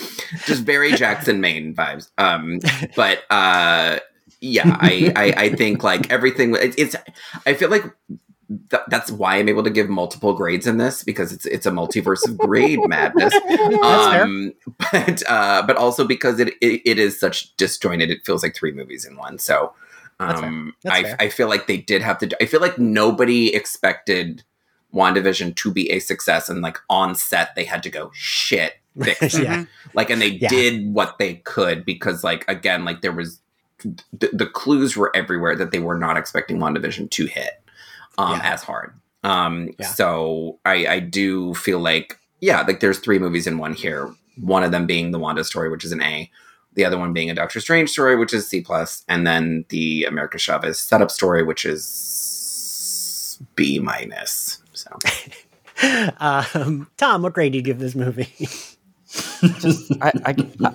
just very Jackson Maine vibes. Um, but uh, yeah, I, I I think like everything. It, it's I feel like th- that's why I'm able to give multiple grades in this because it's it's a multiverse of grade madness. Um, but uh, but also because it, it it is such disjointed. It feels like three movies in one. So. That's fair. Um, That's I. I feel like they did have to. do- I feel like nobody expected WandaVision to be a success, and like on set they had to go shit. Fix it Yeah. like and they Yeah. did what they could because like again like there was the, the clues were everywhere that they were not expecting WandaVision to hit um Yeah. as hard um Yeah. so i i do feel like yeah like there's three movies in one here one of them being the wanda story which is an a the other one being a doctor strange story which is c plus and then the america chavez setup story which is b minus so Um, Tom, what grade do you give this movie? just I, I,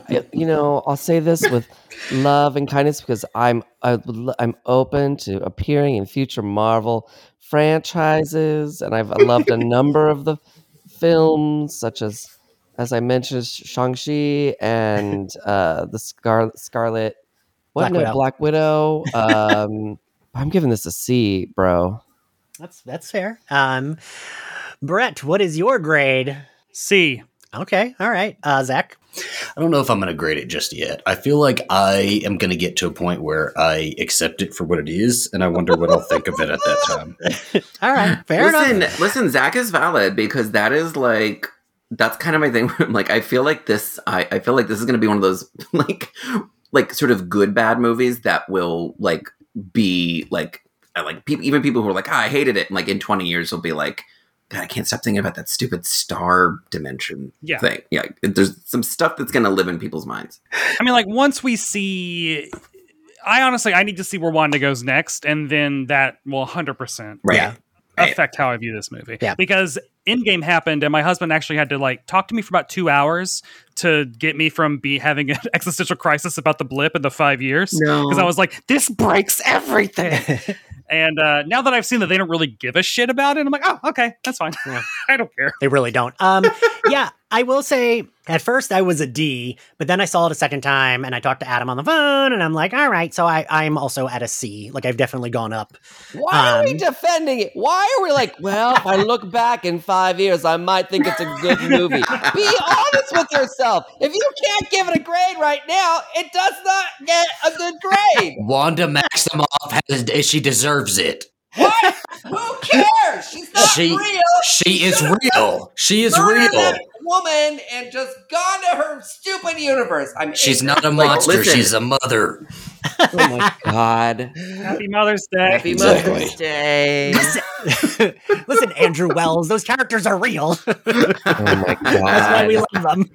I- you know i'll say this with love and kindness because i'm I, would i'm open to appearing in future marvel franchises and i've loved a number of the films such as as i mentioned shang-chi and uh the Scar- scarlet what Black no, Widow. black widow um i'm giving this a c bro That's that's fair. Um, Brett, what is your grade? C. Okay, all right. Uh, Zach. I don't know if I'm going to grade it just yet. I feel like I am going to get to a point where I accept it for what it is, and I wonder what I'll think of it at that time. All right, fair listen, enough. listen, Zach is valid because that is like that's kind of my thing. like I feel like this I, I feel like this is gonna be one of those like like sort of good bad movies that will like be like like people even people who are like, ah, I hated it, and like in 20 years will be like, God, I can't stop thinking about that stupid star dimension Yeah. thing. Yeah. There's some stuff that's gonna live in people's minds. I mean, like once we see, I honestly I need to see where Wanda goes next, and then that will 100 percent Right. Yeah. Affect how I view this movie. Yeah. Because Endgame happened, and my husband actually had to like talk to me for about two hours to get me from be having an existential crisis about the blip in the five years. No. Because I was like, this breaks everything. and uh, now that I've seen that they don't really give a shit about it, I'm like, oh, okay, that's fine. Yeah. I don't care. They really don't. Um, yeah, I will say, at first I was a D, but then I saw it a second time and I talked to Adam on the phone and I'm like, all right, so I, I'm also at a C. Like I've definitely gone up. Why are we Um, defending it? Why are we like, well, if I look back in five years, I might think it's a good movie. Be honest with yourself. If you can't give it a grade right now, it does not get a good grade. Wanda Maximoff has she deserves it. What? Who cares? She's not She- real. She is real. She is Murdered real. Woman and just gone to her stupid universe. I'm She's not a Like, monster. listen. She's a mother. Oh my god. Happy Mother's Day. Happy Exactly. Mother's Day. Listen, listen, Andrew Wells, those characters are real. Oh my god! That's why we love them.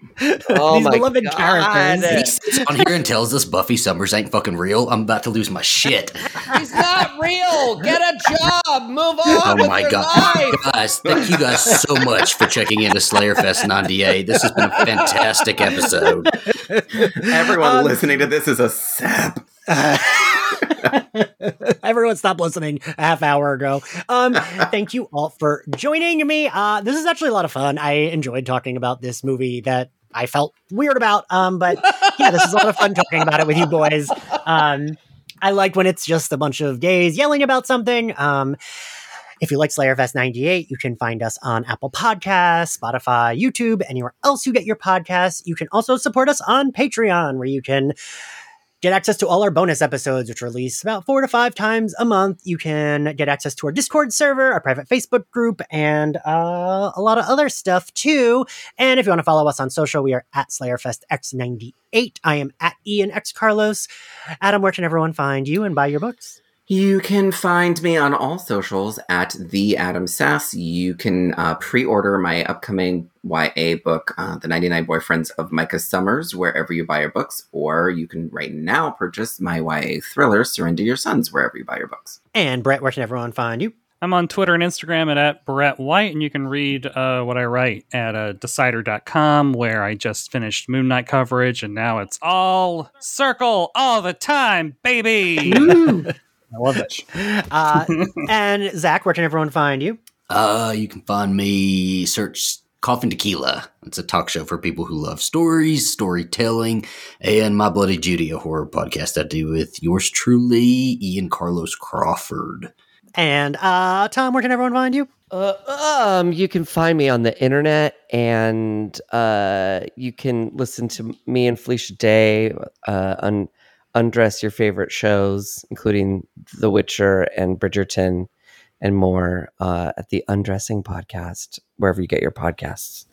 Oh These my beloved God. characters. He sits on here and tells us Buffy Summers ain't fucking real. I'm about to lose my shit. He's not real. Get a job. Move on Oh with my your god, life. guys! Thank you guys so much for checking into Slayerfest '98. This has been a fantastic episode. Everyone Um, listening to this is a sap. Everyone stopped listening a half hour ago. Um, thank you all for joining me. Uh, this is actually a lot of fun. I enjoyed talking about this movie that I felt weird about. Um, but yeah, this is a lot of fun talking about it with you boys. Um, I like when it's just a bunch of gays yelling about something. Um, if you like Slayerfest 98, you can find us on Apple Podcasts, Spotify, YouTube, anywhere else you get your podcasts. You can also support us on Patreon, where you can get access to all our bonus episodes, which release about four to five times a month. You can get access to our Discord server, our private Facebook group, and uh, a lot of other stuff too. And if you want to follow us on social, we are at SlayerFestX98. I am at Ian X Carlos. Adam, where can everyone find you and buy your books? You can find me on all socials at the Adam Sass. You can uh, pre-order my upcoming YA book, uh, "The 99 Boyfriends of Micah Summers," wherever you buy your books, or you can right now purchase my YA thriller, "Surrender Your Sons," wherever you buy your books. And Brett, where can everyone find you? I'm on Twitter and Instagram at, at Brett White, and you can read uh, what I write at uh, decider.com, where I just finished Moon Knight coverage, and now it's all circle all the time, baby. I love it. Uh, and Zach, where can everyone find you? Uh, you can find me search Coffin Tequila. It's a talk show for people who love stories, storytelling, and My Bloody Judy, a horror podcast I do with yours truly, Ian Carlos Crawford. And uh, Tom, where can everyone find you? Uh, um, you can find me on the internet, and uh, you can listen to me and Felicia Day uh, un- undress your favorite shows, including The Witcher and Bridgerton, and more uh, at the Undressing Podcast, wherever you get your podcasts.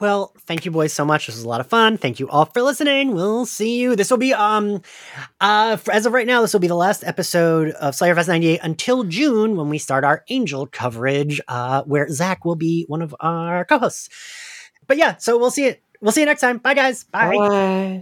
Well, thank you boys so much. This was a lot of fun. Thank you all for listening. We'll see you. This will be um uh f- as of right now, this will be the last episode of Slayer Fest 98 until June when we start our Angel coverage, uh, where Zach will be one of our co-hosts. But yeah, so we'll see it. We'll see you next time. Bye guys. Bye. Bye.